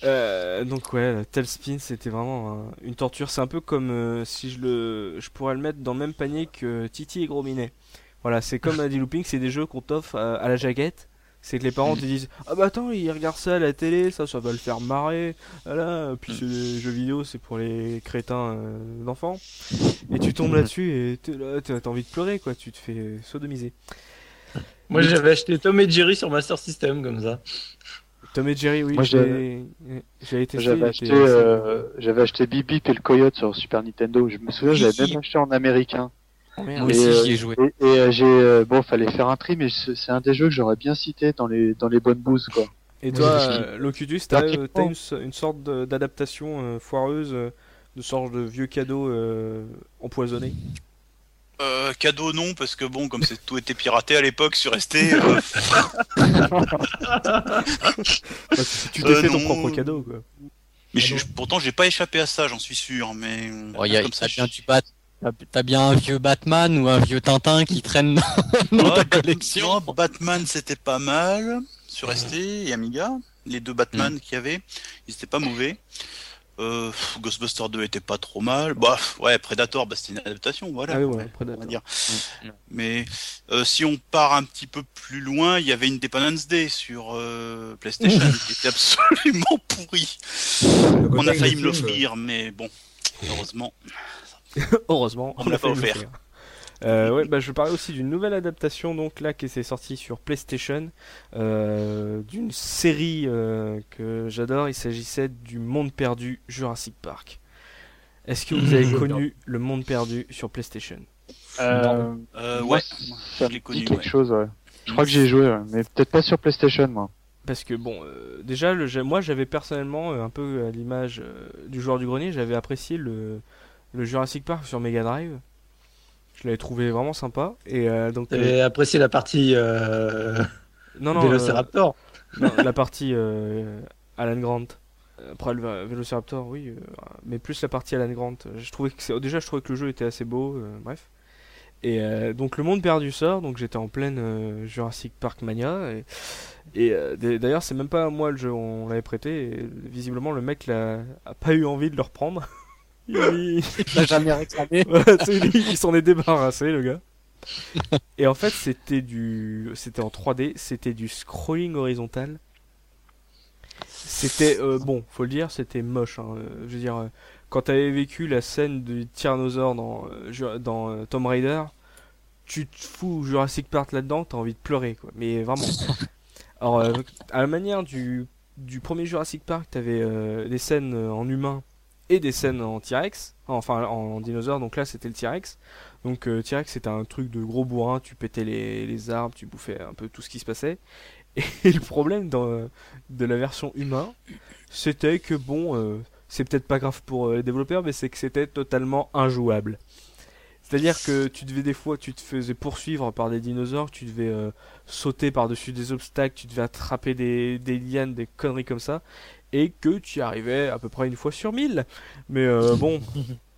Euh, donc ouais, Tailspin c'était vraiment un- une torture. C'est un peu comme euh, si je le, je pourrais le mettre dans le même panier que Titi et Gros Minet. Voilà, c'est comme a dit Looping, c'est des jeux qu'on t'offre à, à la jaquette. C'est que les parents te disent ah bah attends il regarde ça à la télé, ça ça va le faire marrer. Voilà, puis c'est des jeux vidéo c'est pour les crétins euh, d'enfants. Et tu tombes là-dessus et t'es là, t'as envie de pleurer quoi, tu te fais sodomiser. Moi, j'avais acheté Tom et Jerry sur Master System, comme ça. Tom et Jerry oui, Moi, été J'avais acheté, euh, j'avais acheté Bip Bip et le Coyote sur Super Nintendo. Je me souviens, j'avais même acheté en américain. Moi Et, aussi j'y ai joué Et, et, euh, j'ai, euh, bon, fallait faire un tri, mais c'est un des jeux que j'aurais bien cité dans les dans les bonnes bouses, quoi. Et Oui, toi, parce euh, Locutus, t'as euh, une, sorte d'adaptation euh, foireuse, de sorte de vieux cadeau euh, empoisonné? Euh, cadeau non, parce que bon, comme c'est tout était piraté à l'époque sur ST, euh, Bah, tu t'es Euh, fait ton propre cadeau, quoi. mais je- je- pourtant j'ai pas échappé à ça, j'en suis sûr. Mais Bon, y a, comme ça, bien je- du Bat- t'as- T'as bien un vieux Batman ou un vieux Tintin qui traîne dans, ta Ouais, collection. non, Batman c'était pas mal sur ST et Amiga. Les deux Batman Mm. qu'il y avait, ils étaient pas mauvais. Euh, Ghostbuster 2 était pas trop mal. Bah ouais, Predator, bah, c'était une adaptation, voilà. Ah oui, on Predator. va dire. Mm. Mais euh, si on part un petit peu plus loin, il y avait Independence Day sur euh, PlayStation qui était absolument pourri. Le côté On a failli me l'offrir, mais bon, heureusement. Heureusement, On me l'a pas offert. faire. Euh, ouais, bah, je parlais aussi d'une nouvelle adaptation donc là qui s'est sortie sur PlayStation euh, d'une série euh, que j'adore. Il s'agissait du Monde perdu Jurassic Park. Est-ce que vous avez connu le Monde perdu sur PlayStation? Euh, Euh, ouais, ça je me l'ai dit connu. quelque ouais. chose, ouais. Je crois que j'y ai joué, ouais, mais peut-être pas sur PlayStation, moi. Parce que bon, euh, déjà, le, moi j'avais personnellement, un peu à l'image euh, du joueur du grenier, j'avais apprécié le, le Jurassic Park sur Mega Drive. Je l'avais trouvé vraiment sympa. Et euh, donc, euh, T'avais apprécié la partie euh, non, non, euh, Vélociraptor non, la partie euh, Alan Grant. Après le Vélociraptor, oui, euh, mais plus la partie Alan Grant. Je trouvais que c'est- déjà, je trouvais que le jeu était assez beau. euh, bref. Et euh, donc le monde perdu sort, donc j'étais en pleine euh, Jurassic Park mania. Et, euh, d'ailleurs, c'est même pas moi le jeu, on l'avait prêté. Et visiblement, le mec l'a, a pas eu envie de le reprendre. Il- l'a jamais réclamé. Ouais, c'est lui, il s'en est débarrassé, le gars. Et en fait, c'était du, c'était en 3D, c'était du scrolling horizontal. C'était euh, bon, faut le dire, c'était moche. hein. Je veux dire, euh, quand t'avais vécu la scène du tyrannosaure dans euh, dans euh, Tomb Raider, tu te fous Jurassic Park là-dedans, t'as envie de pleurer, quoi. Mais vraiment. Alors, euh, à la manière du du premier Jurassic Park, t'avais des scènes en humain et des scènes en T-Rex, enfin en dinosaure, donc là c'était le T-Rex. Donc euh, T-Rex c'était un truc de gros bourrin, tu pétais les, les arbres, tu bouffais un peu tout ce qui se passait. Et le problème dans, de la version humain, c'était que bon, euh, c'est peut-être pas grave pour euh, les développeurs, mais c'est que c'était totalement injouable. C'est-à-dire que tu devais des fois, tu te faisais poursuivre par des dinosaures, tu devais sauter par-dessus des obstacles, tu devais attraper des lianes, des conneries comme ça, et que tu y arrivais à peu près une fois sur mille. Mais euh, bon,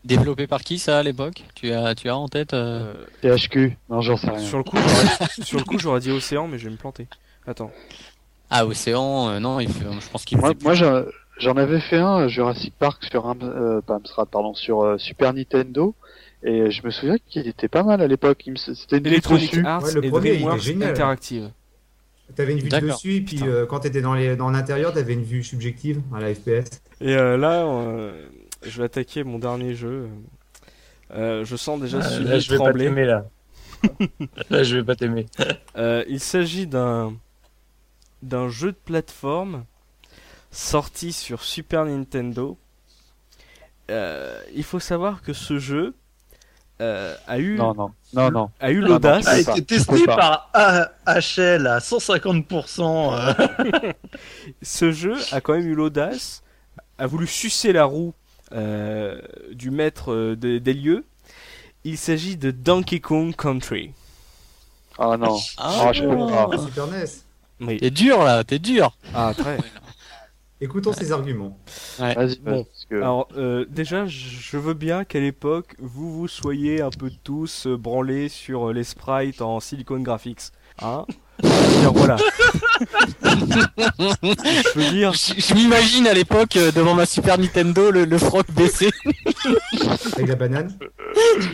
Développé par qui ça à l'époque? Tu as, tu as en tête euh, euh, THQ Non, j'en sais rien. sur le coup, j'aurais- sur le coup, j'aurais dit océan, mais je vais me planter. Attends. Ah, Océan, euh, non, il fait- je pense qu'il Moi, moi j'en avais fait un, euh, Jurassic Park, sur un, euh, pas Amstrad, pardon, sur euh, Super Nintendo. Et je me souviens qu'il était pas mal à l'époque. C'était une Electronic dessus. Arts Ouais, le et premier, DreamWorks. Interactive. T'avais une vue de dessus, et puis euh, quand t'étais dans les dans l'intérieur, t'avais une vue subjective à la FPS. Et euh, là, euh, je vais attaquer mon dernier jeu. Euh, je sens déjà celui Là, je vais pas trembler. là. là, je vais pas t'aimer. Euh, il s'agit d'un d'un jeu de plateforme sorti sur Super Nintendo. Euh, il faut savoir que ce jeu euh, a eu Non, non, non, non. a eu non, l'audace. tu a été testé par A- HL à 150%. euh. ce jeu a quand même eu l'audace, a voulu sucer la roue euh, du maître des- lieux. Il s'agit de Donkey Kong Country. Ah non. Ah, Ah, je peux pas. Ah, Super NES. Oui. T'es dur là, t'es dur. Ah, très. Écoutons ses arguments. Vas-y, Bon. vas-y, parce que- Alors, euh, déjà, je veux bien qu'à l'époque, vous vous soyez un peu tous euh, branlés sur euh, les sprites en Silicon Graphics. Hein? Je veux dire, voilà. je veux dire, Je, je m'imagine à l'époque euh, devant ma Super Nintendo le, le froc baissé. Avec la banane?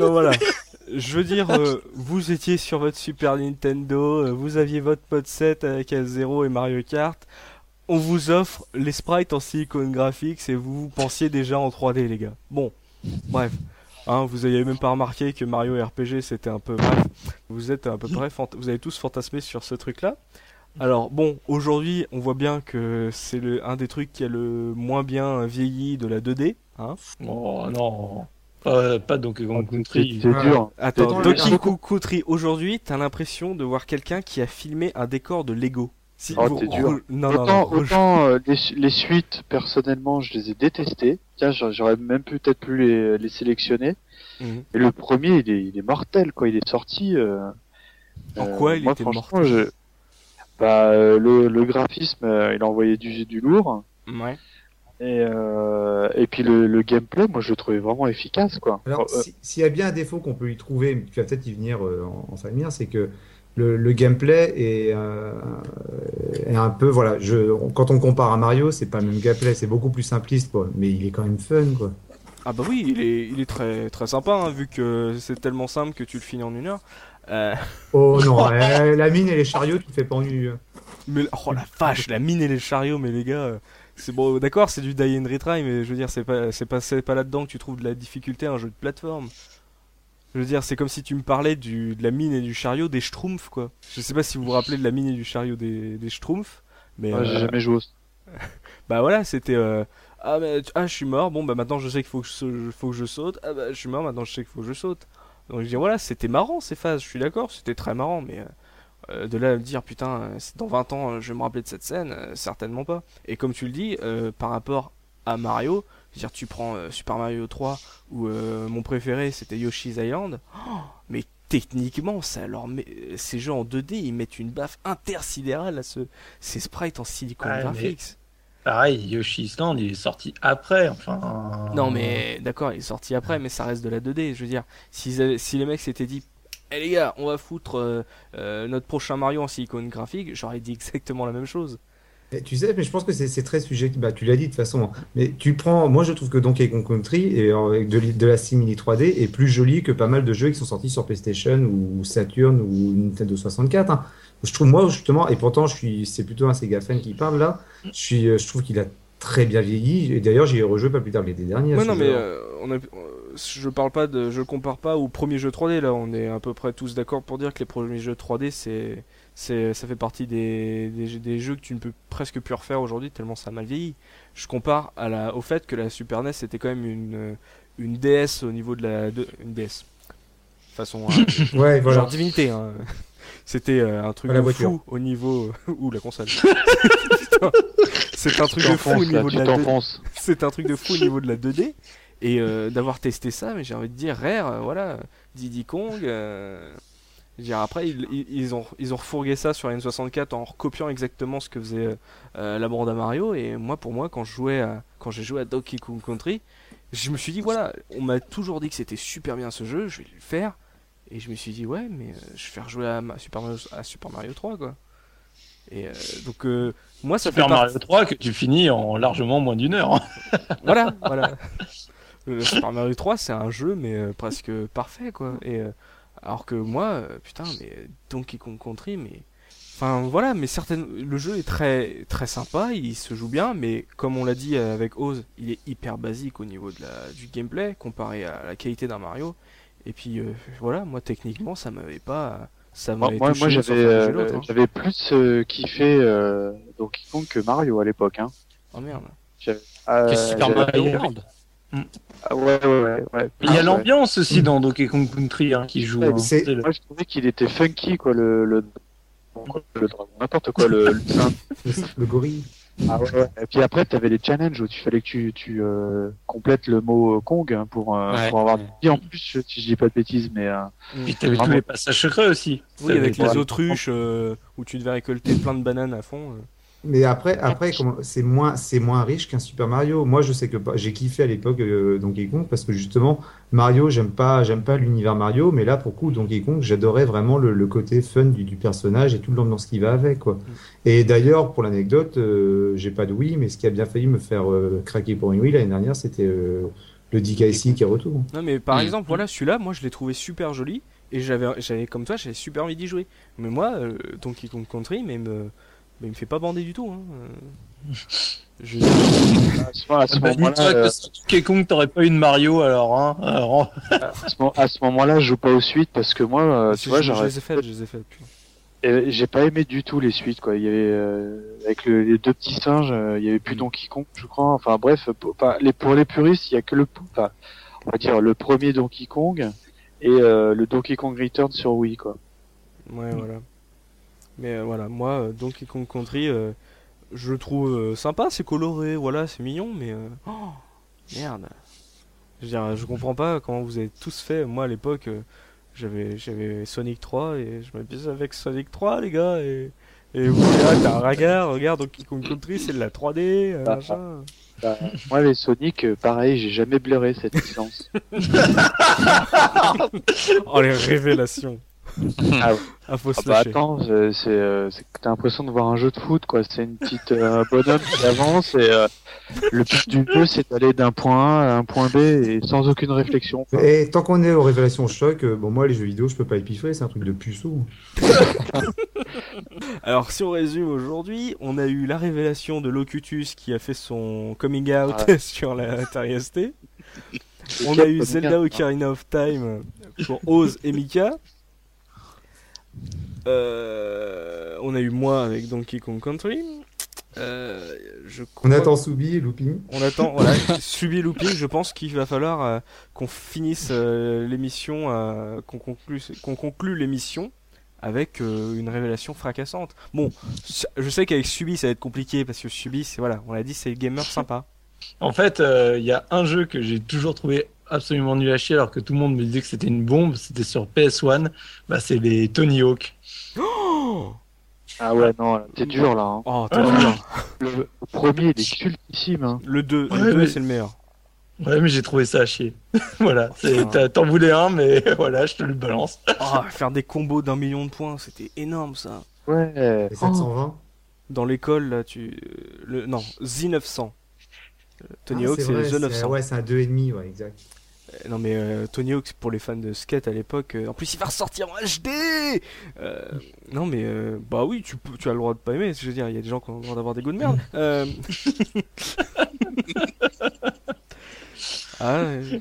non, voilà. Je veux dire, euh, vous étiez sur votre Super Nintendo, euh, vous aviez votre pod 7 avec L0 et Mario Kart. On vous offre les sprites en Silicon Graphics et vous pensiez déjà en 3D, les gars. Bon, bref. Hein, vous avez même pas remarqué que Mario RPG c'était un peu bref. Vous êtes à peu près, fant- vous avez tous fantasmé sur ce truc-là. Alors bon, aujourd'hui, on voit bien que c'est le un des trucs qui a le moins bien vieilli de la 2D. Hein. Oh non. Pas, pas Donkey Kong c'est Country. c'est dur. Attends, Donkey Kong Country, aujourd'hui, t'as l'impression de voir quelqu'un qui a filmé un décor de Lego. Si, Oh, vous- t'es dur. re- Non, non, autant non, re- autant euh, les, su- les suites, personnellement, je les ai détestées. Tiens, j'a- j'aurais même peut-être pu les, les sélectionner. Mhm. Et le premier, il est, il est mortel, quoi. Il est sorti. Euh, En euh, quoi il moi, était mortel je- Bah, euh, le, le graphisme, euh, il a envoyé du, du lourd. Ouais. Et, euh, et puis le, le gameplay, moi, je le trouvais vraiment efficace, quoi. Alors, Euh, si- s'il y a bien un défaut qu'on peut y trouver, mais tu vas peut-être y venir euh, en, en famille, c'est que le, le gameplay est, euh, est un peu, voilà, je, quand on compare à Mario, c'est pas le même gameplay, c'est beaucoup plus simpliste, quoi, mais il est quand même fun, quoi. Ah bah oui, il est, il est très, très sympa, hein, vu que c'est tellement simple que tu le finis en une heure. Euh, Oh non, la mine et les chariots, tu le fais pas en une. mais oh la vache, la mine et les chariots, mais les gars, euh, c'est bon, d'accord, c'est du die and retry, mais je veux dire, c'est pas, c'est pas, c'est pas là-dedans que tu trouves de la difficulté à un jeu de plateforme. Je veux dire, c'est comme si tu me parlais du, de la mine et du chariot des Schtroumpfs, quoi. Je sais pas si vous vous rappelez de la mine et du chariot des, des Schtroumpfs, mais ouais, j'ai euh, jamais joué. bah voilà, c'était euh, ah mais ah je suis mort, bon bah maintenant je sais qu'il faut que je, faut que je saute. Ah bah je suis mort, maintenant je sais qu'il faut que je saute. Donc je dis voilà, c'était marrant ces phases, je suis d'accord, c'était très marrant, mais euh, euh, de là à me dire putain, dans 20 ans je vais me rappeler de cette scène, certainement pas. Et comme tu le dis, par rapport à Mario, dire tu prends euh, Super Mario 3 ou euh, mon préféré c'était Yoshi's Island, oh, mais techniquement ça leur met ces jeux en 2D ils mettent une baffe intersidérale à ce ces sprites en silicon Ah, mais- graphics. Pareil, Yoshi's Land, il est sorti après, enfin. Non mais d'accord, il est sorti après, mais ça reste de la 2D. Je veux dire, avaient- si les mecs s'étaient dit, eh les gars, on va foutre euh, euh, notre prochain Mario en silicone graphique, j'aurais dit exactement la même chose. Et tu sais, mais je pense que c'est très sujet. Bah, tu l'as dit de toute façon. hein. Mais tu prends. Moi, je trouve que Donkey Kong Country et euh, avec de, la simili 3D est plus joli que pas mal de jeux qui sont sortis sur PlayStation ou Saturn ou Nintendo 64. hein. Je trouve moi justement, et pourtant, je suis. C'est plutôt un Sega fan qui parle là. Je suis. euh, Je trouve qu'il a très bien vieilli. Et d'ailleurs, j'y ai rejoué pas plus tard que l'été dernier. Ouais, ce non mais euh, on a, euh, je parle pas de, je compare pas au premier jeu 3D. Là, on est à peu près tous d'accord pour dire que les premiers jeux 3D, c'est, c'est, ça fait partie des, des, des jeux que tu ne peux presque plus refaire aujourd'hui tellement ça a mal vieilli. Je compare à la, au fait que la Super NES était quand même une, une DS au niveau de la, de, une DS. Façon. euh, Ouais, voilà. Genre divinité, hein. C'était euh, un truc de voiture. fou au niveau. ou la console. C'est un truc de fou au niveau de la 2D. t'enfonces. C'est un truc de fou au niveau de la 2D. Et euh, d'avoir testé ça, mais j'ai envie de dire, Rare, euh, voilà, Diddy Kong. Euh, je veux dire, après, ils, ont, ils ont refourgué ça sur la N64 en recopiant exactement ce que faisait euh, la bande à Mario. Et moi, pour moi, quand je jouais à, quand j'ai joué à Donkey Kong Country, je me suis dit, voilà, on m'a toujours dit que c'était super bien ce jeu, je vais le faire. Et je me suis dit, ouais, mais euh, je vais faire jouer à, Ma- Super Mario, à Super Mario 3, quoi. Et euh, donc, euh, moi, ça Super fait Mario 3 que tu finis en largement moins d'une heure. hein. voilà, voilà. Le Super Mario 3, c'est un jeu, mais euh, presque parfait, quoi. Et euh, alors que moi, euh, putain, mais Donkey Kong Country, mais. Enfin voilà, mais certaines... le jeu est très très sympa, il se joue bien, mais comme on l'a dit euh, avec Oz, il est hyper basique au niveau de la... du gameplay comparé à la qualité d'un Mario. Et puis euh, voilà, moi techniquement, ça m'avait pas, ça Moi, m'avait moi, moi, j'avais euh, hein. j'avais plus euh, kiffé euh, Donkey Kong que Mario à l'époque. Hein. Oh merde. Euh, Que Super Mario World. Ah, ouais, ouais, ouais, ouais. Il y a Ah, l'ambiance aussi Mm. dans Donkey Kong Country hein, qui joue. Ouais, hein. Moi, je trouvais qu'il était funky, quoi, le, le, le dragon, n'importe quoi, le, le gorille. Ah ouais, ouais. Et puis après, tu avais les challenges où tu fallait que tu, tu euh, complètes le mot euh, Kong hein, pour, euh, Ouais. pour avoir des vies en plus, si je dis pas de bêtises, mais euh, Puis t'avais tous Vraiment. les passages secrets aussi. Oui, avec les autruches euh, où tu devais récolter plein de bananes à fond. Mais après, après c'est moins, c'est moins riche qu'un Super Mario. Moi, je sais que pas- j'ai kiffé à l'époque euh, Donkey Kong parce que justement, Mario, j'aime pas, j'aime pas l'univers Mario, mais là, pour coup, Donkey Kong, j'adorais vraiment le, le côté fun du, du personnage et toute l'ambiance qui va avec, quoi. Et d'ailleurs, pour l'anecdote, euh, j'ai pas de Wii, mais ce qui a bien failli me faire euh, craquer pour une Wii l'année dernière, c'était euh, le DKC qui est retour. Non mais par Mm. exemple voilà celui-là moi je l'ai trouvé super joli et j'avais j'avais comme toi j'avais super envie d'y jouer mais moi euh, Donkey Kong Country mais me mais il me fait pas bander du tout hein. Je... à ce, moment- à ce Bah, moment-là, dis-toi euh, que sur Donkey Kong, t'aurais pas eu de Mario alors. Hein. alors à ce moment- moment-là, je joue pas aux suites parce que moi, euh, je, tu vois, je j'aurais les ai faites je les ai faites. Et j'ai pas aimé du tout les suites quoi. Il y avait euh, avec le- les deux petits singes, euh, il y avait plus Mm. Donkey Kong, je crois. Enfin bref, pour, enfin, les, pour les puristes, il y a que le, enfin, on va dire le premier Donkey Kong et euh, le Donkey Kong Return sur Wii quoi. ouais voilà Mais euh, voilà, moi, euh, Donkey Kong Country, euh, je le trouve sympa, c'est coloré, voilà, c'est mignon, mais euh, oh, merde. Je veux dire, je comprends pas comment vous avez tous fait. Moi, à l'époque, j'avais j'avais Sonic 3 et je m'amusais avec Sonic 3, les gars, et et vous ah, t'as un regard, regarde Donkey Kong Country, c'est de la 3D, euh, Ah, machin. Bah, moi, les Sonic, pareil, j'ai jamais blairé cette licence. Oh, les révélations. Ah ouais. Ah, faut Ah se bah lâcher. attends, c'est, c'est, euh, t'as l'impression de voir un jeu de foot, quoi. C'est une petite euh, bonhomme qui avance et euh, le but du jeu, c'est d'aller d'un point A à un point B et sans aucune réflexion. quoi. Et tant qu'on est aux révélations choc, euh, bon, moi, les jeux vidéo, je peux pas y c'est un truc de puceau. Alors, si on résume aujourd'hui, on a eu la révélation de Locutus qui a fait son coming out Ouais. sur la Atari ST. On a eu Zelda Ocarina of Time pour Oz et Mika. Euh, on a eu moi avec Donkey Kong Country. Euh, je On attend Soubi et Looping. On attend, voilà, subi looping. Je pense qu'il va falloir euh, qu'on finisse euh, l'émission, euh, qu'on conclue, qu'on conclue l'émission avec euh, une révélation fracassante. Bon, je sais qu'avec Subi ça va être compliqué parce que Subi, c'est voilà, on l'a dit, c'est le gamer sympa. En fait, euh, il y a un jeu que j'ai toujours trouvé absolument nul à chier alors que tout le monde me disait que c'était une bombe, c'était sur PS1, bah, c'est les Tony Hawk. Ah ouais, non, c'est dur là. hein. oh t'as vu, hein. Le, le premier, il est cultissime. Hein. le 2, Ouais, le 2 mais- c'est le meilleur. Ouais, mais j'ai trouvé ça à chier. voilà, t'en voulais un, mais voilà, je te le balance. Oh, faire des combos d'un million de points, c'était énorme ça. Ouais. Et 720. Dans l'école là, tu, le non, Z900. Euh, Tony Ah, Hawk c'est le vrai, The 900. Ouais, c'est un 2,5, ouais, exact. Euh, Non mais euh, Tony Hawk pour les fans de skate à l'époque. euh, en plus il va ressortir en HD. Euh, non mais euh, bah oui tu peux- tu as le droit de pas aimer. Je veux dire il y a des gens qui ont le droit d'avoir des goûts de merde. Ah ouais,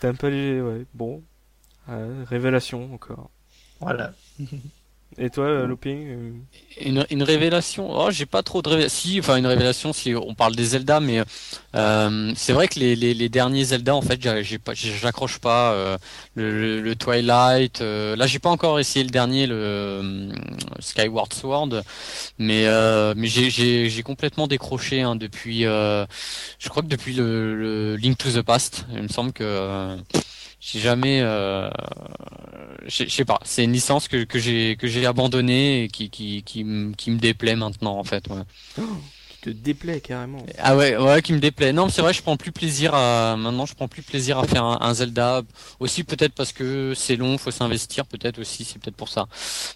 t'aimes pas les ouais bon révélation encore. Voilà. Et toi euh, Looping euh, Une, une révélation. Oh, j'ai pas trop de révélation. Si, enfin une révélation. Si on parle des Zelda, mais euh, c'est vrai que les, les, les derniers Zelda, en fait, j'accroche pas. euh, le, le, Twilight. euh, là, j'ai pas encore essayé le dernier, le euh, Skyward Sword, mais mais j'ai complètement décroché hein, depuis. je crois que depuis le, le Link to the Past, il me semble que. J'ai jamais, euh, je sais pas, c'est une licence que, que j'ai que j'ai abandonnée et qui qui qui, qui me déplaît maintenant en fait. Ouais. qui te déplaît carrément. Ah ouais ouais qui me déplaît. Non mais c'est vrai, je prends plus plaisir à maintenant, je prends plus plaisir à faire un, un Zelda. Aussi peut-être parce que c'est long, faut s'investir peut-être aussi, c'est peut-être pour ça.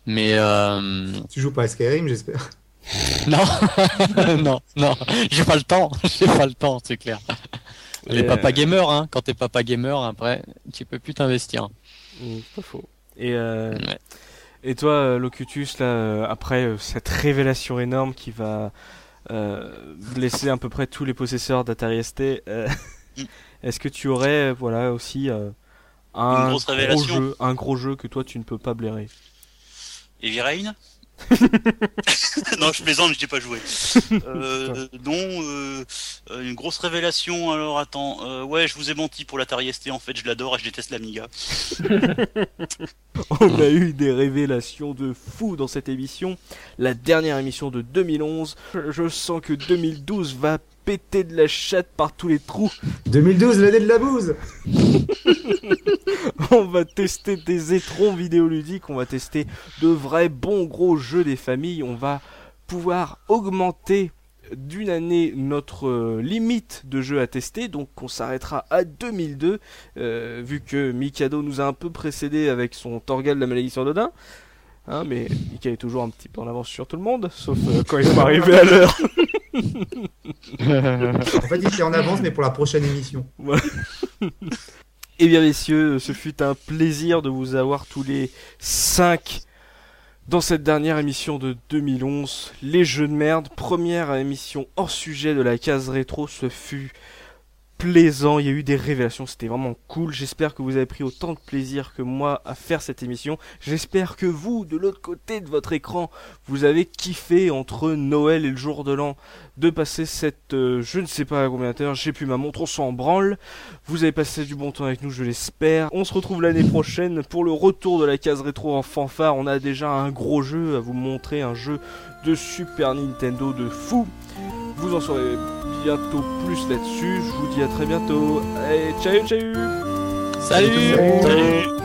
Mais euh, Tu joues pas à Skyrim, j'espère. non non non, j'ai pas le temps, j'ai pas le temps, c'est clair. Les Et, papa euh, gamer hein, quand t'es papa gamer après, tu peux plus t'investir. Mm, c'est pas faux. Et euh, Ouais. Et toi, euh, Locutus, là, euh, après cette révélation énorme qui va euh, blesser à peu près tous les possesseurs d'Atari ST, euh, Mm. est-ce que tu aurais, voilà, aussi euh, un gros jeu, un gros jeu que toi tu ne peux pas blairer? Heavy Rain? Non, je plaisante, je n'ai pas joué. Euh, non, euh, une grosse révélation. Alors attends, euh, ouais, je vous ai menti pour l'Atari ST. En fait, je l'adore et je déteste l'Amiga. On a eu des révélations de fou dans cette émission, la dernière émission de 2011. Je, je sens que 2012 va péter de la chatte par tous les trous. 2012, l'année de la bouse On va tester des étrons vidéoludiques, on va tester de vrais bons gros jeux des familles, on va pouvoir augmenter d'une année notre euh, limite de jeux à tester, donc on s'arrêtera à 2002, euh, vu que Mikado nous a un peu précédé avec son Torgal de la malédiction d'Odin. Hein, mais Mika est toujours un petit peu en avance sur tout le monde, sauf euh, quand il va arriver à l'heure. En fait, il était en avance, mais pour la prochaine émission. Eh bien messieurs, ce fut un plaisir de vous avoir tous les 5 dans cette dernière émission de 2011. Les jeux de merde, première émission hors sujet de la case rétro, ce fut plaisant, il y a eu des révélations, c'était vraiment cool. J'espère que vous avez pris autant de plaisir que moi à faire cette émission. J'espère que vous, de l'autre côté de votre écran, vous avez kiffé entre Noël et le jour de l'an de passer cette, euh, je ne sais pas à combien d'heures, j'ai plus ma montre, on s'en branle. Vous avez passé du bon temps avec nous, je l'espère. On se retrouve l'année prochaine pour le retour de la case rétro en fanfare. On a déjà un gros jeu à vous montrer, un jeu de Super Nintendo de fou. Vous en saurez bientôt plus là-dessus. Je vous dis à très bientôt. Allez, ciao, ciao. Salut. Salut